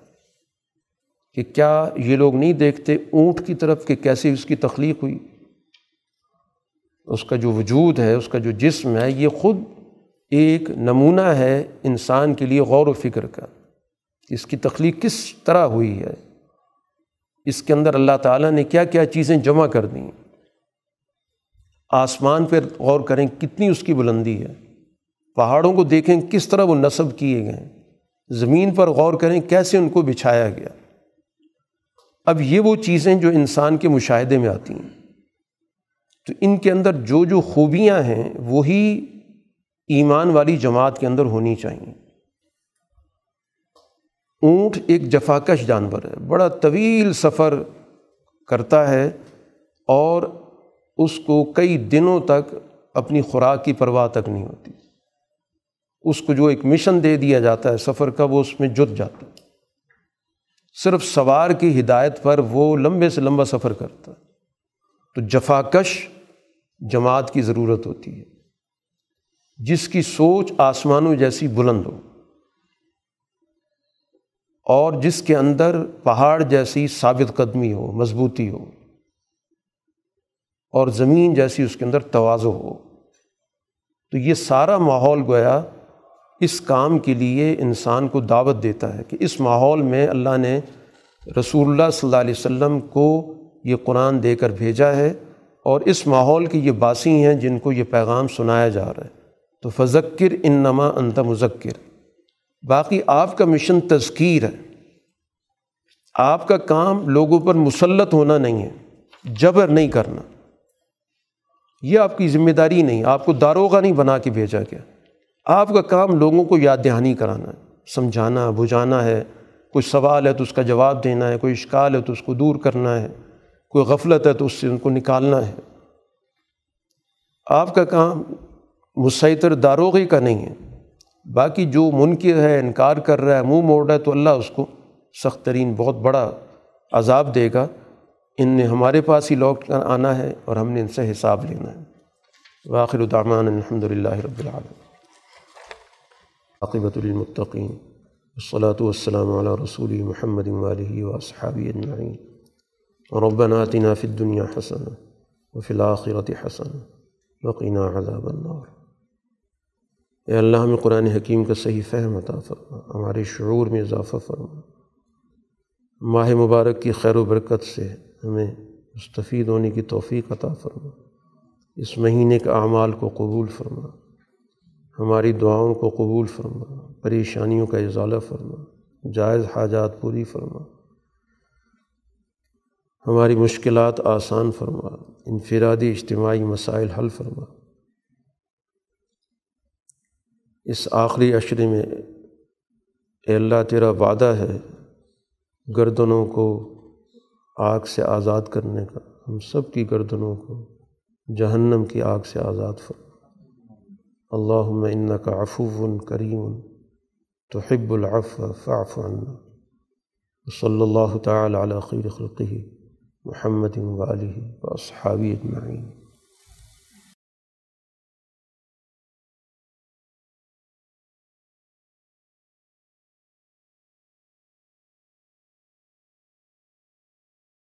کہ کیا یہ لوگ نہیں دیکھتے اونٹ کی طرف کہ کیسے اس کی تخلیق ہوئی۔ اس کا جو وجود ہے، اس کا جو جسم ہے، یہ خود ایک نمونہ ہے انسان کے لیے غور و فکر کا۔ اس کی تخلیق کس طرح ہوئی ہے؟ اس کے اندر اللہ تعالیٰ نے کیا کیا چیزیں جمع کر دیں؟ آسمان پہ غور کریں، کتنی اس کی بلندی ہے؟ پہاڑوں کو دیکھیں، کس طرح وہ نصب کیے گئے ہیں؟ زمین پر غور کریں، کیسے ان کو بچھایا گیا؟ اب یہ وہ چیزیں جو انسان کے مشاہدے میں آتی ہیں۔ تو ان کے اندر جو جو خوبیاں ہیں وہی ایمان والی جماعت کے اندر ہونی چاہئیں اونٹ ایک جفاکش جانور ہے، بڑا طویل سفر کرتا ہے اور اس کو کئی دنوں تک اپنی خوراک کی پرواہ تک نہیں ہوتی۔ اس کو جو ایک مشن دے دیا جاتا ہے سفر کا، وہ اس میں جت جاتا ہے۔ صرف سوار کی ہدایت پر وہ لمبے سے لمبا سفر کرتا ہے۔ تو جفاکش جماعت کی ضرورت ہوتی ہے۔ جس کی سوچ آسمانوں جیسی بلند ہو اور جس کے اندر پہاڑ جیسی ثابت قدمی ہو، مضبوطی ہو اور زمین جیسی اس کے اندر توازو ہو، تو یہ سارا ماحول گویا اس کام کے لیے انسان کو دعوت دیتا ہے کہ اس ماحول میں اللہ نے رسول اللہ صلی اللہ علیہ وسلم کو یہ قرآن دے کر بھیجا ہے۔ اور اس ماحول کی یہ باسی ہیں جن کو یہ پیغام سنایا جا رہا ہے۔ تو فذکر ان نما انت مذکر۔ باقی آپ کا مشن تذکیر ہے۔ آپ کا کام لوگوں پر مسلط ہونا نہیں ہے، جبر نہیں کرنا۔ یہ آپ کی ذمہ داری نہیں، آپ کو داروغہ نہیں بنا کے بھیجا گیا۔ آپ کا کام لوگوں کو یاد دہانی کرانا ہے۔ سمجھانا، بجھانا ہے۔ کوئی سوال ہے تو اس کا جواب دینا ہے، کوئی اشکال ہے تو اس کو دور کرنا ہے۔ کوئی غفلت ہے تو اس سے ان کو نکالنا ہے۔ آپ کا کام مسیطر داروغی کا نہیں ہے۔ باقی جو منکر ہے، انکار کر رہا ہے، منہ موڑ رہا ہے، تو اللہ اس کو سخت ترین، بہت بڑا عذاب دے گا۔ ان نے ہمارے پاس ہی لوٹ کر آنا ہے اور ہم نے ان سے حساب لینا ہے۔ واخر الدعمان الحمد للہ رب العالم عاقبۃ المطقین الصلاۃ والسلام علی رسول محمد علیہ و صحابی اجمعین۔ ربنا آتنا فی الدنیا حسن وفی الآخرت حسن وقینا عذاب النار۔ اے اللہ، ہمیں قرآن حکیم کا صحیح فہم عطا فرما، ہمارے شعور میں اضافہ فرما۔ ماہ مبارک کی خیر و برکت سے ہمیں مستفید ہونے کی توفیق عطا فرما۔ اس مہینے کے اعمال کو قبول فرما۔ ہماری دعاؤں کو قبول فرما۔ پریشانیوں کا اضالہ فرما۔ جائز حاجات پوری فرما۔ ہماری مشکلات آسان فرما، انفرادی اجتماعی مسائل حل فرما۔ اس آخری عشرے میں، اے اللہ تیرا وعدہ ہے گردنوں کو آگ سے آزاد کرنے کا۔ ہم سب کی گردنوں کو جہنم کی آگ سے آزاد فرما۔ اللہ ان کا افو کریم تو حب العف فاف عنا۔ صلی اللہ تعالی علی خیر خلقہ۔ محمد والی و اصحابی اجمعین۔